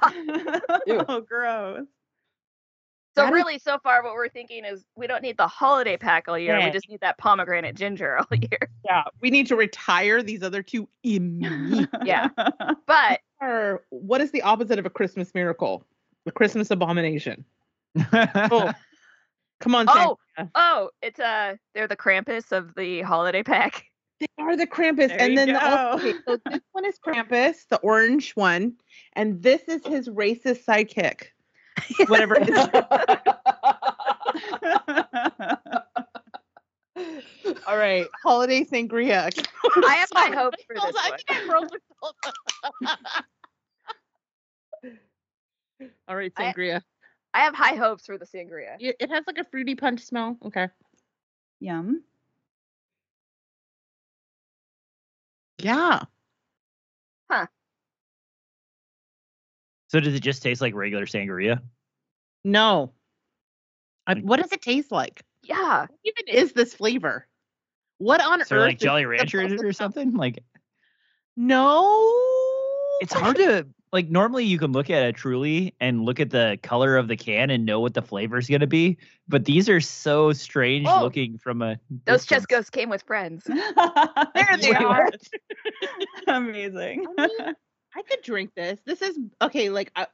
oh, gross. so That is- really so far what we're thinking is we don't need the holiday pack all year we just need that pomegranate ginger all year Yeah, we need to retire these other two immediately. Yeah. but Or what is the opposite of a Christmas miracle? The Christmas abomination. Oh, come on, oh Sandra. oh it's uh they're the krampus of the holiday pack They are the Krampus, There and you then the, okay, so this one is Krampus, the orange one, and this is his racist sidekick. Whatever. it is. All right, holiday sangria. i have my Sorry, hopes for this I one think I broke Matilda. All right, sangria. i have high hopes for the sangria It it has like a fruity punch smell. Okay. Yum. Yeah. Huh. So does it just taste like regular sangria? No. I, what does it taste like? yeah What even is this flavor? What on So earth? like is Jolly this Rancher in supposed it to or something? Like No. it's hard to like normally you can look at a truly and look at the color of the can and know what the flavor is going to be, but these are so strange Oh. looking from a Those distance. chest ghosts came with friends. There they are. Amazing. I mean, I could drink this. This is okay. Like I,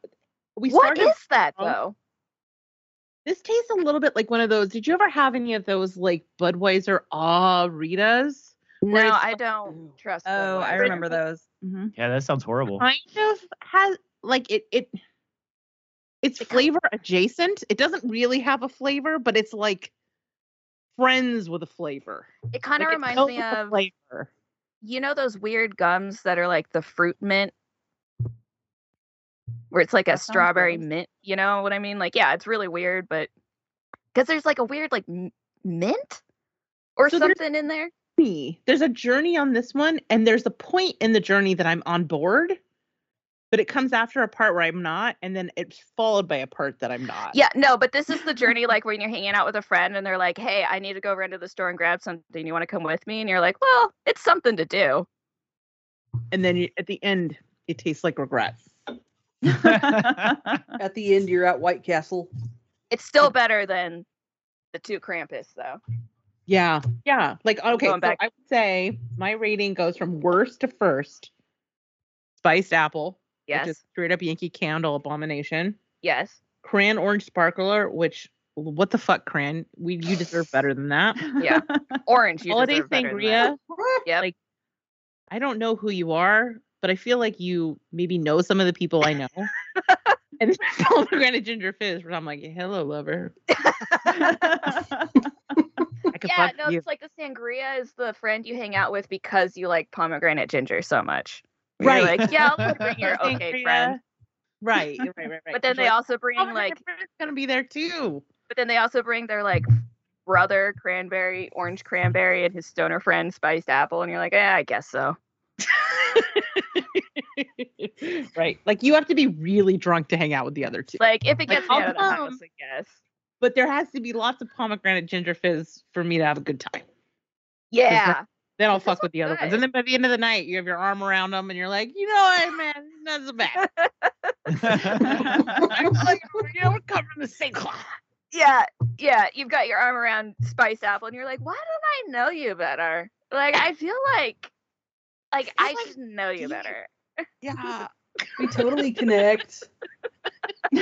we What started. is that Oh. though? This tastes a little bit like one of those. Did you ever have any of those like Budweiser Ah Ritas? Where No, I don't trust. Oh, I remember those. hmm Yeah, that sounds horrible. kind of has like it it it's flavor adjacent. It doesn't really have a flavor, but it's like friends with a flavor. It kind of Like, reminds me of flavor. you know those weird gums that are like the fruit mint, where it's like a That sounds strawberry gross. mint. You know what I mean? Like, yeah, it's really weird, but because there's like a weird like m- mint or So something in there. Me. There's a journey on this one, and there's a point in the journey that I'm on board, but it comes after a part where I'm not, and then it's followed by a part that I'm not. Yeah, no, but this is the journey like when you're hanging out with a friend and they're like, "Hey, I need to go run to the store and grab something. You want to come with me?" And you're like, "Well, it's something to do." And then you, at the end, it tastes like regret. At the end, you're at White Castle. It's still better than the two Krampus, though. Yeah, yeah. Like okay, so I would say my rating goes from worst to first. Spiced apple, which Yes, is straight up Yankee Candle abomination. yes, Cran orange sparkler, which what the fuck, Cran? We you deserve better than that. yeah. Orange, you Holiday sangria. Yep. Like I don't know who you are, but I feel like you maybe know some of the people I know. and pomegranate ginger fizz, where I'm like, hello, lover. Yeah, no, you. it's like the sangria is the friend you hang out with because you like pomegranate ginger so much. Where you're Right. like, yeah, I'll bring your okay friend. Right, right, right, right. But then they also bring like, it's gonna be there too. but then they also bring their like brother cranberry, orange cranberry, and his stoner friend spiced apple, and you're like, yeah, I guess so. right. Like you have to be really drunk to hang out with the other two. Like if it gets I'll out of the house, I guess. But there has to be lots of pomegranate ginger fizz for me to have a good time. Yeah. Then I'll fuck with the other ones. And then by the end of the night, you have your arm around them and you're like, you know what, man, that's not so bad. I'm like, you know, we come from the same cloth. Yeah, yeah. You've got your arm around Spice apple, and you're like, why don't I know you better? Like I feel like, like I should know you better. Yeah. We totally connect.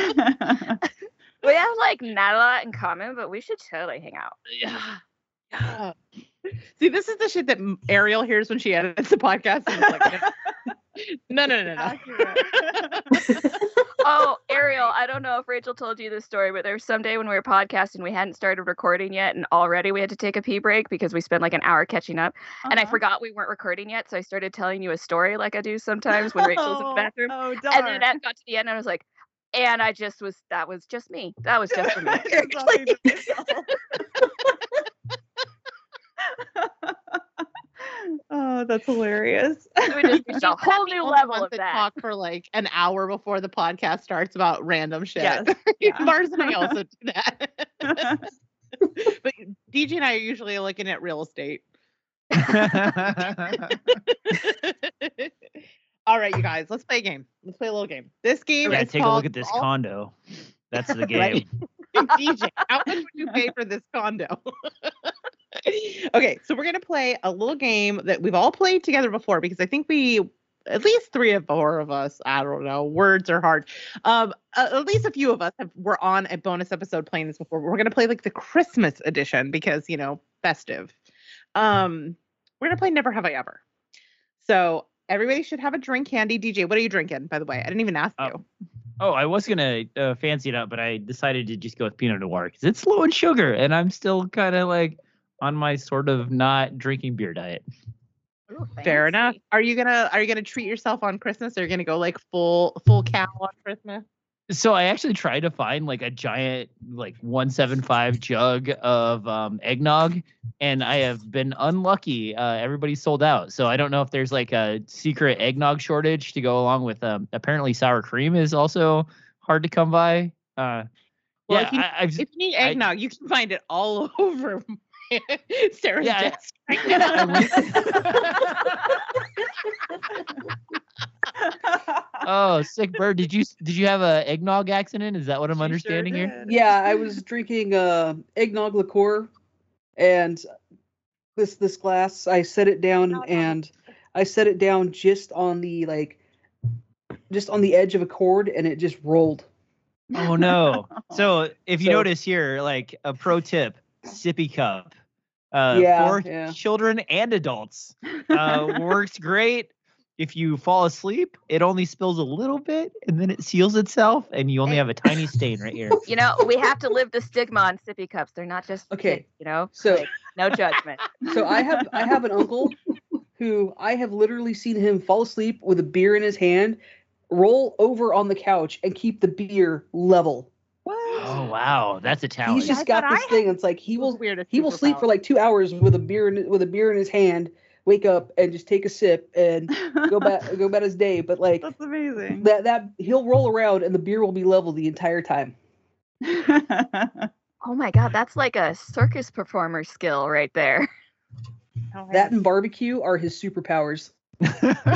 We have like not a lot in common, but we should totally hang out. Yeah. Yeah. See, this is the shit that Ariel hears when she edits the podcast. And like, no, no, no, no. no. oh, Ariel, I don't know if Rachel told you this story, but there was some day when we were podcasting, we hadn't started recording yet, and already we had to take a pee break because we spent like an hour catching up. And I Uh-huh. forgot we weren't recording yet, so I started telling you a story like I do sometimes when Rachel's in the bathroom. Oh, darn. and then that got to the end, and I was like, and I just was that was just me. That was just for me. It's all you do yourself. oh, that's hilarious. we just reached a whole new level of that that. talk for like an hour before the podcast starts about random shit. Yes, yeah. Mars and I also do that. but DJ and I are usually looking at real estate. All right, you guys, let's play a game. Let's play a little game. This game is called. yeah, is take a look at this All- condo. That's the game. DJ, how much would you pay for this condo? okay, so we're gonna play a little game that we've all played together before because I think we, at least three of four of us, I don't know, words are hard. Um, at least a few of us have were on a bonus episode playing this before. We're gonna play like the Christmas edition because you know festive. Um, we're gonna play Never Have I Ever. So everybody should have a drink handy. DJ, what are you drinking? By the way, I didn't even ask Uh, you. Oh, I was gonna uh, fancy it up, but I decided to just go with Pinot Noir because it's low in sugar, and I'm still kind of like on my sort of not drinking beer diet. Fair enough. Are you gonna are you gonna treat yourself on Christmas? Or are you gonna go like full full cow on Christmas? So I actually tried to find like a giant like 175 jug of um, eggnog, and I have been unlucky. Uh, everybody's sold out, so I don't know if there's like a secret eggnog shortage to go along with. Um, apparently, sour cream is also hard to come by. Uh, Well, yeah, if you, I, I've, if you need I- eggnog, you can find it all over Sarah's Yeah, desk right now. oh, sick bird. Did you did you have a eggnog accident? Is that what I'm understanding here? Yeah, I was drinking uh, eggnog liqueur, and this this glass. I set it down, and I set it down just on the like, just on the edge of a cord, and it just rolled. Oh no. So if you So- notice here, like a pro tip, sippy cup. Uh, Yeah, for yeah. children and adults. Uh, works great. If you fall asleep, it only spills a little bit and then it seals itself and you only have a tiny stain right here. You know, we have to live the stigma on sippy cups. They're not just Okay, kids, you know. so- Like, no judgment. So I have I have an uncle who I have literally seen him fall asleep with a beer in his hand, roll over on the couch, and keep the beer level. Oh wow, that's a talent. He's just got this thing. It's like he will he will sleep for like two hours with a beer in, with a beer in his hand, wake up and just take a sip and go back go about his day. But like That's amazing. that that he'll roll around and the beer will be level the entire time. Oh my god, that's like a circus performer skill right there. Oh, that and barbecue are his superpowers.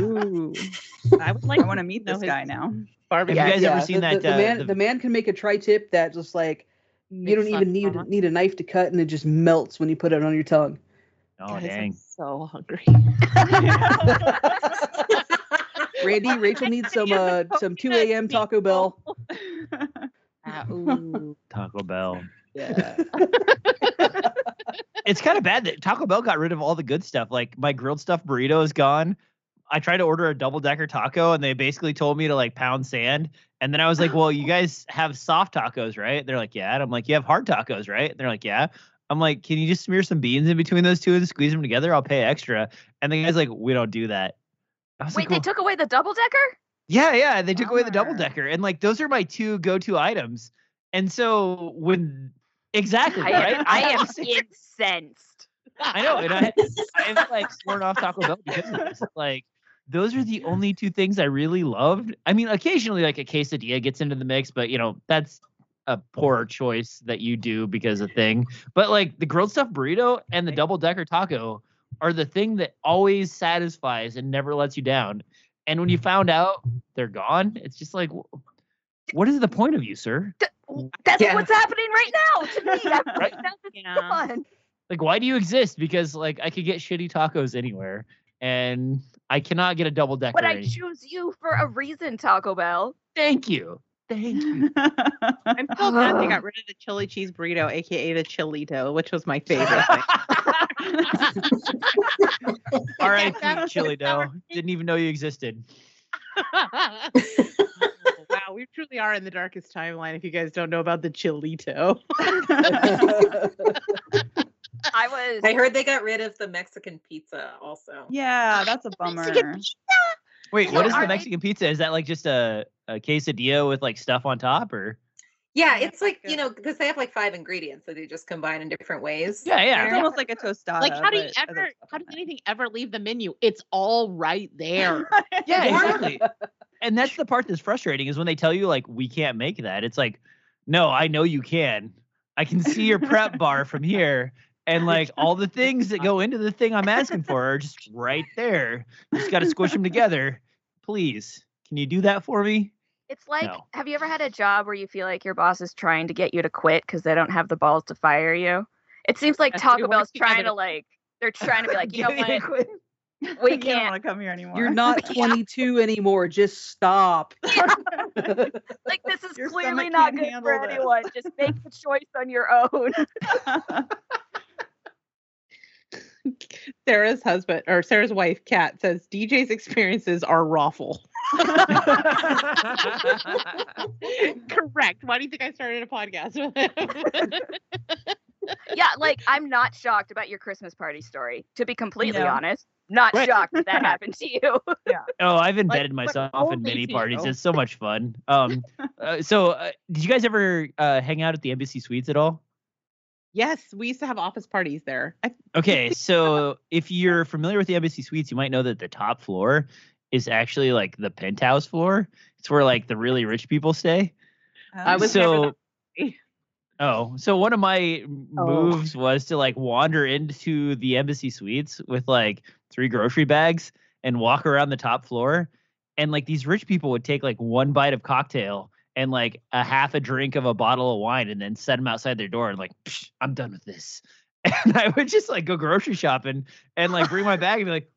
Ooh. I would like I want to meet this guy now. Barbecue. Have you guys ever Yeah, seen the, that? The, the uh, man the- the man can make a tri-tip that just like you don't even fun need mama. need a knife to cut and it just melts when you put it on your tongue. oh Guys, I'm dang. so hungry. Randy, Rachel needs some uh some 2 a.m. Taco Bell. Ah, ooh. Taco Bell. Yeah. It's kind of bad that Taco Bell got rid of all the good stuff. Like my grilled stuffed burrito is gone. I tried to order a double decker taco and they basically told me to like pound sand. And then I was like, well, you guys have soft tacos, right? They're like, yeah. And I'm like, you have hard tacos, right? And they're like, yeah. I'm like, can you just smear some beans in between those two and squeeze them together? I'll pay extra. And the guy's like, we don't do that. Wait, like, they took away the double decker? yeah, yeah. They took away the ah. double decker. And like, those are my two go to items. And so when, exactly, I, right? I am incensed. I know, and I, I'm like sworn off Taco Bell because of this. Like, those are the only two things I really loved. I mean, occasionally, like a quesadilla gets into the mix, but you know, that's a poor choice that you do because of thing. But like the grilled stuffed burrito and the double decker taco are the thing that always satisfies and never lets you down. And when you mm-hmm. found out they're gone, it's just like, what is the point of you, sir? That's Yeah. what's happening right now to me. Right. right. Yeah. gone. Like, why do you exist? Because like I could get shitty tacos anywhere, and I cannot get a double decker. But I choose you for a reason, Taco Bell. Thank you. Thank you. I'm so glad they got rid of the chili cheese burrito, aka the chilito, which was my favorite thing. R.I.P. Chili Dough. Didn't even know you existed. wow, we truly are in the darkest timeline if you guys don't know about the chilito. I was I heard they got rid of the Mexican pizza also. yeah, that's a bummer. Wait, what is Are the they- Mexican pizza? Is that like just a, a quesadilla with like stuff on top, or? Yeah, Yeah, it's like, like you know, because they have like five ingredients that they just combine in different ways. Yeah, yeah. It's almost like a tostada. like, how do you ever? How does anything ever leave the menu? It's all right there. Yeah, exactly. and that's the part that's frustrating is when they tell you like we can't make that. It's like, no, I know you can. I can see your prep bar from here. And like all the things that go into the thing I'm asking for are just right there. You just got to squish them together. Please, can you do that for me? It's like, No. have you ever had a job where you feel like your boss is trying to get you to quit because they don't have the balls to fire you? It seems like Yes, we Taco Bell's trying to- to like, they're trying to be like, you know Get me to what? We You don't can't. want to come here anymore. You're not 22 anymore. Just stop. Like this is Your clearly not good for this. anyone. Just make the choice on your own. Sarah's husband or Sarah's wife, Kat, says DJ's experiences are rawful. Correct. Why do you think I started a podcast with him? yeah, like I'm not shocked about your Christmas party story. To be completely No. honest, not Right. shocked that that happened to you. yeah. Oh, I've embedded but myself in many parties. you. It's so much fun. Um, uh, so uh, did you guys ever uh, hang out at the Embassy Suites at all? Yes, we used to have office parties there. I, Okay, so if you're familiar with the Embassy Suites, you might know that the top floor is actually like the penthouse floor. It's where like the really rich people stay. I was so. Oh, so one of my m- oh. moves was to like wander into the Embassy Suites with like three grocery bags and walk around the top floor. and like these rich people would take like one bite of cocktail and like a half a drink of a bottle of wine and then set them outside their door and like "Psh, i'm done with this. And i would just like go grocery shopping and like bring my bag and be like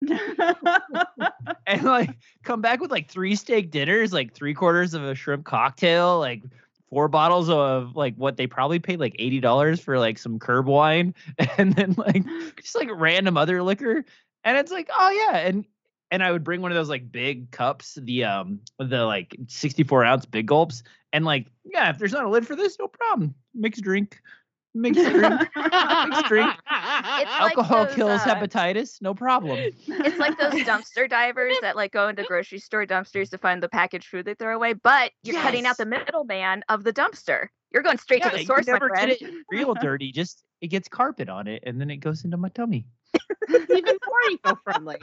and like come back with like three steak dinners like three quarters of a shrimp cocktail like four bottles of like what they probably paid like $80 for like some curb wine and then like just like random other liquor. And it's like oh yeah. And and i would bring one of those like big cups the um the like 64 ounce big gulps and like yeah if there's not a lid for this no problem. Mix drink. Mix drink. Mix drink. It's alcohol like those, kills uh, hepatitis no problem. It's like those dumpster divers that like go into grocery store dumpsters to find the packaged food they throw away, but you're cutting out the middleman of the dumpster. You're going straight Yeah, to the you source, my never friend. get it real dirty just it gets carpet on it and then it goes into my tummy. Even more eco-friendly.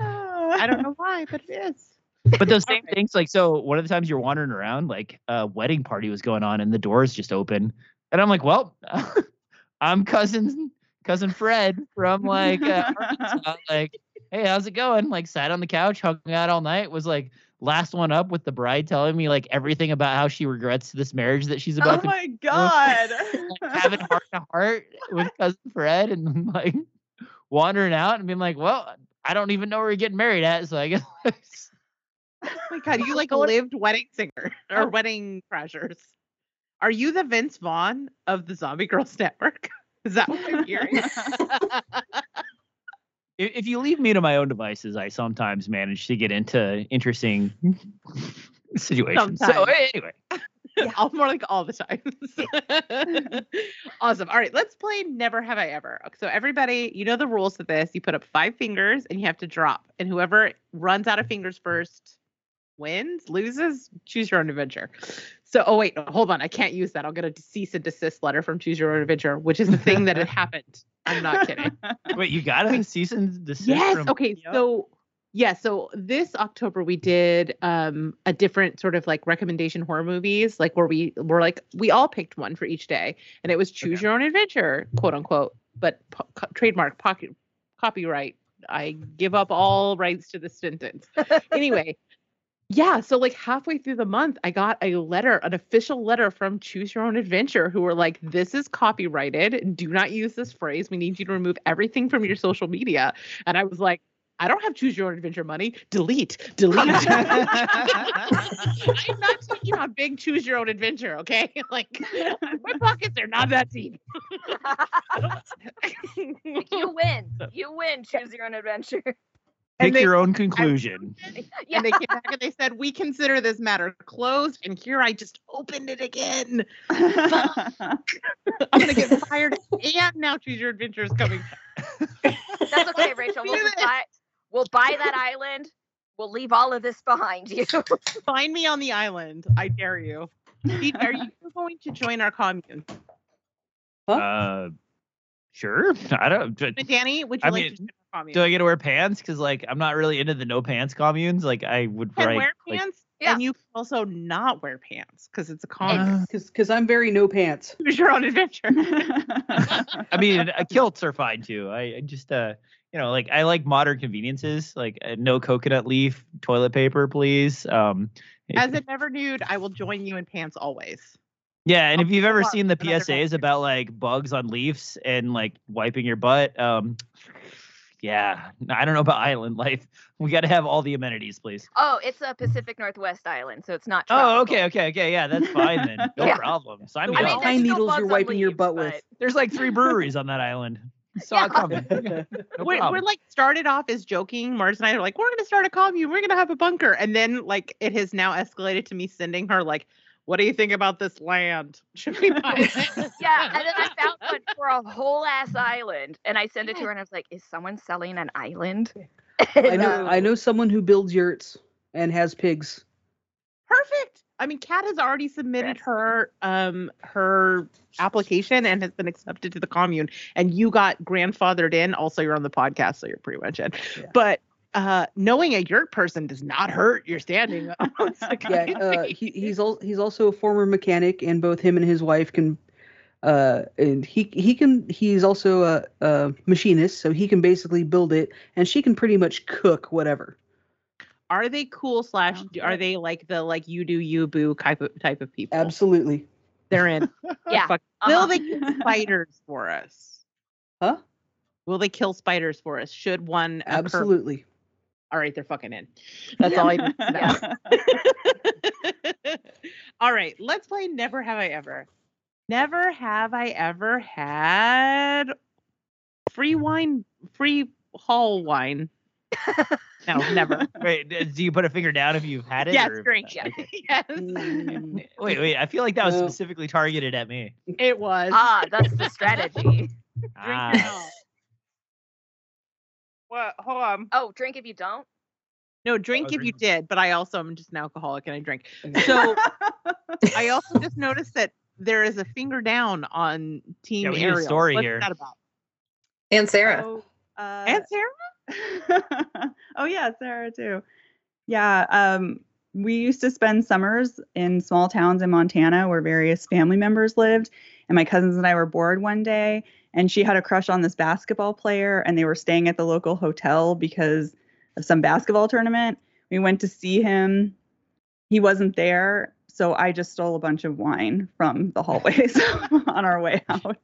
I don't know why, but it is. but those same things like so one of the times you're wandering around like a wedding party was going on and the doors just open and i'm like well i'm cousin cousin fred from like uh, like hey how's it going like sat on the couch hung out all night was like last one up with the bride telling me like everything about how she regrets this marriage that she's about to. oh to my god. having heart to heart with cousin fred and like wandering out and being like well i don't even know where you're getting married at so i guess Oh my god, you like a lived wedding singer or oh. wedding crashers. Are you the Vince Vaughn of the Zombie Grrlz Network? Is that what I'm hearing? if, if you leave me to my own devices, I sometimes manage to get into interesting situations. So anyway, yeah, all- more like all the times. awesome. All right, let's play Never Have I Ever. So everybody, you know the rules to this. You put up five fingers and you have to drop, and whoever runs out of fingers first wins, loses. Choose your own adventure. So, oh wait, hold on. I can't use that. I'll get a cease and desist letter from Choose Your Own Adventure, which is the thing that had happened. I'm not kidding. wait, you got a cease and desist? Yes. from- Okay. So yeah. So this October we did um a different sort of like recommendation horror movies, like where we were like we all picked one for each day, and it was choose your own adventure, quote unquote, but po- co- trademark pocket copyright. I give up all rights to the sentence. anyway. Yeah, so like halfway through the month, I got a letter, an official letter from Choose Your Own Adventure, who were like, "This is copyrighted. Do not use this phrase. We need you to remove everything from your social media." And I was like, "I don't have Choose Your Own Adventure money. Delete, delete." I'm not taking on big Choose Your Own Adventure. Okay, like my pockets are not that deep. you win. You win. Choose your own adventure. Pick they- your own conclusion. Yeah. And they came back and they said, "We consider this matter closed." And here I just opened it again. I'm gonna get fired. And now Choose Your Adventure is coming. That's okay, Rachel. We'll just buy we'll buy that island. We'll leave all of this behind you. Find me on the island. I dare you. Are you going to join our commune? Uh, sure. I don't. d- Danny, would you I like mean, to join our commune? Do I get to wear pants? Because like I'm not really into the no pants communes. Like I would can write. wear like- pants, and you can also not wear pants because it's a commune. Because I'm very no pants. Choose your own adventure. I mean, uh, kilts are fine too. I, I just uh, you know, like I like modern conveniences, like uh, no coconut leaf toilet paper, please. Um, As a never nude, I will join you in pants always. Yeah, and if you've ever seen the PSAs about like bugs on leaves and like wiping your butt, um, yeah, I don't know about island life. We got to have all the amenities, please. Oh, it's a Pacific Northwest island, so it's not. Oh, okay, okay, okay, yeah, that's fine then. No Yeah. problem. Sign me I mean, up. Pine still needles you're bugs on wiping your butt but- with. There's like three breweries on that island. Saw it coming. No we're, we're like started off as joking. Mars and I are like, we're gonna start a commune. We're gonna have a bunker, and then like it has now escalated to me sending her like, what do you think about this land? Should we buy it? Yeah, and then I found one for a whole ass island, and I sent it to her, and I was like, "Is someone selling an island?" I know. Um I know someone who builds yurts and has pigs. Perfect. I mean, Kat has already submitted her um her application and has been accepted to the commune. And you got grandfathered in. Also, you're on the podcast, so you're pretty much in. But uh knowing a yurt person does not hurt your standing Yeah, uh, he, he's al- he's also a former mechanic, and both him and his wife can Uh, and he he can he's also a, a machinist, so he can basically build it, and she can pretty much cook whatever. Are they cool slash are they like the like you do you boo type of type of people? Absolutely. They're in. Yeah. Fuck. uh-huh. Will they kill spiders for us? Huh? Will they kill spiders for us? Should one occur? Absolutely. All right, they're fucking in. That's all I need to know. all right, let's play Never Have I Ever. Never have I ever had free wine, free hall wine. No, never. Wait, do you put a finger down if you've had it? Yes, or- drink. Okay. yes. Mm, Wait, wait. I feel like that was specifically targeted at me. It was. Ah, that's the strategy. Ah. now. What? Hold on. Oh, drink if you don't. No, drink Oh, if you did, but I also am just an alcoholic and I drink. So I also just noticed that there is a finger down on Team Yeah, we need a Ariel. story What's here. that about? And Sarah. Oh, uh, And Sarah? oh yeah, Sarah too. Yeah, um, we used to spend summers in small towns in Montana where various family members lived, and my cousins and I were bored one day, and she had a crush on this basketball player, and they were staying at the local hotel because of some basketball tournament. We went to see him. He wasn't there, so I just stole a bunch of wine from the hallways on our way out.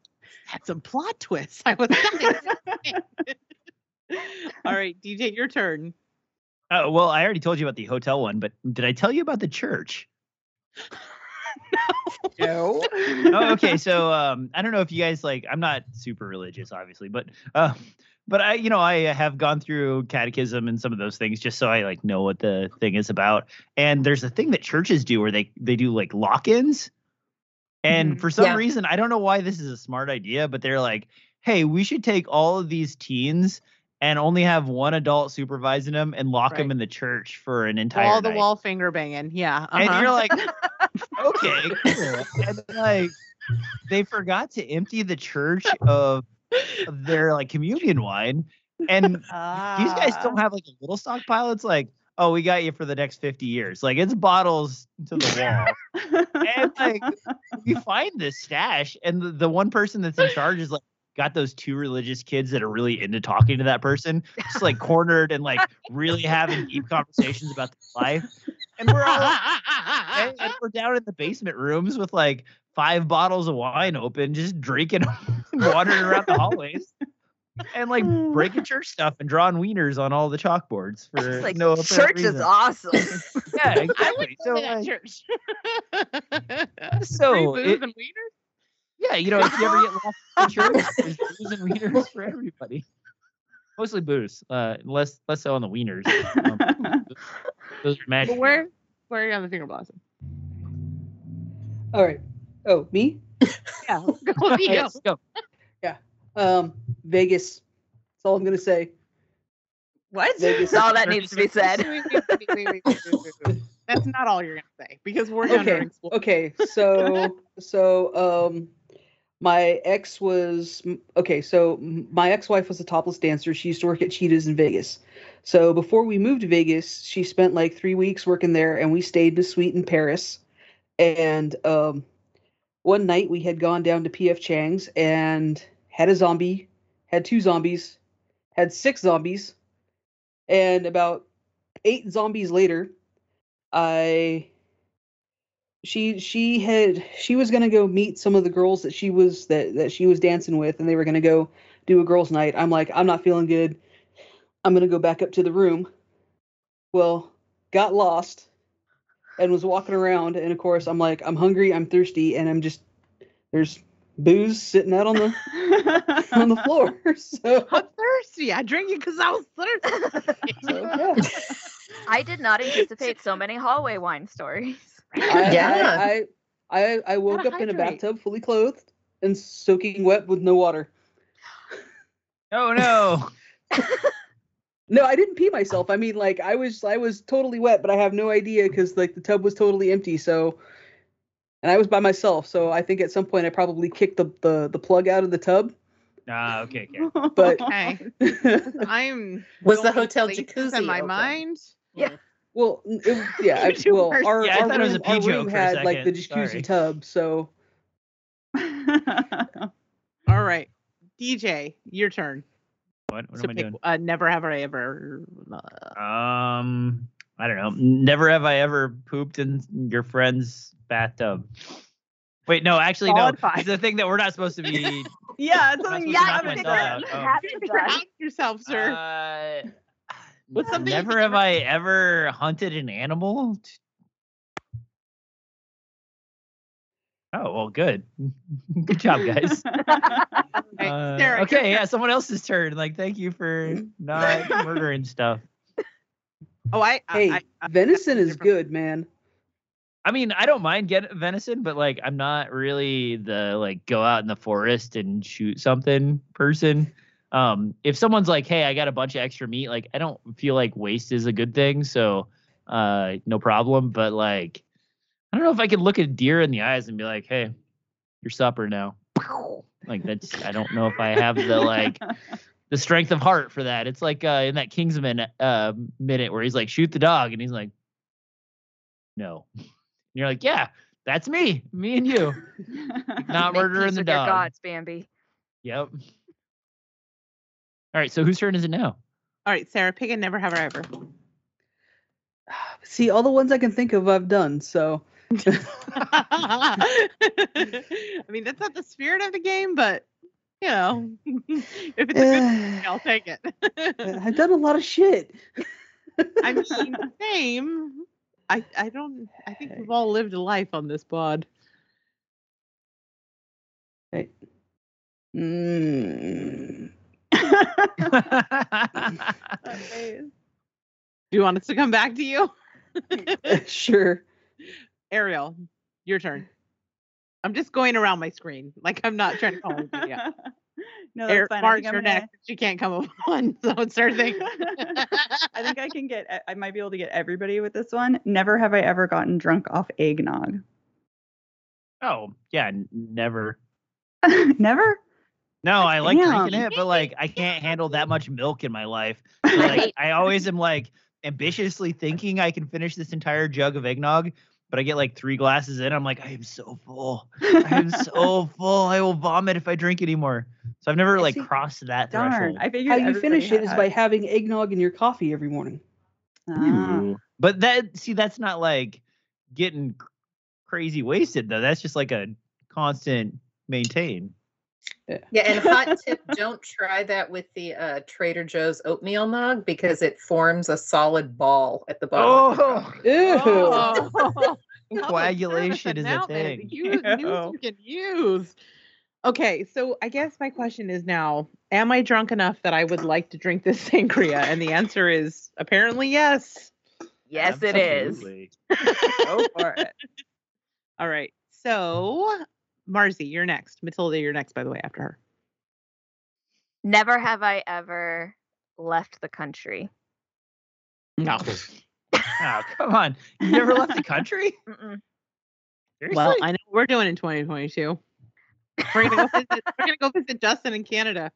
That's a plot twist. I was not All right, DJ, your turn. Oh, well, I already told you about the hotel one, but did I tell you about the church? No. oh, okay. So um, I don't know if you guys like. I'm not super religious, obviously, but uh, but I, you know, I have gone through catechism and some of those things just so I like know what the thing is about. And there's a thing that churches do where they they do like lock-ins, and Mhm. for some Yeah. reason I don't know why this is a smart idea, but they're like, hey, we should take all of these teens. And only have one adult supervising them and lock them Right. in the church for an entire all night. wall finger banging. Yeah. And uh-huh. you're like, okay, cool. And like, they forgot to empty the church of, of their like communion wine, and these guys don't have like a little stockpile. It's like, oh, we got you for the next fifty years. Like it's bottles to the wall, and like we find this stash, and the, the one person that's in charge is like. Got those two religious kids that are really into talking to that person, just like cornered and like really having deep conversations about their life. And we're all and, and we're down in the basement rooms with like five bottles of wine open, just drinking and wandering around the hallways. And like breaking church stuff and drawing wieners on all the chalkboards for It's like no apparent church is awesome. Yeah, I would exactly. go So, to that like, church. So, it- and wieners? Yeah, you know, if you ever get lost in church, there's booze and wieners for everybody. Mostly booze, uh, less less so on the wieners. Um, those are magic. But where where are you on the finger blossom? All right. Oh, me? Yeah. Go with you. Let's go. Um, Vegas. That's all I'm gonna say. What? Vegas. That's all that needs to be said. Wait, wait, wait. That's not all you're gonna say because we're okay. Okay. So so um, my ex was okay. So my ex-wife was a topless dancer. She used to work at Cheetahs in Vegas. So before we moved to Vegas, she spent like three weeks working there, and we stayed in a suite in Paris. And um, one night we had gone down to PF Chang's and had a zombie, had two zombies, had six zombies, and about eight zombies later, I she she had she was gonna go meet some of the girls that she was that that she was dancing with, and they were gonna go do a girls' night. I'm like, I'm not feeling good. I'm gonna go back up to the room. Well, got lost and was walking around, and of course, I'm like, I'm hungry, I'm thirsty, and I'm just there's booze sitting out on the on the floor. So I'm thirsty. I drink it because I was thirsty. So, yeah. I did not anticipate so many hallway wine stories. I, Yeah. I, I, I, I woke Gotta up in a bathtub fully clothed and soaking wet with no water. Oh no. No, I didn't pee myself. I mean, like I was, I was totally wet, but I have no idea because like the tub was totally empty. So, and I was by myself. So I think at some point I probably kicked the the, the plug out of the tub. Ah, okay, okay. But Okay. I'm Was the hotel jacuzzi in my open? mind? Yeah. Well, it, yeah, I, well, our, Yeah, I our it was room, a pee our room joke a had like the second. jacuzzi Sorry. tub. So All right, DJ, your turn. What, what So am I doing? uh, never have I ever. uh, Um, I don't know. Never have I ever pooped in your friend's bathtub. Wait, no, actually, no. Five. It's the thing that we're not supposed to be. yeah, it's not something supposed you to knock haven't myself done. Oh. Haven't done. Yourself, sir. Uh, What's something never have I ever hunted an animal. Oh well, good. good job, guys. Uh, Sarah, okay, yeah, someone else's turn. Like, thank you for not murdering stuff. Oh, I. I- Hey, I, I, venison is good, man. I mean, I don't mind getting venison, but like, I'm not really the like go out in the forest and shoot something person. Um, if someone's like, "Hey, I got a bunch of extra meat," like, I don't feel like waste is a good thing, so uh, no problem. But like, I don't know if I could look a deer in the eyes and be like, "Hey, your supper now." Like that's, I don't know if I have the like the strength of heart for that. It's like uh, in that Kingsman uh, minute where he's like, "Shoot the dog," and he's like, "No." And you're like, "Yeah, that's me, me and you, not Make murdering the with your dog." gods, Bambi. Yep. All right, so whose turn is it now? all right, Sarah, pick a never have I ever. See, all the ones I can think of, I've done. So I mean, that's not the spirit of the game, but you know, if it's a good, thing, I'll take it. I've done a lot of shit. I mean, same. I I don't. I think we've all lived a life on this pod. Hey. Mm. Do you want us to come back to you? sure. Ariel, your turn. I'm just going around my screen. Like I'm not trying to call anybody out. No, that's Eric, fine. I Mark, think you're gonna- next. She can't come up with one, so it's her thing. I think I can get. I- I might be able to get everybody with this one. Never have I ever gotten drunk off eggnog. oh yeah, n- never. Never. No, I like drinking it, but like I can't handle that much milk in my life. Like I always am like ambitiously thinking I can finish this entire jug of eggnog, but I get like three glasses in, I'm like, I am so full. I am so full. I will vomit if I drink anymore. So I've never like see, crossed that Darn. threshold. I figured How you finish it is by having eggnog in your coffee every morning. Ah. But that see, that's not like getting crazy wasted though. That's just like a constant maintain. Yeah, and hot tip: don't try that with the uh, Trader Joe's oatmeal mug because it forms a solid ball at the bottom. of the cup. Oh, Oh, coagulation is a thing. Use, news Ew. you can use. Okay, so I guess my question is now: Am I drunk enough that I would like to drink this sangria? And the answer is apparently yes. Yes, it is. Go for it. All right. so Marzi, you're next. Matilda, you're next. By the way, after her. Never have I ever left the country. No. Oh, come on. You never left the country? Mm-mm. Well, I know what we're doing in 2022. We're gonna go visit. we're gonna go visit Justin in Canada.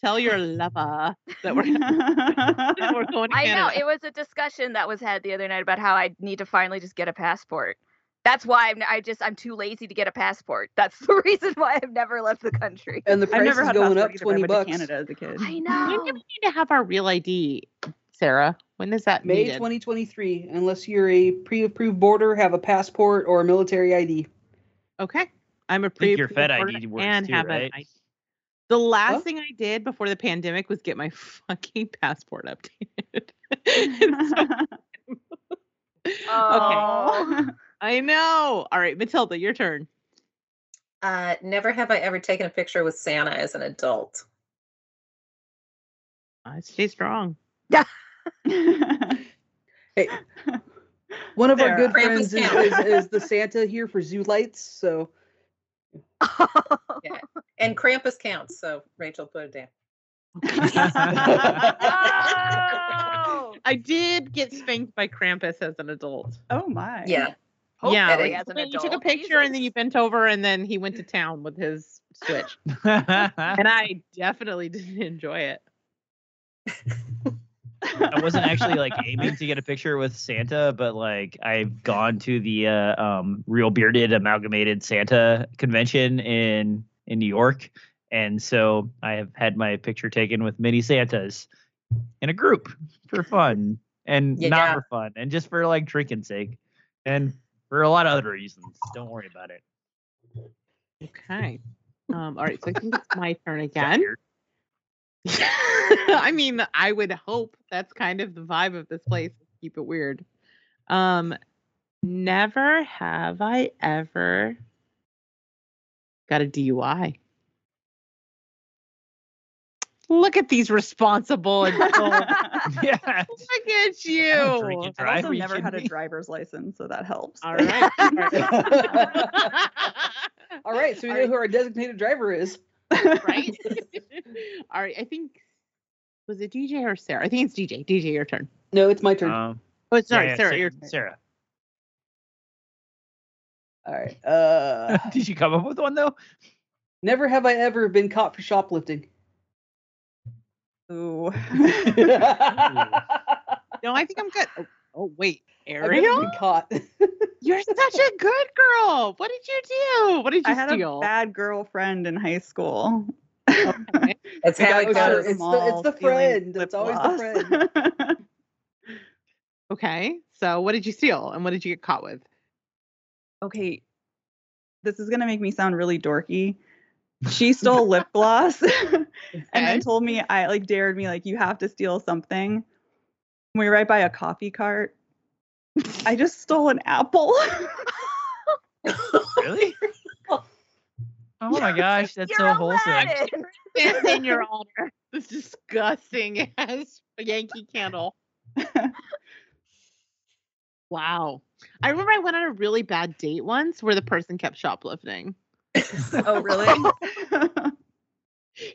Tell your lover that we're, that we're going to I know it was a discussion that was had the other night about how I need to finally just get a passport. That's why I'm I just I'm too lazy to get a passport. That's the reason why I've never left the country. And the I've price never is going up either, but I twenty bucks. Canada as a kid. I When know. do we need to have our real ID, Sarah? When is that May needed? 2023, unless you're a pre-approved border, have a passport or a military ID. Okay, I'm a think your pre-approved Fed ID works and too, have an right? ID. The last What? thing I did before the pandemic was get my fucking passport updated. And so- Oh. I know. All right, Matilda, your turn. Uh, never have I ever taken a picture with Santa as an adult. Uh, stay strong. Yeah. hey, one of our good friends is, is, is the Santa here for Zoo Lights. So Yeah, and Krampus counts. So Rachel, put it down. Oh! I did get spanked by Krampus as an adult. oh my. Yeah, yeah, like, as an you took a adult, picture and then you bent over and then he went to town with his switch. and I definitely didn't enjoy it. I wasn't actually like aiming to get a picture with Santa, but like I've gone to the uh, um, Real Bearded Amalgamated Santa convention in in New York, and so I have had my picture taken with mini Santas in a group for fun and Yeah. not for fun and just for like drinking sake and for a lot of other reasons. Don't worry about it. Okay. Um, all right, so I think it's my turn again. I mean, I would hope that's kind of the vibe of this place. Keep it weird. Um, never have I ever got a DUI. Look at these responsible adults. yeah. Look at you. I've also never kidding had a me? driver's license, so that helps. All right. All right. All right, so we All know right. who our designated driver is. right? All right. I think was it DJ or Sarah? I think it's DJ. DJ, your turn. No, it's my turn. Um, Oh, sorry, yeah, yeah, Sarah, Sa- your turn. Sarah. All right. Uh, Did you come up with one though? never have I ever been caught for shoplifting. Ooh. No, I think I'm good. Oh, oh, wait, I've Ariel, caught. you're such a good girl. What did you do? What did you I had steal? a bad girlfriend in high school. It's The how guy it was at a goes. It's the- it's the friend. It's always the friend. okay, so what did you steal and what did you get caught with? okay, this is gonna make me sound really dorky. She stole lip gloss and then told me I like dared me like you have to steal something. We were right by a coffee cart. I just stole an apple. Really? Oh my gosh, that's so You're wholesome. Aladdin. Stand in your honor. This disgusting ass Yankee candle. wow. I remember I went on a really bad date once where the person kept shoplifting. oh really?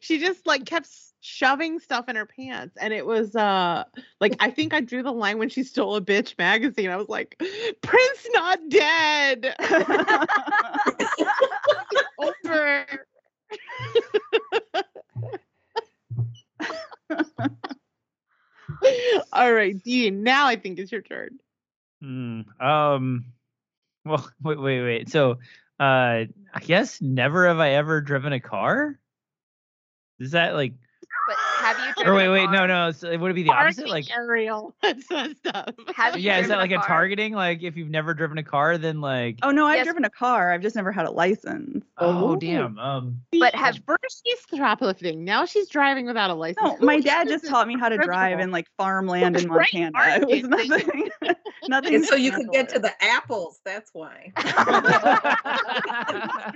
she just like kept shoving stuff in her pants and it was uh like i think i drew the line when she stole a bitch magazine i was like prince not dead over all right dean now i think it's your turn Hmm. Um. Well, wait, wait, wait. So, uh, I guess never have I ever driven a car. Is that like? But have you Or wait, a wait, no, no. So would it be the opposite? Like, ariel that's messed up Have you yeah, is that driven like a, car? targeting? Like, if you've never driven a car, then like, oh no, I've Yes. driven a car. I've just never had a license. oh, damn. Um. But have first she's shoplifting now she's driving without a license No, Who my dad just taught me how to drive in like farmland in Right, Montana. It was nothing. nothing. And so you could get to the apples. That's why.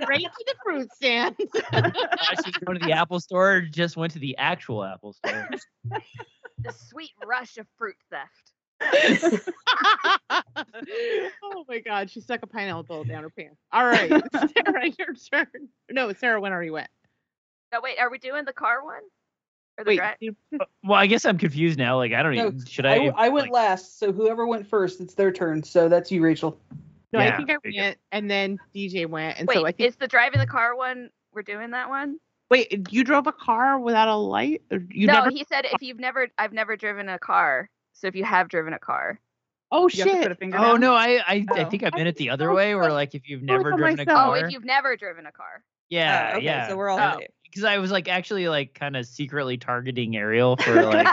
straight to the fruit stand I should go to the Apple store. Just went to the actual Apple store. the sweet rush of fruit theft. oh my god, she stuck a pineapple down her pants. All right, Sarah, your turn. No, Sarah went already went. No, wait, are we doing the car one? Or the Wait, dri- uh, Well, I guess I'm confused now. Like, I don't No, even. Should I, I? I went like, last, so whoever went first, it's their turn. So that's you, Rachel. no, Yeah, I think I there you go. went, and then DJ went, and wait, so I think. is the driving the car one? We're doing that one? Wait, you drove a car without a light? You no, never? he said if you've never, I've never driven a car. So if you have driven a car, oh You have to put a shit! Oh down? no, I I, I Oh. think I I meant it the other so, way, where like if you've never on driven a car. oh, if you've never driven a car, yeah, Oh, okay, yeah. So we're all Oh. safe. because I was like actually like kind of secretly targeting Ariel for like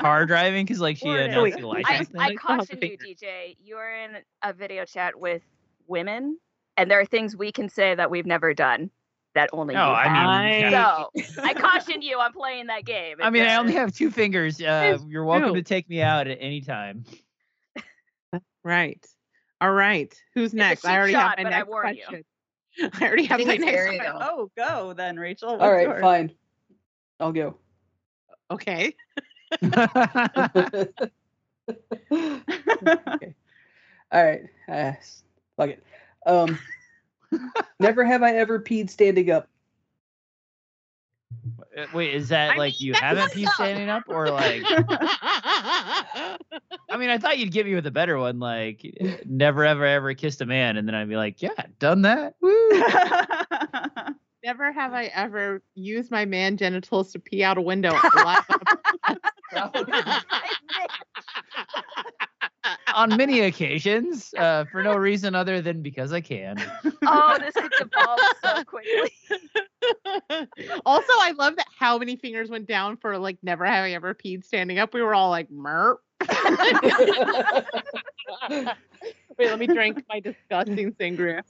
car driving because like she Or- announced wait, the I, license. I thing. caution you, DJ. You are in a video chat with women, and there are things we can say that we've never done that only No, you I have. mean, yeah. So I caution you on playing that game. I mean, I only have two fingers. Uh, you're welcome true. to take me out at any time. Right. All right. Who's next? I already shot, have my but I next you. question. I already have think my next Ariel. question. Oh, go then, Rachel. What's All right, yours? fine. I'll go. Okay. okay. All right. Uh, fuck it. Um, never have I ever peed standing up. Uh, Wait, is that I like mean, you haven't what's peed up. standing up, or like? I mean, I thought you'd get me with a better one, like never ever ever kissed a man, and then I'd be like, yeah, done that. Woo. Never have I ever used my man genitals to pee out a window. live on a podcast. On many occasions, uh, for no reason other than because I can. Oh, this gets evolved so quickly. also, I love that how many fingers went down for like never having ever peed standing up. We were all like, merp. Wait, let me drink my disgusting sangria.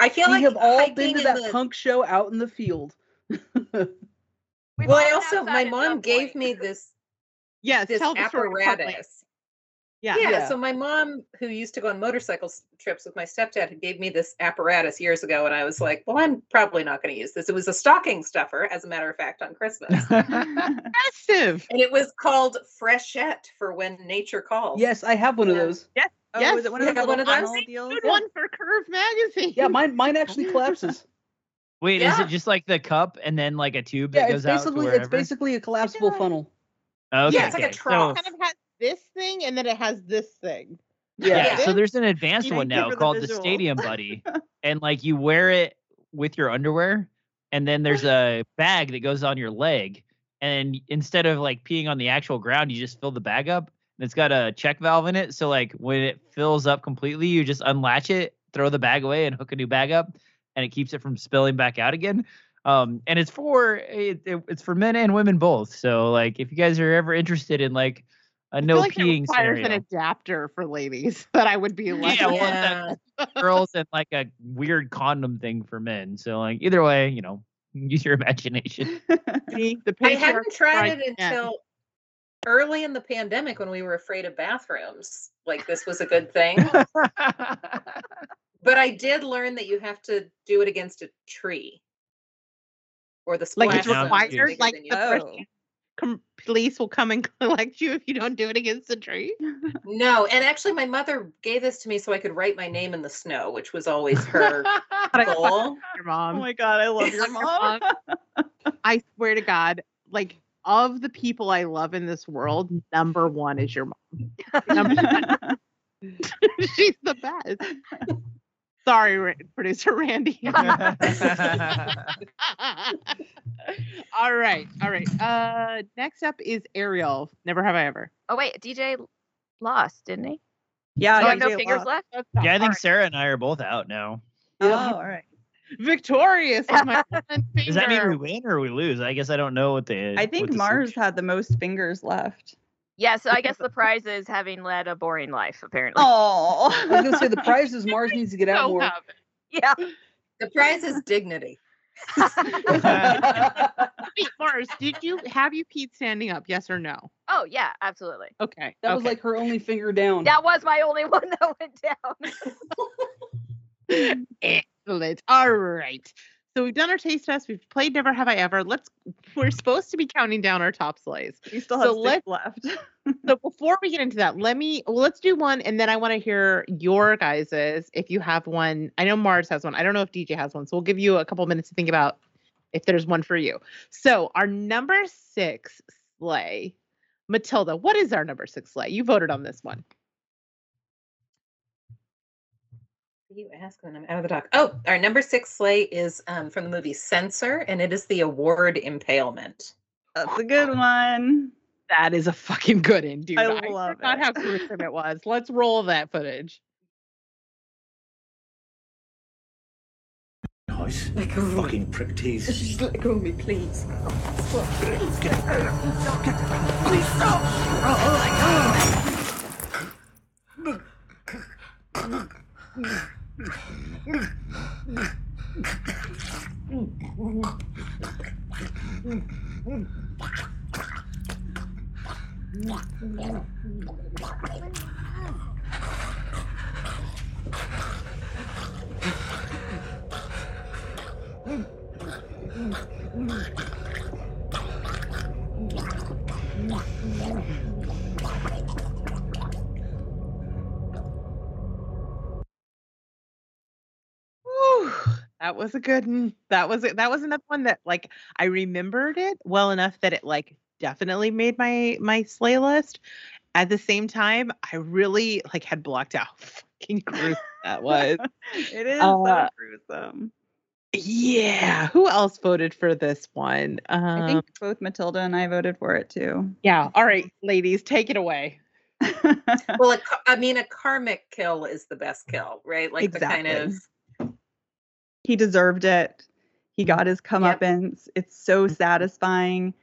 I feel like we like have all been to that the- punk show out in the field. well, I also my mom gave me this yes this tell the story properly. apparatus. Yeah. yeah. Yeah. So my mom, who used to go on motorcycle trips with my stepdad, gave me this apparatus years ago, and I was like, "Well, I'm probably not going to use this." It was a stocking stuffer, as a matter of fact, on Christmas, Massive. and it was called Freshette for when nature calls. Yes, I have one of those. Yes. Oh, yes. was it one of you those have one of those? funnel deals? Good one for Curve magazine. Yeah, mine mine actually collapses. Wait, is it just like the cup and then like a tube that yeah, goes it's out to basically it's basically a collapsible funnel. okay, Yeah, it's like a okay. trough. kind of has this thing and then it has this thing. Yeah, Yeah. so there's an advanced one now for the called the. Stadium Buddy, and like you wear it with your underwear, and then there's a bag that goes on your leg, and instead of like peeing on the actual ground, you just fill the bag up. And it's got a check valve in it, so like when it fills up completely, you just unlatch it, throw the bag away, and hook a new bag up, and it keeps it from spilling back out again. Um, and it's for it, it- it's for men and women both. So like if you guys are ever interested in like a I no feel like peeing requires scenario, an adapter for ladies that I would be like, Yeah, well, Yeah. girls and like a weird condom thing for men. So like either way, you know, use your imagination. See, the I hadn't tried strikes it again. until early in the pandemic when we were afraid of bathrooms. Like this was a good thing. but I did learn that you have to do it against a tree. Or the like it's required. Like the you Oh. Com- police will come and collect you if you don't do it against the tree. No, and actually my mother gave this to me so I could write my name in the snow, which was always her goal. Your mom. Oh my god, I love your Your mom. I swear to God, like of the people I love in this world, number one is your mom. She's the best. Sorry, Ra- producer Randy. all right, all right. Uh, next up is Ariel. Never have I ever. Oh wait, DJ lost, didn't he? Yeah, Oh, I have no fingers lost. left. Yeah, I think hard. Sarah and I are both out now. Oh, all right. victorious is my Does that mean we win or we lose? I guess I don't know what the. I think the Mars had the most fingers left. Yeah, so I guess the prize is having led a boring life, apparently. Oh. I was gonna say the prize is Mars needs to get out So more. have. Yeah. The prize is dignity. Wait, Mars, did you have you peed standing up? Yes or no? Oh yeah, absolutely. Okay. That was like her only finger down. That was my only one that went down. Excellent. All right. So we've done our taste test. We've played Never Have I Ever. Let's. We're supposed to be counting down our top slays. We still have So six left. So before we get into that, let me. Well, let's do one, and then I want to hear your guys's. If you have one, I know Mars has one. I don't know if DJ has one. So we'll give you a couple minutes to think about if there's one for you. So our number six slay, Matilda. What is our number six slay? You voted on this one. You ask, and I'm out of the dock. Oh, our number six slay is um, from the movie Censor, and it is the award impalement. That's a good one. That is a fucking good one, dude. I love forgot it. how gruesome it was. Let's roll that footage. Nice. Like a fucking prick teeth. Just let go of me, please. Mm-hmm. That was a good one. That was it. That was another one that like I remembered it well enough that it like definitely made my my slay list. At the same time, I really like had blocked out fucking gruesome that was. it is Uh, so gruesome. Yeah. Who else voted for this one? Um, I think both Matilda and I voted for it too. Yeah. All right, ladies, take it away. well, a, ka- I mean, a karmic kill is the best kill, right? Like the kind of he deserved it. He got his comeuppance. It's so mm-hmm. satisfying.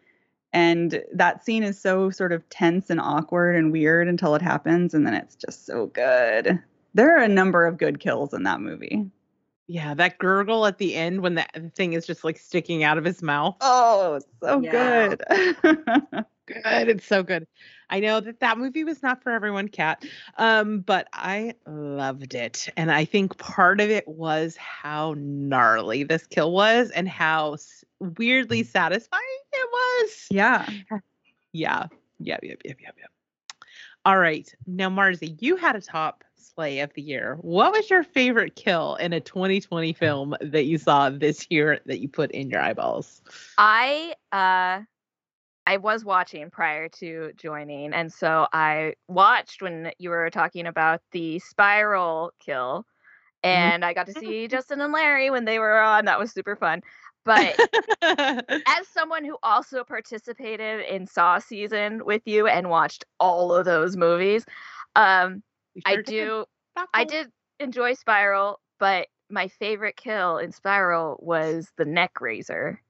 And that scene is so sort of tense and awkward and weird until it happens. And then it's just so good. There are a number of good kills in that movie. Yeah, that gurgle at the end when that thing is just like sticking out of his mouth. Oh, so Yeah. good. good. It's so good. I know that that movie was not for everyone, Kat, um, but I loved it, and I think part of it was how gnarly this kill was and how weirdly satisfying it was. Yeah. Yeah. Yep. Yep. Yep. Yep. Yep. All right. Now, Marzi, you had a top slay of the year. What was your favorite kill in a 2020 film that you saw this year that you put in your eyeballs? I uh I was watching prior to joining, and so I watched when you were talking about the spiral kill, and I got to see Justin and Larry when they were on. That was super fun. But as someone who also participated in Saw season with you and watched all of those movies, um, I sure did. do. I did enjoy Spiral, but my favorite kill in Spiral was the neck razor,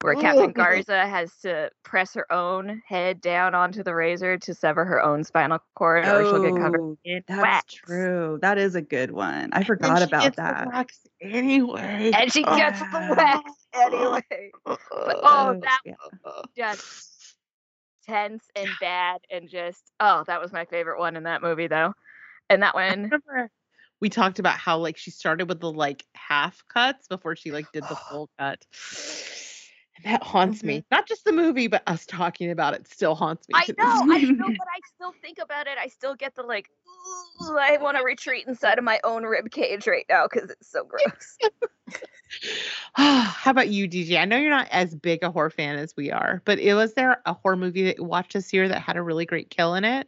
where Captain Garza has to press her own head down onto the razor to sever her own spinal cord, or she'll get covered Oh, in That's wax. true. That is a good one. I forgot about that. anyway. And she gets the wax anyway. But oh, oh that was just tense and bad, and just oh, that was my favorite one in that movie, though. And that one, we talked about how like she started with the like half cuts before she like did the full cut. And that haunts me. Not just the movie, but us talking about it still haunts me. I know, I know, but I still think about it. I still get the like, "Ooh, I want to retreat inside of my own rib cage right now because it's so gross. How about you, DJ? I know you're not as big a horror fan as we are, but it, was there a horror movie that you watched this year that had a really great kill in it?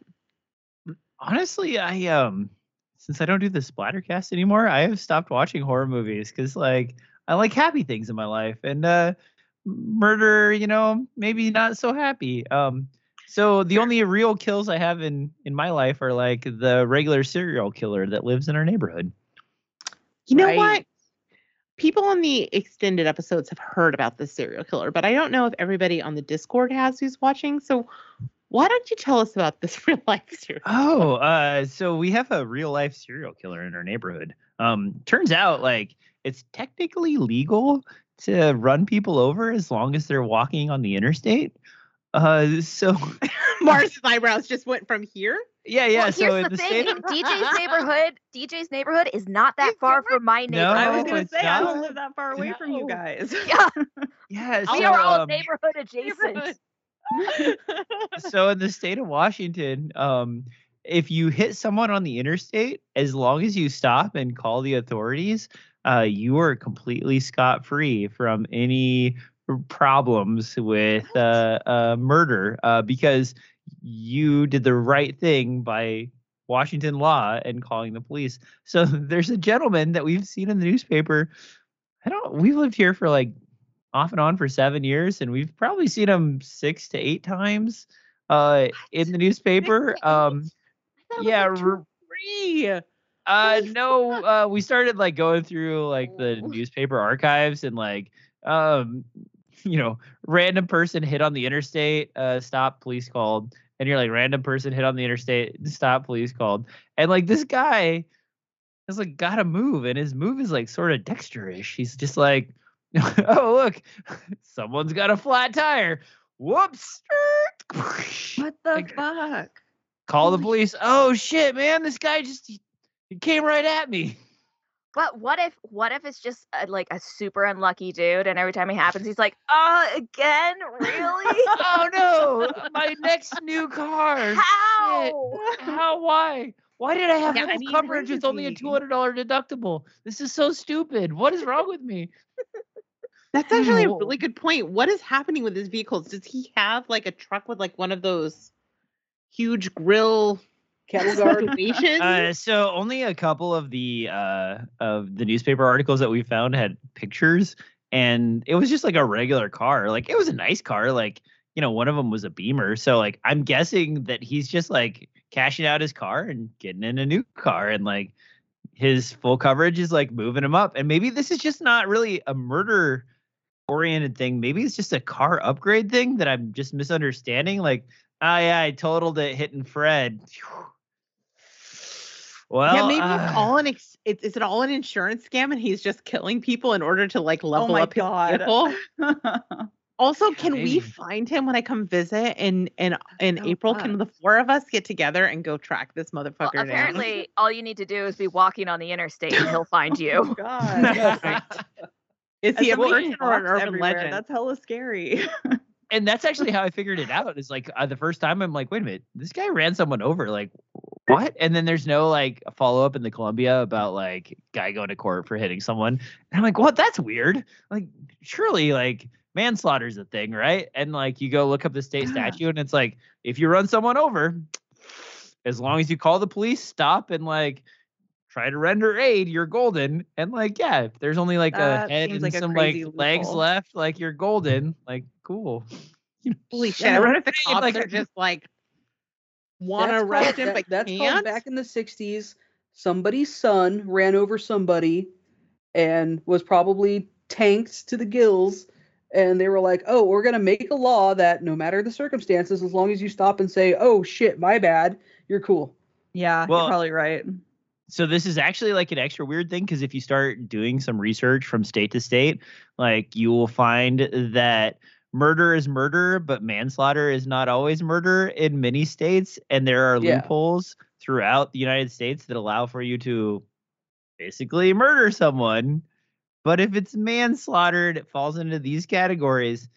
Honestly, I um since I don't do the splattercast anymore, I have stopped watching horror movies because like I like happy things in my life and uh murder, you know, maybe not so happy. Um so the only real kills I have in in my life are like the regular serial killer that lives in our neighborhood. You know Right. what? People on the extended episodes have heard about this serial killer, but I don't know if everybody on the Discord has who's watching. So why don't you tell us about this real life serial? Oh, uh, so we have a real life serial killer in our neighborhood. Um, turns out like it's technically legal to run people over as long as they're walking on the interstate. Uh, so Mars' eyebrows just went from here. yeah, yeah. well, so here's the, the thing: state, DJ's neighborhood, DJ's neighborhood is not that far from my neighborhood. No, neighborhood. I was gonna it's say I don't live that far away from you guys. Yeah, yeah. we so, are all um, neighborhood adjacent. so in the state of Washington, um, if you hit someone on the interstate, as long as you stop and call the authorities, uh, you are completely scot free from any problems with uh, uh, murder uh, because you did the right thing by Washington law and calling the police. So there's a gentleman that we've seen in the newspaper. I don't. We've lived here for like off and on for seven years, and we've probably seen him six to eight times uh, in the newspaper. Um, yeah, r- Three. uh, no, uh, we started like going through like the newspaper archives and like, um, you know, random person hit on the interstate, uh, stop, police called, and you're like, random person hit on the interstate, stop, police called, and like this guy has like got to move, and his move is like sort of Dexterish. He's just like, oh look, someone's got a flat tire. Whoops. What the fuck? Call the police. Oh shit, man! This guy just he, he came right at me. But what if what if it's just a, like a super unlucky dude, and every time it happens, he's like, "Oh, again? Really? oh no, my next new car. How? Shit. How? Why? Why did I have Yeah, I mean, coverage with only a two hundred dollar deductible? This is so stupid. What is wrong with me? That's actually a really good point. What is happening with his vehicles? Does he have like a truck with like one of those huge grill cattle guard. situations. Uh, so only a couple of the uh, of the newspaper articles that we found had pictures, and it was just like a regular car. Like it was a nice car. Like you know, one of them was a Beamer. So like I'm guessing that he's just like cashing out his car and getting in a new car, and like his full coverage is like moving him up. And maybe this is just not really a murder oriented thing. Maybe it's just a car upgrade thing that I'm just misunderstanding. Like, oh yeah, I totaled it hitting Fred. Well, yeah, maybe uh, it's all an ex- it's is it all an insurance scam and he's just killing people in order to like level my up his God. vehicle? also, can we find him when I come visit in in in so April? Can the four of us get together and go track this Well, motherfucker down? apparently, all you need to do is be walking on the interstate, and he'll find you. God. Is he a As somebody person or an urban everywhere, legend? That's hella scary. And that's actually how I figured it out. Is like uh, the first time I'm like, wait a minute, this guy ran someone over. Like, what? And then there's no like follow up in the Columbian about like guy going to court for hitting someone. And I'm like, what? That's weird. Like, surely like manslaughter's a thing, right? And like you go look up the state statute, and it's like if you run someone over, as long as you call the police, stop, and like try to render aid, you're golden. And like, yeah, if there's only like That a head and like some like crazy legs left, like you're golden. Like, cool. Holy shit! Yeah, I wonder if the cops like, are just like want to That's arrest him that- but that's can't. called back in the 60s. Somebody's son ran over somebody and was probably tanked to the gills. And they were like, oh, we're going to make a law that no matter the circumstances, as long as you stop and say, oh, shit, my bad, you're cool. yeah, Well- you're probably right. So this is actually like an extra weird thing because if you start doing some research from state to state, like you will find that murder is murder, but manslaughter is not always murder in many states, and there are Yeah. loopholes throughout the United States that allow for you to basically murder someone. But if it's manslaughter it falls into these categories,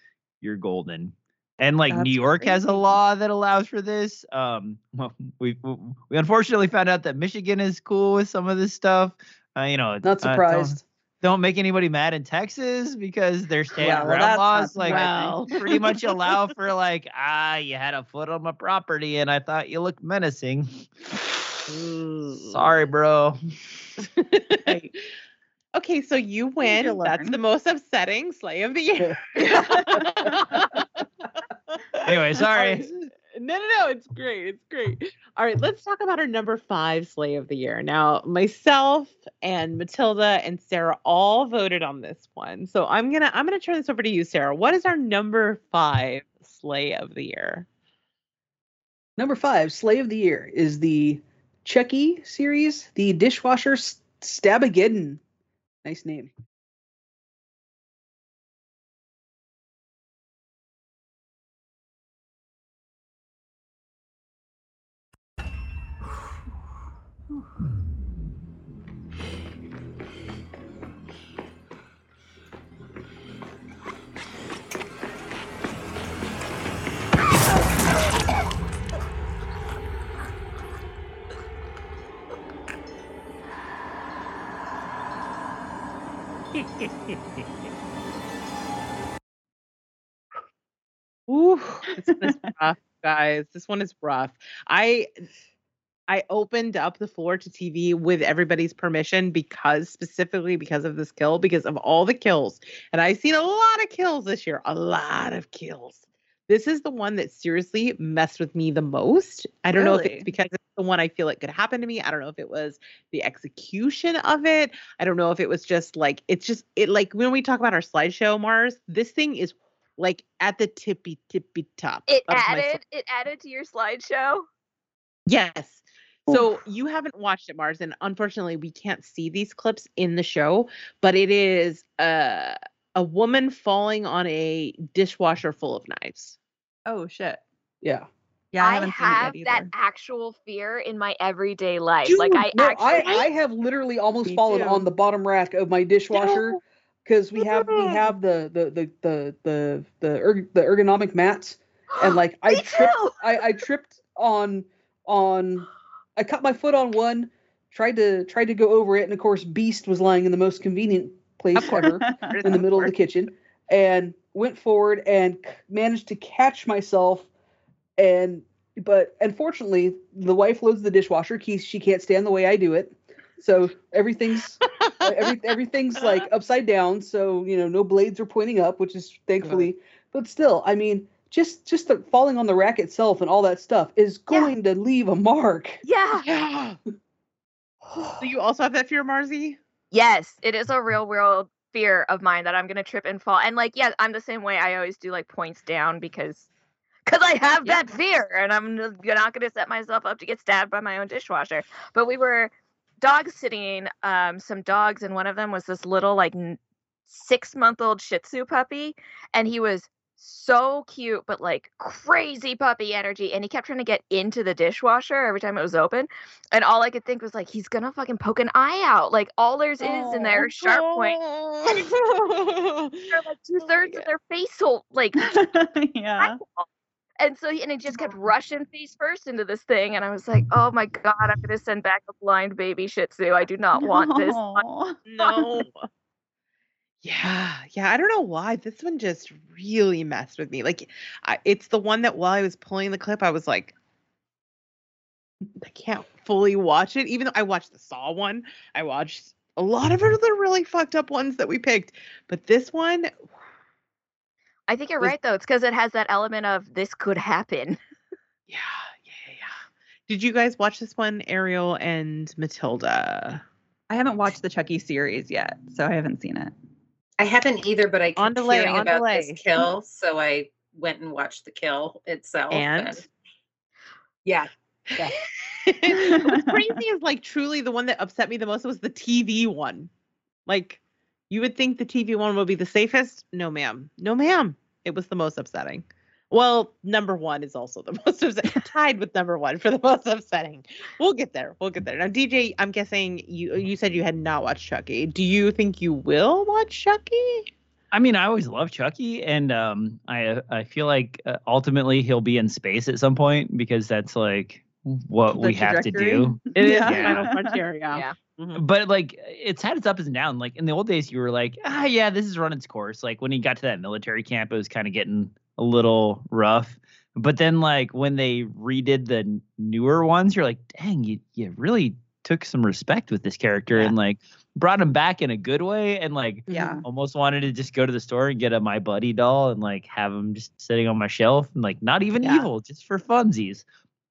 you're golden. And like New That's York has a law that allows for this. Um, well, we we unfortunately found out that Michigan is cool with some of this stuff. Uh, you know, uh, Not don't- surprised. don't make anybody mad in Texas because their stand Yeah, well, ground laws like pretty much allow for like ah you had a foot on my property and I thought you looked menacing. Sorry, bro. Okay, so you win. to That's the most upsetting slay of the year. Anyway, sorry. right. No, no, no. It's great. It's great. All right, let's talk about our number five slay of the year. Now, myself and Matilda and Sarah all voted on this one. So I'm gonna I'm gonna turn this over to you, Sarah. What is our number five slay of the year? Number five, slay of the Year, is the Chucky series, the dishwasher S- Stabageddon. Nice name. Ooh, this one is rough, guys. This one is rough. I I opened up the floor to TV with everybody's permission because specifically because of this kill, because of all the kills. And I've seen a lot of kills this year, a lot of kills. This is the one that seriously messed with me the most. I don't know if it's because it's the one I feel it could happen to me. I don't know if it was the execution of it. I don't know if it was just like it's just it like when we talk about our slideshow, Mars, this thing is like at the tippy tippy top. It of my added it added to your slideshow. Yes. So you haven't watched it, Mars, and unfortunately, we can't see these clips in the show. But it is uh, a woman falling on a dishwasher full of knives. Oh shit. Yeah. Yeah, I, I, haven't seen that actual fear in my everyday life. like Dude, I no, actually I, I have literally almost fallen too. on the bottom rack of my dishwasher because we have we have the the the the the the, erg- the ergonomic mats and like I tripped! I, I tripped on on I cut my foot on one tried to tried to go over it and of course Beast was lying in the most convenient place ever in the middle of the kitchen and went forward and managed to catch myself and but unfortunately, the wife loads the dishwasher. She she can't stand the way I do it, so everything's every, everything's like upside down. So you know, no blades are pointing up, which is thankfully. But still, I mean, just just the falling on the rack itself and all that stuff is going to leave a mark. Yeah. Yeah. so you also have that fear, Marzi? Yes, it is a real world fear of mine that I'm gonna trip and fall. And like, yeah, I'm the same way. I always do like points down because because I have that fear, and I'm n- not gonna set myself up to get stabbed by my own dishwasher. But we were dog sitting um, some dogs, and one of them was this little like six month old Shih Tzu puppy, and he was so cute, but like crazy puppy energy. And he kept trying to get into the dishwasher every time it was open. And all I could think was like, he's gonna fucking poke an eye out. Like all there's is in there, is sharp point. And they're like two thirds of their face hole, like yeah. And so he, and he just kept mm-hmm. rushing face first into this thing, and I was like, "Oh my god, I'm gonna send back a blind baby Shih Tzu. I do not want this." No. Yeah, yeah. I don't know why this one just really messed with me. Like, I, it's the one that while I was pulling the clip, I was like, I can't fully watch it. Even though I watched the Saw one, I watched a lot of other really fucked up ones that we picked, but this one, I think you're Was- right though. It's because it has that element of this could happen. Yeah, yeah, yeah. Did you guys watch this one, Ariel and Matilda? I haven't watched the Chucky series yet, so I haven't seen it. I haven't either, but I kept On delay, hearing on about delay. this kill, so I went and watched the kill itself. And? yeah, yeah. What's crazy is like truly the one that upset me the most was the TV one. Like you would think the TV one would be the safest. No, ma'am. No, ma'am. It was the most upsetting. Well, number one is also the most upsetting, tied with number one for the most upsetting. We'll get there. We'll get there. Now, DJ, I'm guessing you you said you had not watched Chucky. Do you think you will watch Chucky? I mean, I always love Chucky, and um, I I feel like uh, ultimately he'll be in space at some point because that's like what The we have to do. It is Yeah. the final frontier. Yeah. But like, it's had its ups and downs. Like in the old days, you were like, ah, yeah, this is run its course. Like when he got to that military camp, it was kind of getting a little rough. But then, like when they redid the newer ones, you're like, dang, you you really took some respect with this character and like brought him back in a good way and like Yeah. almost wanted to just go to the store and get a my buddy doll and like have him just sitting on my shelf and like not even Yeah. evil just for funsies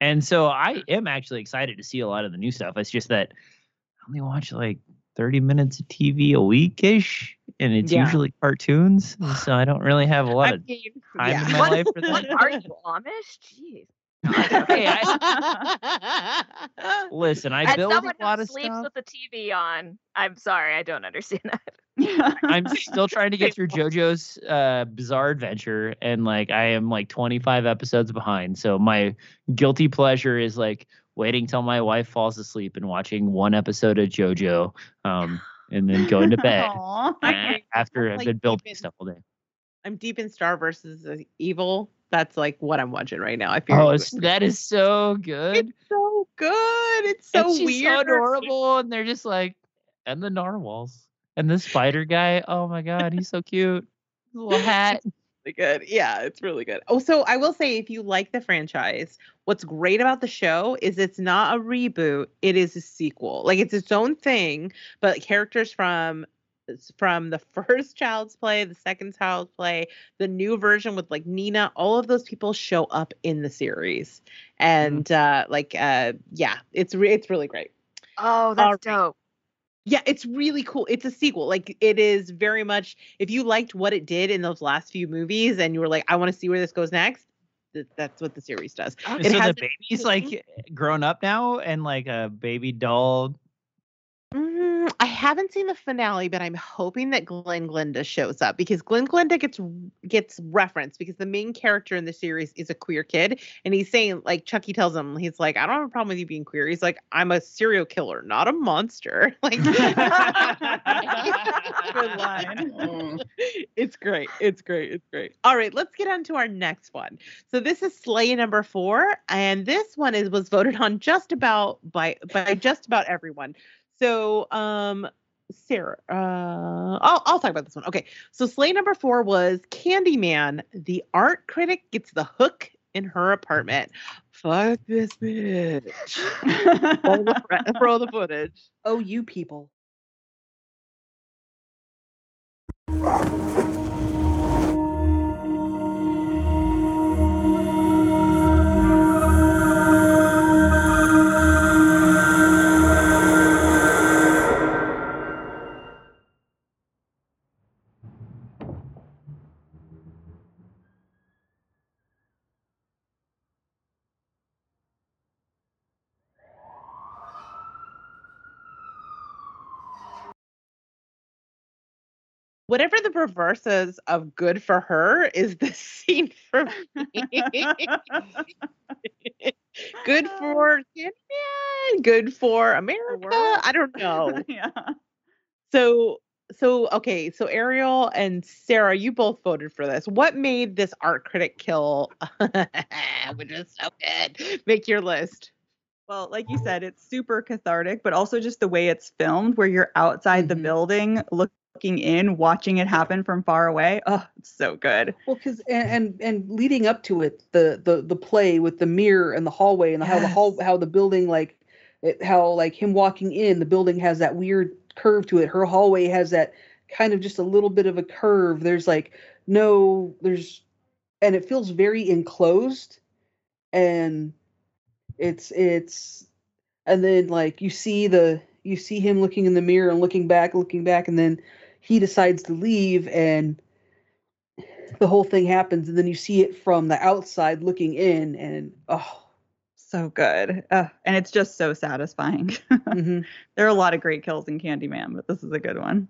and so i am actually excited to see a lot of the new stuff it's just that i only watch like 30 minutes of tv a week ish and it's Yeah. usually cartoons so i don't really have a lot I of mean, time yeah. in my What, life for that are you Amish? Jeez. hey, I, listen i As build a lot of sleeps stuff with the TV on, I'm sorry, I don't understand that. I'm still trying to get through JoJo's uh, Bizarre Adventure, and like I am like 25 episodes behind. So my guilty pleasure is like waiting till my wife falls asleep and watching one episode of JoJo, um, and then going to bed after I've like been building stuff all day. I'm deep in Star versus Evil. That's like what I'm watching right now. I feel Oh, like that is so good. it's so good. It's so it's weird. so adorable, and they're just like, and the narwhals and the spider guy. Oh my god, he's so cute. His little hat. really good. Yeah, it's really good. Oh, so I will say if you like the franchise, what's great about the show is it's not a reboot, it is a sequel. Like it's its own thing, but characters from from the first child's play, the second child's play, the new version with like Nina, all of those people show up in the series. And uh like uh yeah, it's re- it's really great. Oh, that's dope. Yeah, it's really cool. It's a sequel. Like it is very much if you liked what it did in those last few movies and you were like, I want to see where this goes next, th- that's what the series does. It so has the baby's like grown up now and like a baby doll. Mm, I haven't seen the finale, but I'm hoping that Glen Glenda shows up because Glen Glenda gets gets referenced because the main character in the series is a queer kid, and he's saying like Chucky tells him he's like I don't have a problem with you being queer. He's like I'm a serial killer, not a monster. Like Good line. it's great. It's great. It's great. All right, let's get on to our next one. So this is Slay number four, and this one is was voted on just about by by just about everyone. So um Sarah, uh I'll I'll talk about this one. Okay. So Slay number four was Candyman. The art critic gets the hook in her apartment. Fuck this bitch. roll, the, roll the footage. Oh, you people. Whatever the reverses of good for her is the scene for me. good for Candyman, good for America. I don't know. yeah. So so okay, so Ariel and Sarah, you both voted for this. What made this art critic kill which is so good? Make your list. Well, like you said, it's super cathartic, but also just the way it's filmed, where you're outside the mm-hmm. building looking in, watching it happen from far away. Oh, it's so good. Well, because and, and and leading up to it, the the the play with the mirror and the hallway and how the hall how the building like it, how like him walking in, the building has that weird curve to it. Her hallway has that kind of just a little bit of a curve. There's like no there's and it feels very enclosed and it's it's and then like you see the you see him looking in the mirror and looking back looking back and then he decides to leave and the whole thing happens and then you see it from the outside looking in and oh So good. Uh, and it's just so satisfying. Mm-hmm. There are a lot of great kills in Candyman, but this is a good one.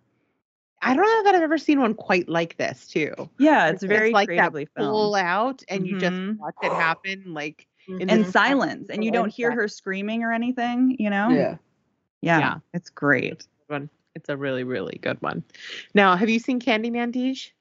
I don't know that I've ever seen one quite like this too. Yeah, it's very like creatively that pull filmed. out and you just Mhm. watch it happen like in and silence, and you don't hear her screaming or anything, you know? Yeah. Yeah. Yeah. It's great. One. It's a really, really good one. Now, have you seen Candyman Deej?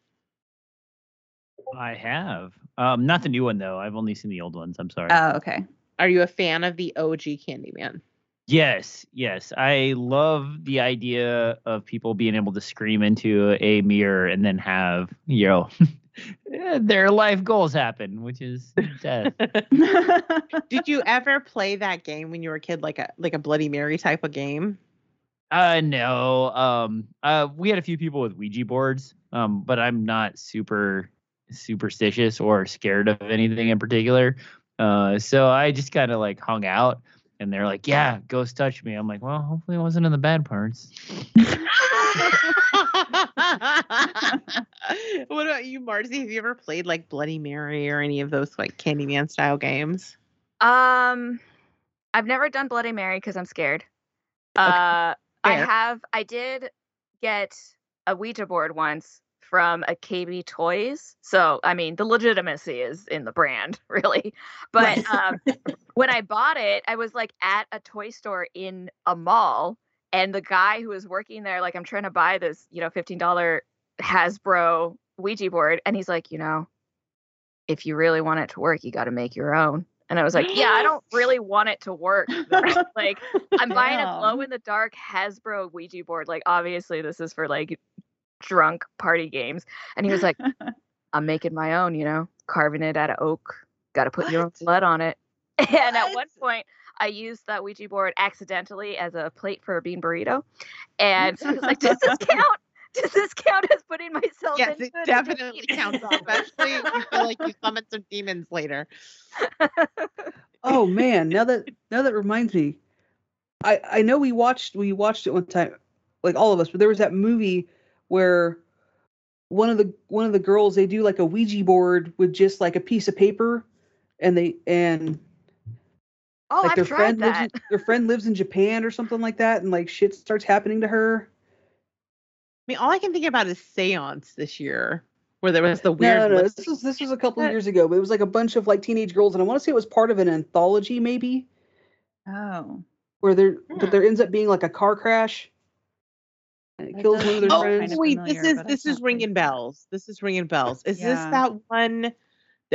I have. Um, not the new one though. I've only seen the old ones. I'm sorry. Oh, okay. Are you a fan of the OG Candyman? Yes, yes. I love the idea of people being able to scream into a mirror and then have, you know, their life goals happen, which is death. Did you ever play that game when you were a kid, like a like a Bloody Mary type of game? Uh no. Um uh we had a few people with Ouija boards, um, but I'm not super superstitious or scared of anything in particular. Uh so I just kind of like hung out and they're like, Yeah, ghost touch me. I'm like, Well, hopefully it wasn't in the bad parts. what about you, Marcy? Have you ever played like Bloody Mary or any of those like Candyman style games? Um, I've never done Bloody Mary because I'm scared. Uh, I have. I did get a Ouija board once from a KB Toys. So I mean, the legitimacy is in the brand, really. But um, when I bought it, I was like at a toy store in a mall, and the guy who was working there, like, I'm trying to buy this, you know, fifteen dollar Hasbro Ouija board, and he's like, you know, if you really want it to work, you got to make your own. And I was like, yeah, I don't really want it to work. like, I'm buying a glow in the dark Hasbro Ouija board. Like, obviously, this is for like drunk party games. And he was like, I'm making my own, you know, carving it out of oak. Got to put your own blood on it. And at one point, I used that Ouija board accidentally as a plate for a bean burrito. And so I was like, does this count? Does this count as putting myself Yes, into it it? definitely counts, especially if you feel like you summoned some demons later. oh man now that now that reminds me i i know we watched we watched it one time like all of us but there was that movie where one of the one of the girls they do like a ouija board with just like a piece of paper and they and Oh, like I've their tried friend lives in, their friend lives in japan or something like that and like shit starts happening to her I mean, all I can think about is Seance this year, where there was the weird. no, no lip this was this was a couple of years ago but it was like a bunch of like teenage girls and i want to say it was part of an anthology maybe Oh. where there hmm. but there ends up being like a car crash and it That kills does one of their Oh friends kind of wait, familiar, this is this is can't ringing bells. This is ringing bells. Is this that one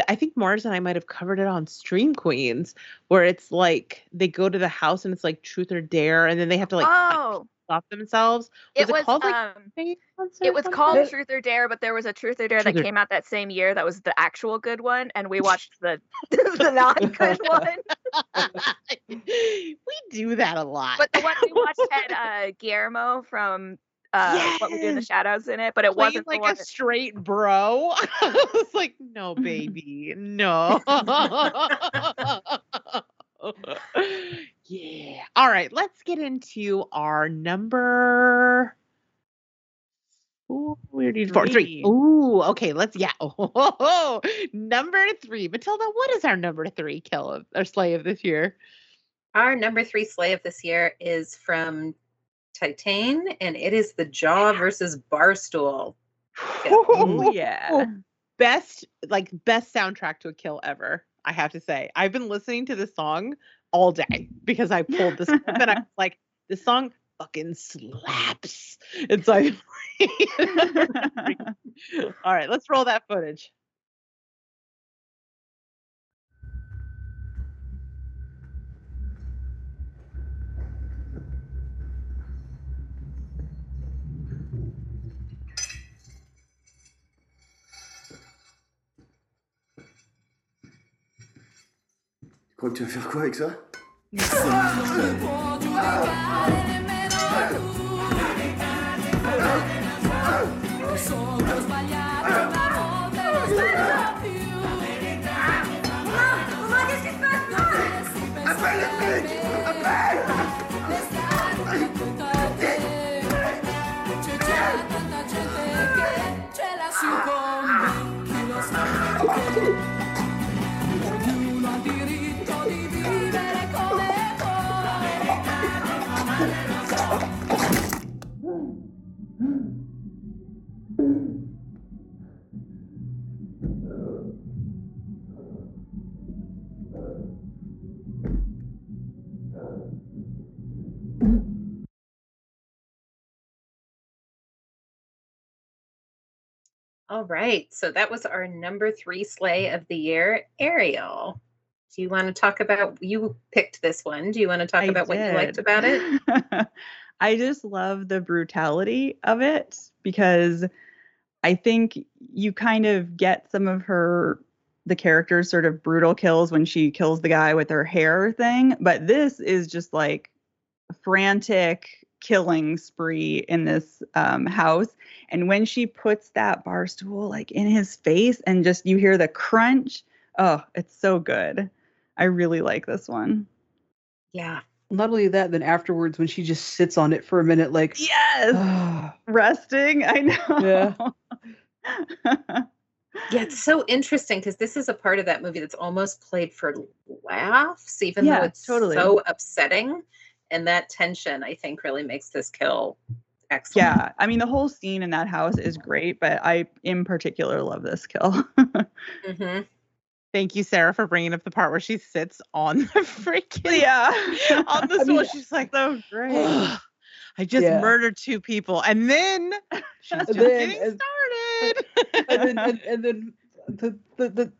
I think Mars and I might have covered it on Stream Queens, where it's like they go to the house and it's like truth or dare, and then they have to like oh, stop themselves. it was called like um, Fake it was something? called Truth or Dare, but there was a Truth or Dare that or- came out that same year that was the actual good one, and we watched the the not good one. we do that a lot. But the one we watched had uh, Guillermo from uh, What We Do in the Shadows in it, but it Playing wasn't like a that- straight bro. I was like, no, baby, no. Yeah. All right, let's get into our number. Ooh, we already did four, three. Three. Ooh, okay. Let's yeah. Oh, number three. Matilda, what is our number three kill of or slay of this year? Our number three slay of this year is from Titane, and it is the Jaw versus Barstool. Oh yeah. best like best soundtrack to a kill ever. I have to say, I've been listening to this song all day because I pulled this and I was like, this song fucking slaps. It's like, all right, let's roll that footage. Crois que tu vas faire quoi avec ça All right, so that was our number three slay of the year, Ariel. Do you want to talk about? You picked this one. Do you want to talk I about what you liked about it? I just love the brutality of it because I think you kind of get some of her the character's sort of brutal kills when she kills the guy with her hair thing, but this is just like frantic killing spree in this um, house. And when she puts that bar stool like in his face and just you hear the crunch, oh, it's so good. I really like this one. Yeah. Not only that, then afterwards when she just sits on it for a minute, like Yes. Resting. I know. Yeah. Yeah, it's so interesting because this is a part of that movie that's almost played for laughs, even Yeah, though it's totally. so upsetting. And that tension, I think, really makes this kill excellent. Yeah, I mean the whole scene in that house is great, but I in particular love this kill. hmm Thank you, Sarah, for bringing up the part where she sits on the freaking yeah, on the I stool. mean- She's like, so great. I just Yeah. murdered two people, and then she's just then- getting and- started. and then and, and then the, the the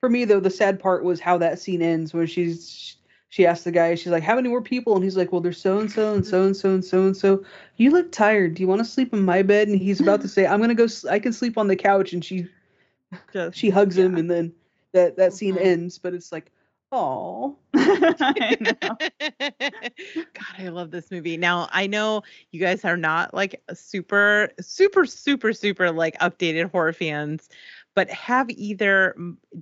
for me though the sad part was how that scene ends when she's she asks the guy she's like how many more people? And he's like well there's so and so and so and so and so and so you look tired. Do you want to sleep in my bed? And he's about to say i'm gonna go I can sleep on the couch. And she Just she hugs him and then that that scene Mhm. ends but it's like oh I know. God, I love this movie. Now, I know you guys are not like super, super, super, super like updated horror fans, but have either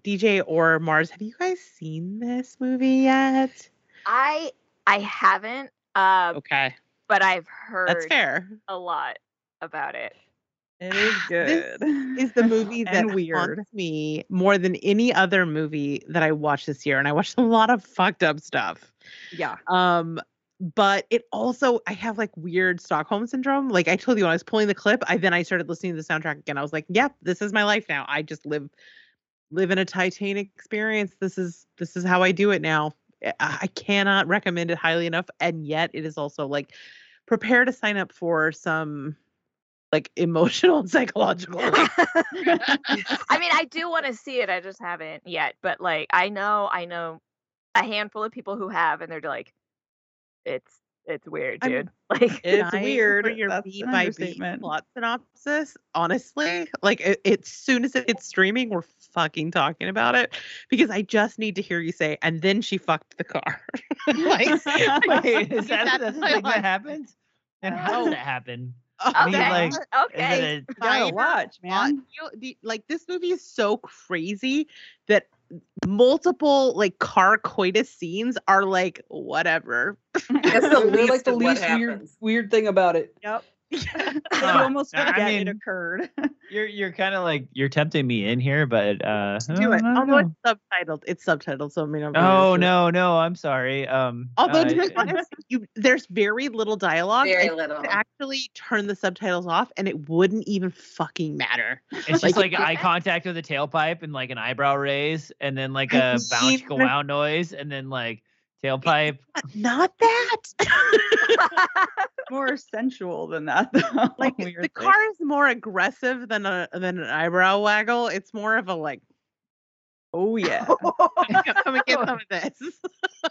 DJ or Mars, have you guys seen this movie yet? I I haven't, uh, Okay, but I've heard that's fair. a lot about it. It is good. This is the movie that weird. haunts me more than any other movie that I watched this year, and I watched a lot of fucked up stuff. Yeah. Um, but it also I have like weird Stockholm syndrome. Like I told you when I was pulling the clip, I then I started listening to the soundtrack again. I was like, yep, this is my life now. I just live live in a Titanic experience. This is this is how I do it now. Eh, I I cannot recommend it highly enough. And yet it is also like prepare to sign up for some like emotional and psychological. I mean, I do want to see it. I just haven't yet. But like, I know, I know a handful of people who have, and they're like, it's it's weird, I'm- dude. Like, it's weird for your That's beat an by beat understatement. plot synopsis. Honestly, like it, as soon as it's streaming, we're fucking talking about it because I just need to hear you say, and then she fucked the car. like, Wait, is that, that's the my thing that line. happens? And how does that happen? Oh, I mean, Okay, like, is okay. it a- Gotta watch, plot man. deal- the- like this movie is so crazy that multiple like car coitus scenes are like whatever. That's the least like the least weird weird thing about it. Yep. you Huh. almost I mean- it occurred. You're you're kind of like you're tempting me in here, but uh, Do it. don't Although it's subtitled, it's subtitled, so I mean. I'm Oh gonna do it. no, no, I'm sorry. Um, Although uh, to be honest, you, there's very little dialogue. Very and you little. could actually turn the subtitles off, and it wouldn't even fucking matter. it's just like eye contact with a tailpipe and like an eyebrow raise, and then like I a bounce go wow noise, and then like tailpipe. Not that. More sensual than that, though. like weird the thing. car is more aggressive than a than an eyebrow waggle. It's more of a like, Oh yeah. come and get some of this.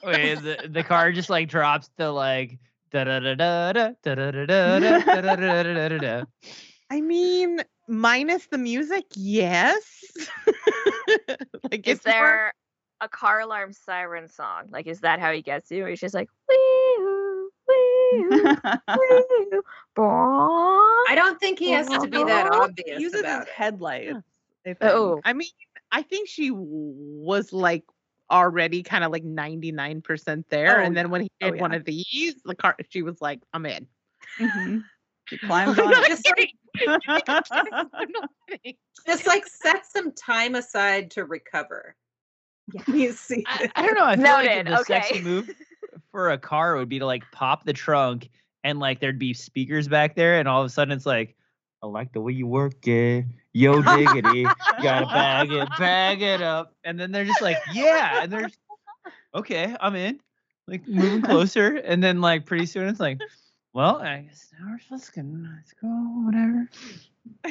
Wait, the the car just like drops to like da da da da da da da da da da da da da da da. I mean, minus the music, yes. like is it's more- there a car alarm siren song? Like, is that how he gets you? Or he's just like, wee wee wee I don't think he has to be that He obvious uses about his it. headlights. I. Oh. I mean, I think she was like already kind of like 99% there. Oh, and then when he Oh, did one of these, the car, she was like, I'm in. Mhm. She climbed on. Just like, just like set some time aside to recover. You see, I, I don't know. I feel like Noted, the sexy move for a car would be to like pop the trunk and like there'd be speakers back there, and all of a sudden it's like, I like the way you work it, yo diggity, gotta bag it, bag it up, and then they're just like, yeah, and they're okay, I'm in, like moving closer, and then like pretty soon it's like, well, I guess now we're supposed to go, let's go, whatever.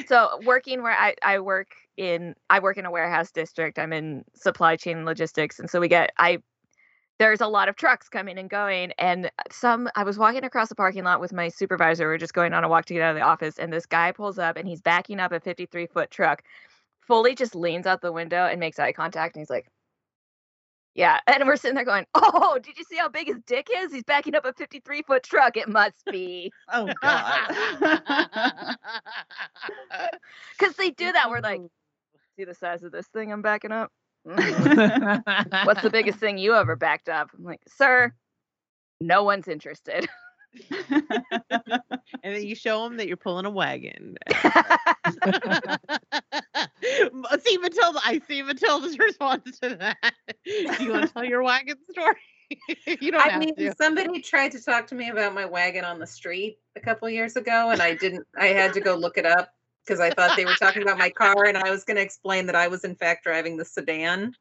So working where I, I work in I work in a warehouse district. I'm in supply chain logistics. And so we get I there's a lot of trucks coming and going. And some I was walking across the parking lot with my supervisor. We are just going on a walk to get out of the office. And this guy pulls up and he's backing up a 53 foot truck, fully just leans out the window and makes eye contact. And he's like, Yeah. And we're sitting there going, Oh, did you see how big his dick is? He's backing up a 53 foot truck. It must be. Oh god. Because they do that. We're like, see the size of this thing I'm backing up? What's the biggest thing you ever backed up? I'm like, sir, no one's interested. And then you show them that you're pulling a wagon. see Matilda, I see Matilda's response to that. Do you want to tell your wagon story? you don't I have mean, to. somebody tried to talk to me about my wagon on the street a couple years ago, and I didn't. I had to go look it up because I thought they were talking about my car, and I was going to explain that I was in fact driving the sedan.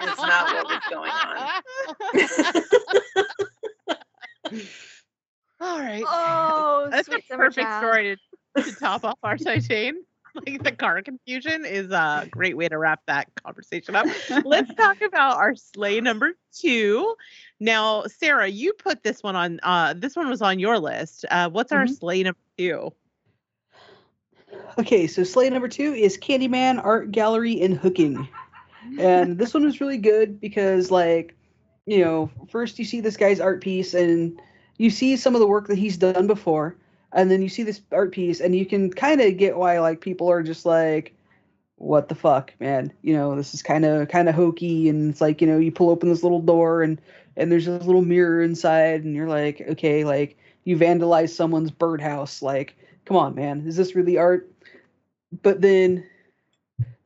It's not what was going on. All right. Oh, That's a perfect child. story to, to top off our Titane. Like the car confusion is a great way to wrap that conversation up. Let's talk about our slay number two. Now, Sarah, you put this one on. Uh, this one was on your list. Uh, what's our Mhm. slay number two? Okay, so slate number two is Candyman Art Gallery in Hooking. And this one was really good because, like, you know, first you see this guy's art piece and you see some of the work that he's done before. And then you see this art piece and you can kind of get why, like, people are just like, what the fuck, man? You know, this is kind of kind of hokey. And it's like, you know, you pull open this little door and and there's this little mirror inside and you're like, okay, like, you vandalized someone's birdhouse. Like, come on, man, is this really art? But then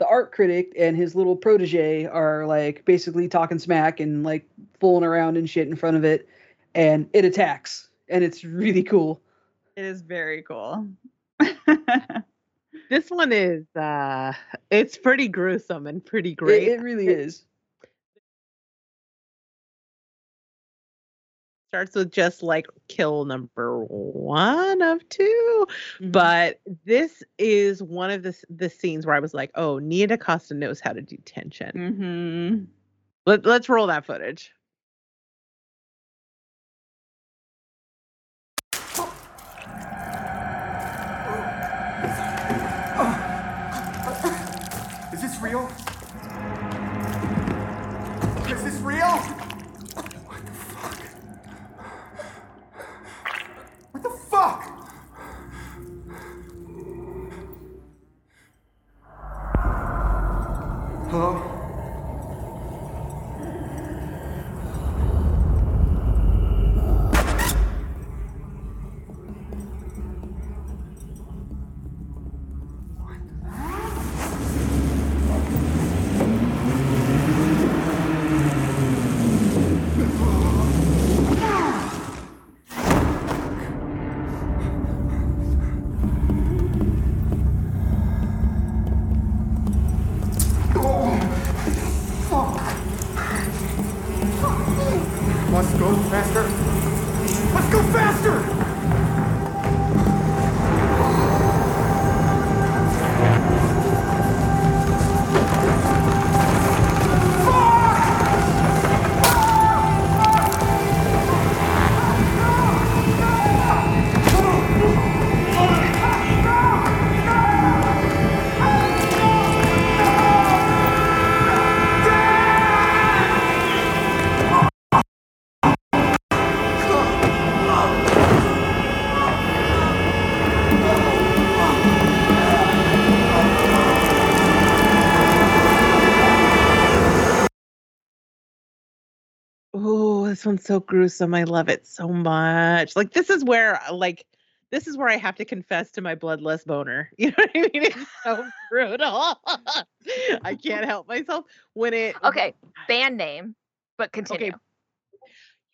the art critic and his little protege are like basically talking smack and like fooling around and shit in front of it, and it attacks, and it's really cool. It is very cool. This one is uh it's pretty gruesome and pretty great. It, it really is. Starts with just like kill number one of 2 Mm-hmm. But this is one of the the scenes where I was like, oh, Nia DaCosta knows how to do tension. Mm-hmm. Let, let's roll that footage. Is this real? This one's so gruesome. I love it so much. Like this is where like this is where I have to confess to my bloodless boner. You know what I mean? It's so brutal. I can't help myself when it Okay, band name, but continue. Okay.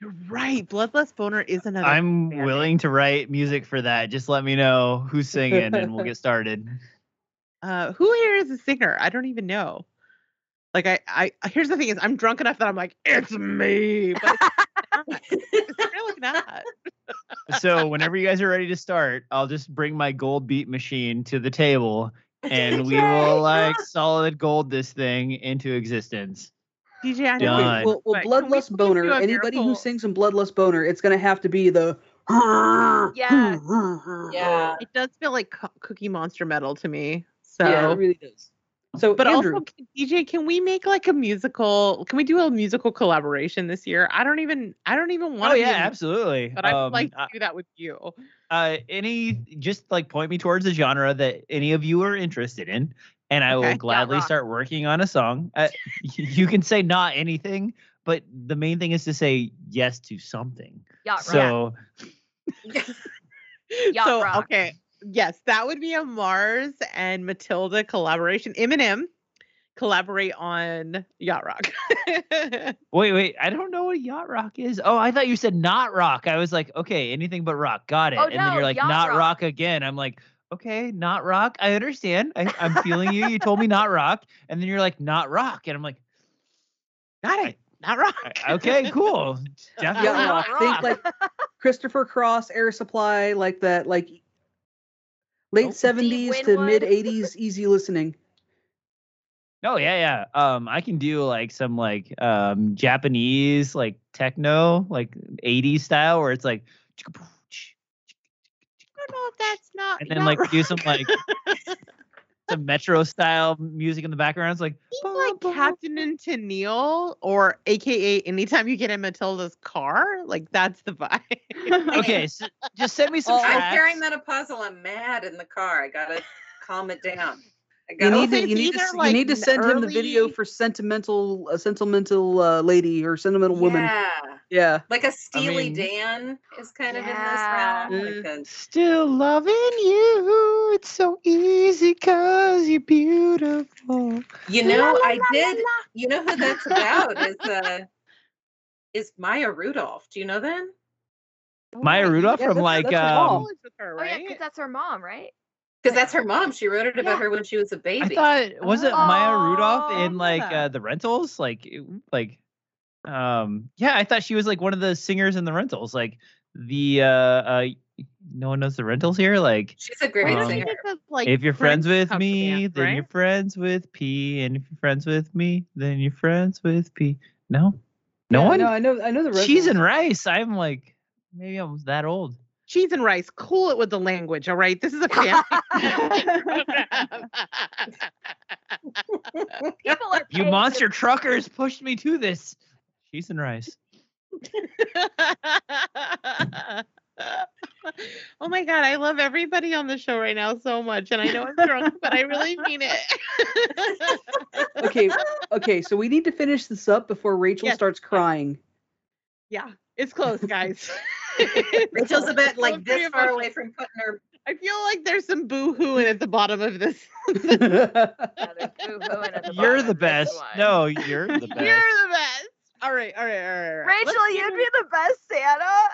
You're right. Bloodless boner is another I'm band willing to write music for that. Just let me know who's singing and we'll get started. Uh, who here is a singer? I don't even know. Like I, I here's the thing is I'm drunk enough that I'm like it's me, but it's, it's really not. So whenever you guys are ready to start, I'll just bring my gold beat machine to the table and we will like solid gold this thing into existence. DJ, I know Done. Well, well but we Bloodlust Boner. do a Anybody who sings in Bloodlust Boner, it's gonna have to be the. Yeah. Yeah. It does feel like Cookie Monster metal to me. So, Yeah, it really does. So, but Andrew, also, can- DJ, can we make like a musical? Can we do a musical collaboration this year? I don't even, I don't even want Oh to. yeah, absolutely. But I would Um, like to I- do that with you. uh any just like point me towards a genre that any of you are interested in and i Okay. will gladly rock. start working on a song uh, you can say not anything but the main thing is to say yes to something Yacht rock. so Yacht so rock. okay, yes, that would be a Mars and Matilda collaboration. Eminem collaborate on Yacht Rock. wait wait i don't know what yacht rock is oh i thought you said not rock i was like okay anything but rock got it Oh, and then you're like yacht not rock. rock again i'm like okay not rock i understand I, i'm feeling you you told me not rock and then you're like not rock and i'm like Got it. Not rock. okay cool definitely yeah, not rock. think like Christopher Cross, Air Supply, like that, like late seventies to Winwood. mid eighties, easy listening. Oh yeah, yeah. Um, I can do like some like um Japanese like techno, like 80s style, where it's like, I don't know if that's not. and then yacht like rock. do some like some metro style music in the background. It's like, Think like Captain and Tennille, or AKA anytime you get in Matilda's car, like that's the vibe. okay, so just send me some oh, I'm tracks. perimenopausal. I'm mad in the car. I gotta calm it down. I You need to you need to either, s- you need to n- send him the video for sentimental a sentimental uh, lady or sentimental woman. Yeah. Yeah. Like a Steely mean- Dan is kind of in this realm. Like a, Still loving you. It's so easy cause you're beautiful. you know, I did. You know who that's about is uh is Maya Rudolph. Do you know that? Maya Rudolph Yeah, from that's- like that's her mom. um College with her, Oh yeah, because that's her mom, right? Because that's her mom. She wrote it about Yeah. her when she was a baby. I thought was it Maya Rudolph in like uh the rentals? Like like Um, yeah, I thought she was like one of the singers in the rentals. Like the uh, uh no one knows the rentals here. Like She's a great Um, singer. if you're friends with company, me, then right? you're friends with P, and if you're friends with me, then you're friends with P. No, no Yeah, one. No, I know. I know the Cheese rentals. and rice. I'm like, maybe I'm that old. Cheese and rice. Cool it with the language. All right. This is a family. program. People are You paying monster truckers pushed me to this. Cheese and rice. oh my god, I love everybody on the show right now so much, and I know I'm drunk, but I really mean it. okay, okay. So we need to finish this up before Rachel Yes. starts crying. yeah, it's close, guys. Rachel's a bit like this pretty far much- away from putting her. I feel like there's some boo hooing at the bottom of this. Yeah, at the You're the best. one. No, you're the best. You're the best. All right, all right, all right. all right. Rachel, Let's you'd get be the best Santa.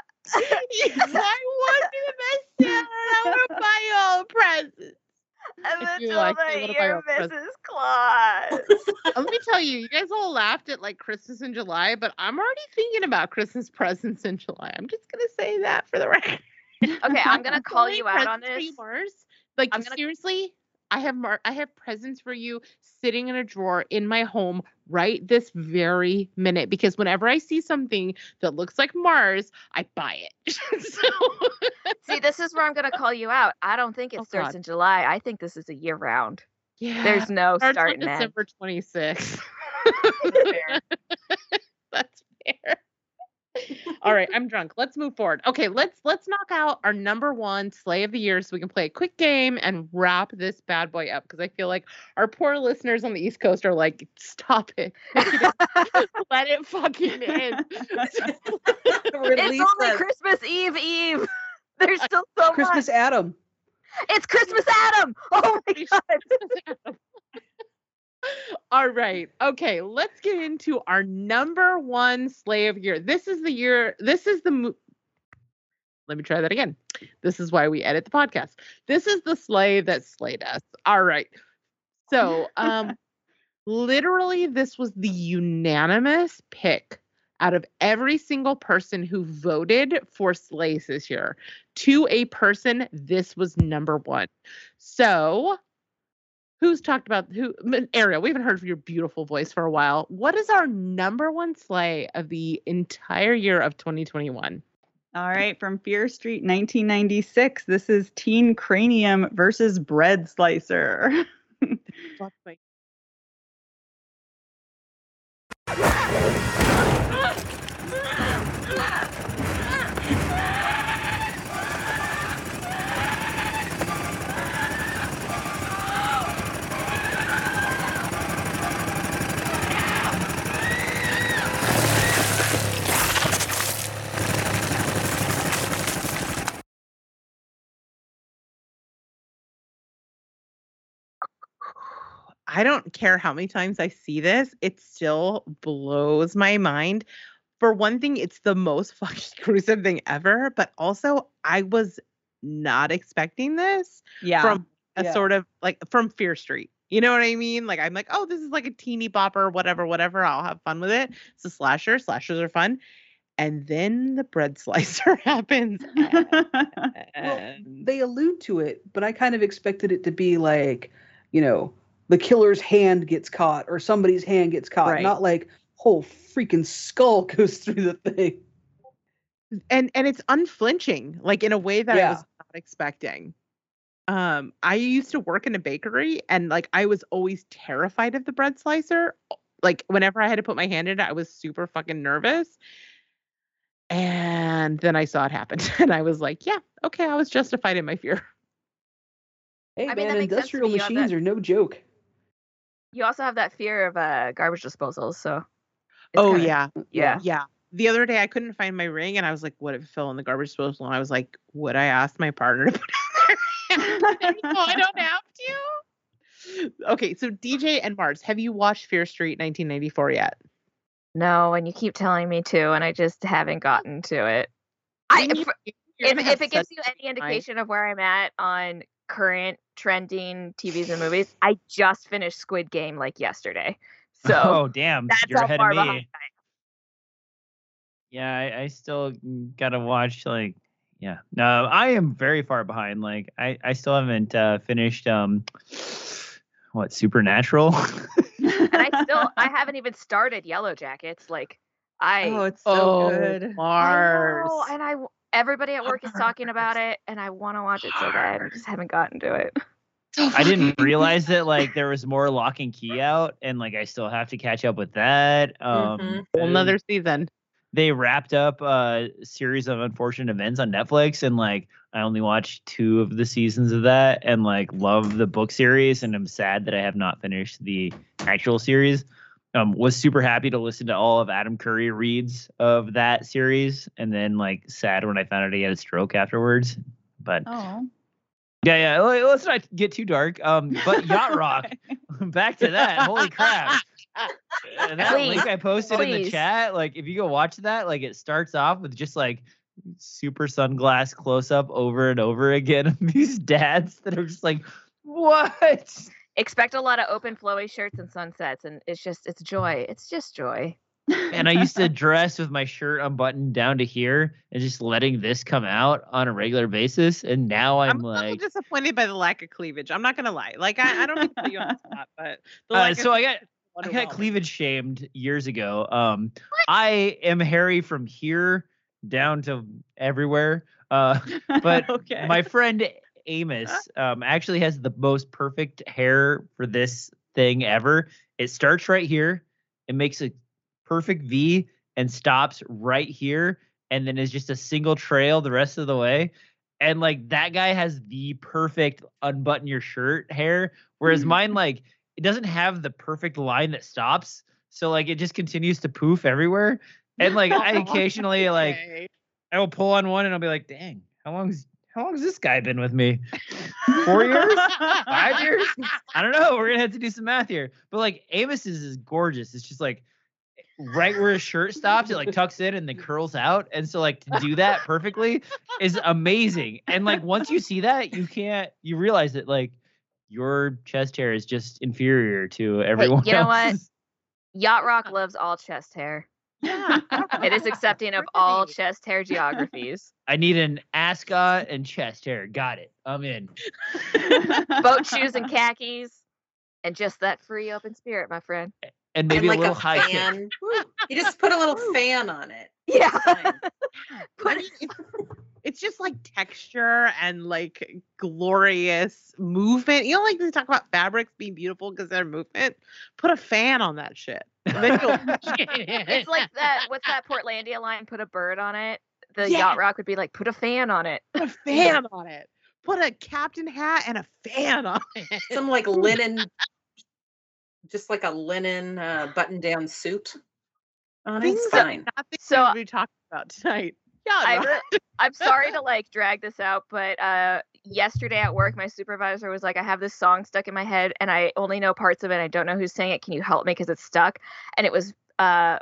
Yeah, I would be the best Santa. I want to buy you all presents. And I feel until like the they wanna buy year all presents. Mrs. Claus. Let me tell you, you guys all laughed at like Christmas in July, but I'm already thinking about Christmas presents in July. I'm just gonna say that for the record. Okay, I'm gonna call you out on presents for you, this. Mars. Like I'm gonna- seriously, I have mar- I have presents for you sitting in a drawer in my home right this very minute because whenever I see something that looks like Mars, I buy it. so See, this is where I'm gonna call you out. I don't think oh, it Oh, starts God. in July. I think this is a year round. yeah, There's no starts start on. December 26th. Fair. That's fair. All right, I'm drunk. Let's move forward. Okay, let's let's knock out our number one slay of the year so we can play a quick game and wrap this bad boy up because I feel like our poor listeners on the East Coast are like, stop it. Let it fucking end. It's only the- Christmas Eve Eve. There's still so Christmas much. Adam. It's Christmas Adam. Oh my god. All right. Okay, let's get into our number one slay of year. This is the year, this is the mo- let me try that again. This is why we edit the podcast. This is the sleigh that slayed us. All right. So, um, literally, this was the unanimous pick out of every single person who voted for slays this year. To a person, this was number one. So, who's talked about who? Ariel, we haven't heard your beautiful voice for a while. What is our number one slay of the entire year of 2021? All right, from Fear Street 1996. This is Teen Cranium versus Bread Slicer. I don't care how many times I see this, it still blows my mind. For one thing, it's the most fucking gruesome thing ever, but also I was not expecting this Yeah. from a Yeah. sort of like from Fear Street. You know what I mean? Like I'm like, oh, this is like a teeny bopper, whatever, whatever. I'll have fun with it. It's a slasher. Slashers are fun. And then the bread slicer happens. Well, they allude to it, but I kind of expected it to be like, you know, the killer's hand gets caught or somebody's hand gets caught, Right. not like whole freaking skull goes through the thing. and and it's unflinching like in a way that i was not expecting um i used to work in a bakery and like i was always terrified of the bread slicer like whenever i had to put my hand in it i was super fucking nervous and then i saw it happen and i was like yeah okay i was justified in my fear Hey I mean, man, that makes sense to industrial me. You have machines that- are no joke. You also have that fear of uh, garbage disposals, so. oh kinda- yeah. Yeah. yeah. The other day i couldn't find my ring and i was like what if it fell in the garbage disposal? And i was like would i ask my partner to put it in there? No i don't have to. Okay so dj and mars have you watched fear street 1994 yet? No, and you keep telling me to, and I just haven't gotten to it. I if, if, if it gives you any indication of where I'm at on current trending TVs and movies, I just finished Squid Game like yesterday. So oh damn, that's you're ahead far of me. Yeah, I, I still gotta watch like yeah. No, I am very far behind. Like I, I still haven't uh, finished um what Supernatural. and I still I haven't even started Yellow Jackets. Like I Oh, it's so Oh, good. I Mars. know, and I w- everybody at work is talking about it, and I want to watch it so bad. I just haven't gotten to it. I didn't realize that like there was more Locke and Key out, and like I still have to catch up with that. Um, Whole and another season. they wrapped up a series of unfortunate events on Netflix, and like I only watched two of the seasons of that, and like love the book series, and I'm sad that I have not finished the actual series. Um, was super happy to listen to all of Adam Curry reads of that series, and then like sad when I found out he had a stroke afterwards. But Oh. yeah, yeah. Let's not get too dark. Um, but Yacht Rock. back to that. Holy crap! Uh, that link I posted in the chat, like if you go watch that, like it starts off with just like super sunglass close up over and over again of these dads that are just like, what? Expect a lot of open flowy shirts and sunsets, and it's just it's joy. It's just joy. And I used to dress with my shirt unbuttoned down to here and just letting this come out on a regular basis. And now I'm, I'm a little like, disappointed by the lack of cleavage. I'm not gonna lie. Like I, I don't mean to put you on the spot, but the Uh, lack of so I got I got cleavage shamed years ago. Um, I am hairy from here down to everywhere. Uh, but okay. my friend Amos um, actually has the most perfect hair for this thing ever. It starts right here, it makes a perfect V and stops right here, and then is just a single trail the rest of the way. And like that guy has the perfect unbutton your shirt hair, whereas mine like it doesn't have the perfect line that stops. So like it just continues to poof everywhere. And like I occasionally like I will pull on one and I'll be like, dang, how long's how long's this guy been with me? Four years? Five years? I don't know. We're gonna have to do some math here. But like Amos's is gorgeous. It's just like right where his shirt stops, it like tucks in and then curls out. And so like to do that perfectly is amazing. And like once you see that, you can't you realize that like your chest hair is just inferior to everyone you know what? Yacht Rock loves all chest hair. Yeah. It is accepting of all chest hair geographies. I need an ascot and chest hair. Got it. I'm in. Boat shoes and khakis, and just that free open spirit, my friend. And maybe and like a little a high kick. fan. You just put a little fan on it. Yeah. I mean, it's, it's just like texture and like glorious movement. You know, like they talk about fabrics being beautiful because they're movement. Put a fan on that shit. And then you'll appreciate it. It's like that. What's that Portlandia line? Put a bird on it. The Yeah. yacht rock would be like, put a fan on it. Put a fan on it. Put a captain hat and a fan on it. Some like linen, just like a linen uh, button-down suit. on it. Things It's that fine. not things So- we'll be talking about tonight. Yeah, I no. re- I'm sorry to like drag this out, but uh, yesterday at work, my supervisor was like, "I have this song stuck in my head, and I only know parts of it. I don't know who's saying it. Can you help me? Because it's stuck." And it was uh,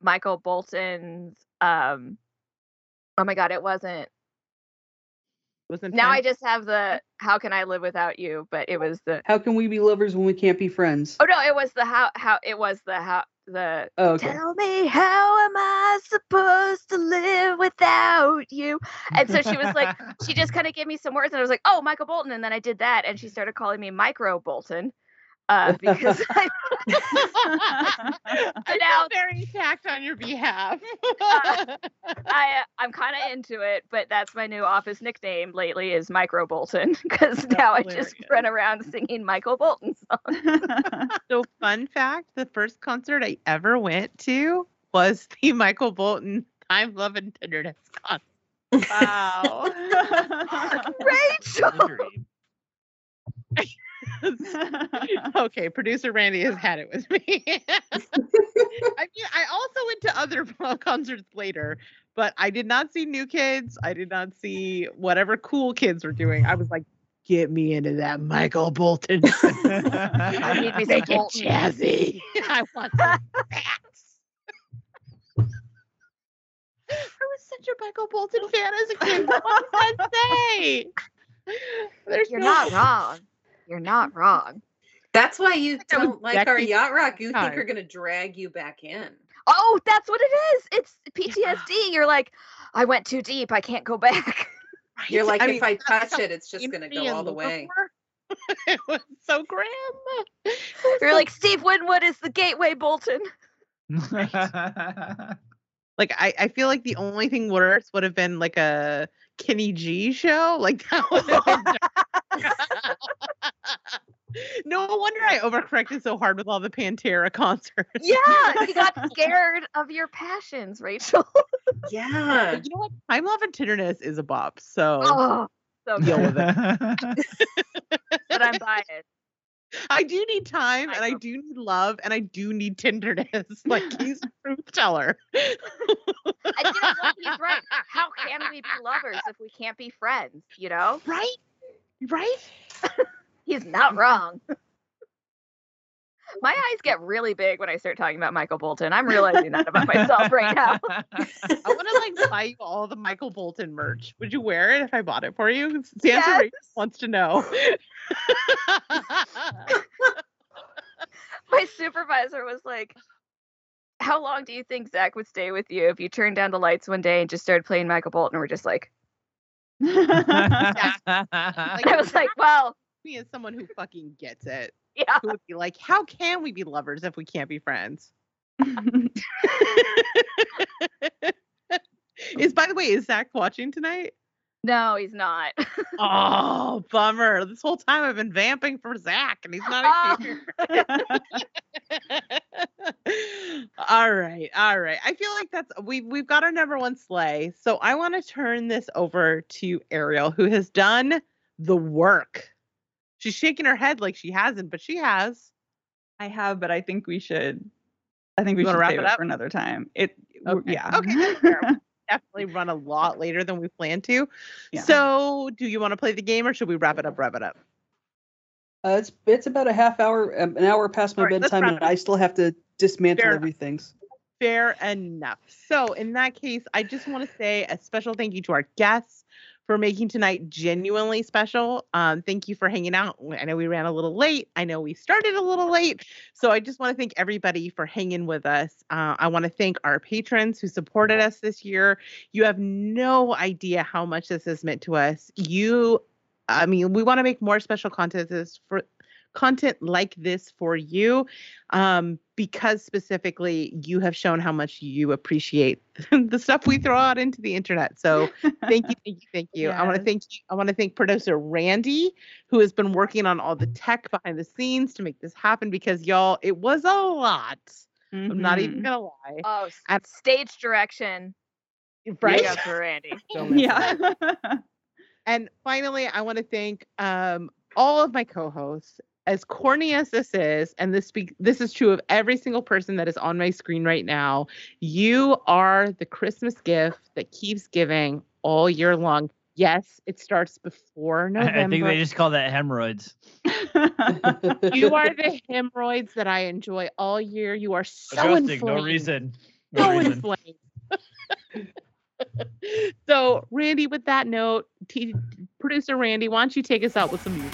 Michael Bolton's. Um, oh my God, it wasn't. Wasn't Now I just have the "How Can I Live Without You," but it was the. How can we be lovers when we can't be friends? Oh no, it was the how how it was the how the. Oh, okay. Tell me how am I supposed to live without you? And so she was like, she just kind of gave me some words, and I was like, oh, Michael Bolton, and then I did that, and she started calling me Micro Bolton, uh, because I, I now- feel very attacked on your behalf. I uh, I'm kind of into it, but that's my new office nickname lately is Micro Bolton because now I just run around singing Michael Bolton songs. so fun fact: the first concert I ever went to was the Michael Bolton "Time, Love, and Tenderness" concert. wow. Rachel. okay, producer Randy has had it with me. I mean, I also went to other concerts later, but I did not see New Kids. I did not see whatever cool kids were doing. I was like, get me into that Michael Bolton. I need me some Make it jazzy. I want some facts. I was such a Michael Bolton fan as a kid. What does that say? There's You're no- not wrong. You're not wrong. That's why you don't like our decades yacht rock. You think time. we're gonna drag you back in. Oh, that's what it is. It's PTSD. You're like, I went too deep. I can't go back. You're like, I if mean, I touch it, it's just gonna go all the way. It was so grim. You're like, Steve Winwood is the gateway, Bolton. Like I, I feel like the only thing worse would have been like a Kenny G show. Like that would have been dark. No wonder I overcorrected so hard with all the Pantera concerts. Yeah, you got scared of your passions, Rachel. Yeah. You know what? Time Love and Tenderness is a bop. So Oh, so deal with it. But I'm biased. I do need time and I do need love and I do need tenderness. Like he's a truth teller. And you know what? He's right. How can we be lovers if we can't be friends? You know? Right? Right? He's not wrong. My eyes get really big when I start talking about Michael Bolton. I'm realizing that about myself right now. I want to like buy you all the Michael Bolton merch. Would you wear it if I bought it for you? Santa Yes. Wants to know. My supervisor was like, How long do you think Zach would stay with you if you turned down the lights one day and just started playing Michael Bolton? And we're just like, Like, I was like, Well, me as someone who fucking gets it. yeah. Who would be like, how can we be lovers if we can't be friends? is by the way, is Zach watching tonight? No, he's not. Oh, bummer. This whole time I've been vamping for Zach and he's not here. Ah. all right, all right. I feel like that's we've we've got our number one slay. So I want to turn this over to Ariel, who has done the work. She's shaking her head like she hasn't, but she has. I have, but I think we should. I think we should wrap it it up? for another time. It. Okay. Yeah. Okay. We Definitely run a lot later than we planned to. Yeah. So, do you want to play the game or should we wrap it up? Wrap it up. Uh, it's it's about a half hour, um, an hour past my right, bedtime, and. I still have to dismantle Fair enough. everything. Fair enough. So, in that case, I just want to say a special thank you to our guests for making tonight genuinely special. Um, thank you for hanging out. I know we ran a little late. I know we started a little late. So, I just want to thank everybody for hanging with us. Uh, I want to thank our patrons who supported us this year. You have no idea how much this has meant to us. You, I mean, we want to make more special content this for content like this for you um, because specifically you have shown how much you appreciate the stuff we throw out into the internet. So thank you, thank you, thank you. I want to thank you. I want to thank producer Randy, who has been working on all the tech behind the scenes to make this happen because y'all, it was a lot. I'm not even Mhm. gonna lie. Oh, s- And- stage direction. Right? Up for Randy. Yeah. And finally, I want to thank um, all of my co-hosts. As corny as this is, and this this is true of every single person that is on my screen right now. You are the Christmas gift that keeps giving all year long. Yes, it starts before November. I think they just call that hemorrhoids. you are the hemorrhoids that I enjoy all year. You are so Adjusting, inflamed. no reason. So No reason. inflamed. so, Randy, with that note, T- producer Randy, why don't you take us out with some music?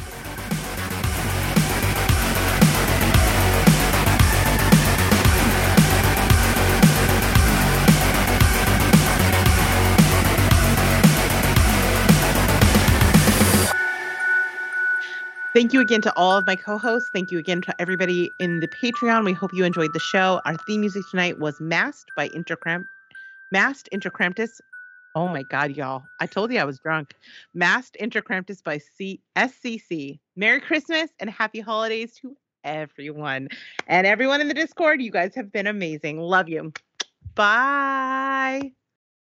Thank you again to all of my co-hosts. Thank you again to everybody in the Patreon. We hope you enjoyed the show. Our theme music tonight was "Masked" by Intercram, "Masked Intercramptus." Oh my God, y'all! I told you I was drunk. "Masked Intercramptus" by C- SCC. Merry Christmas and Happy Holidays to everyone, and everyone in the Discord. You guys have been amazing. Love you. Bye.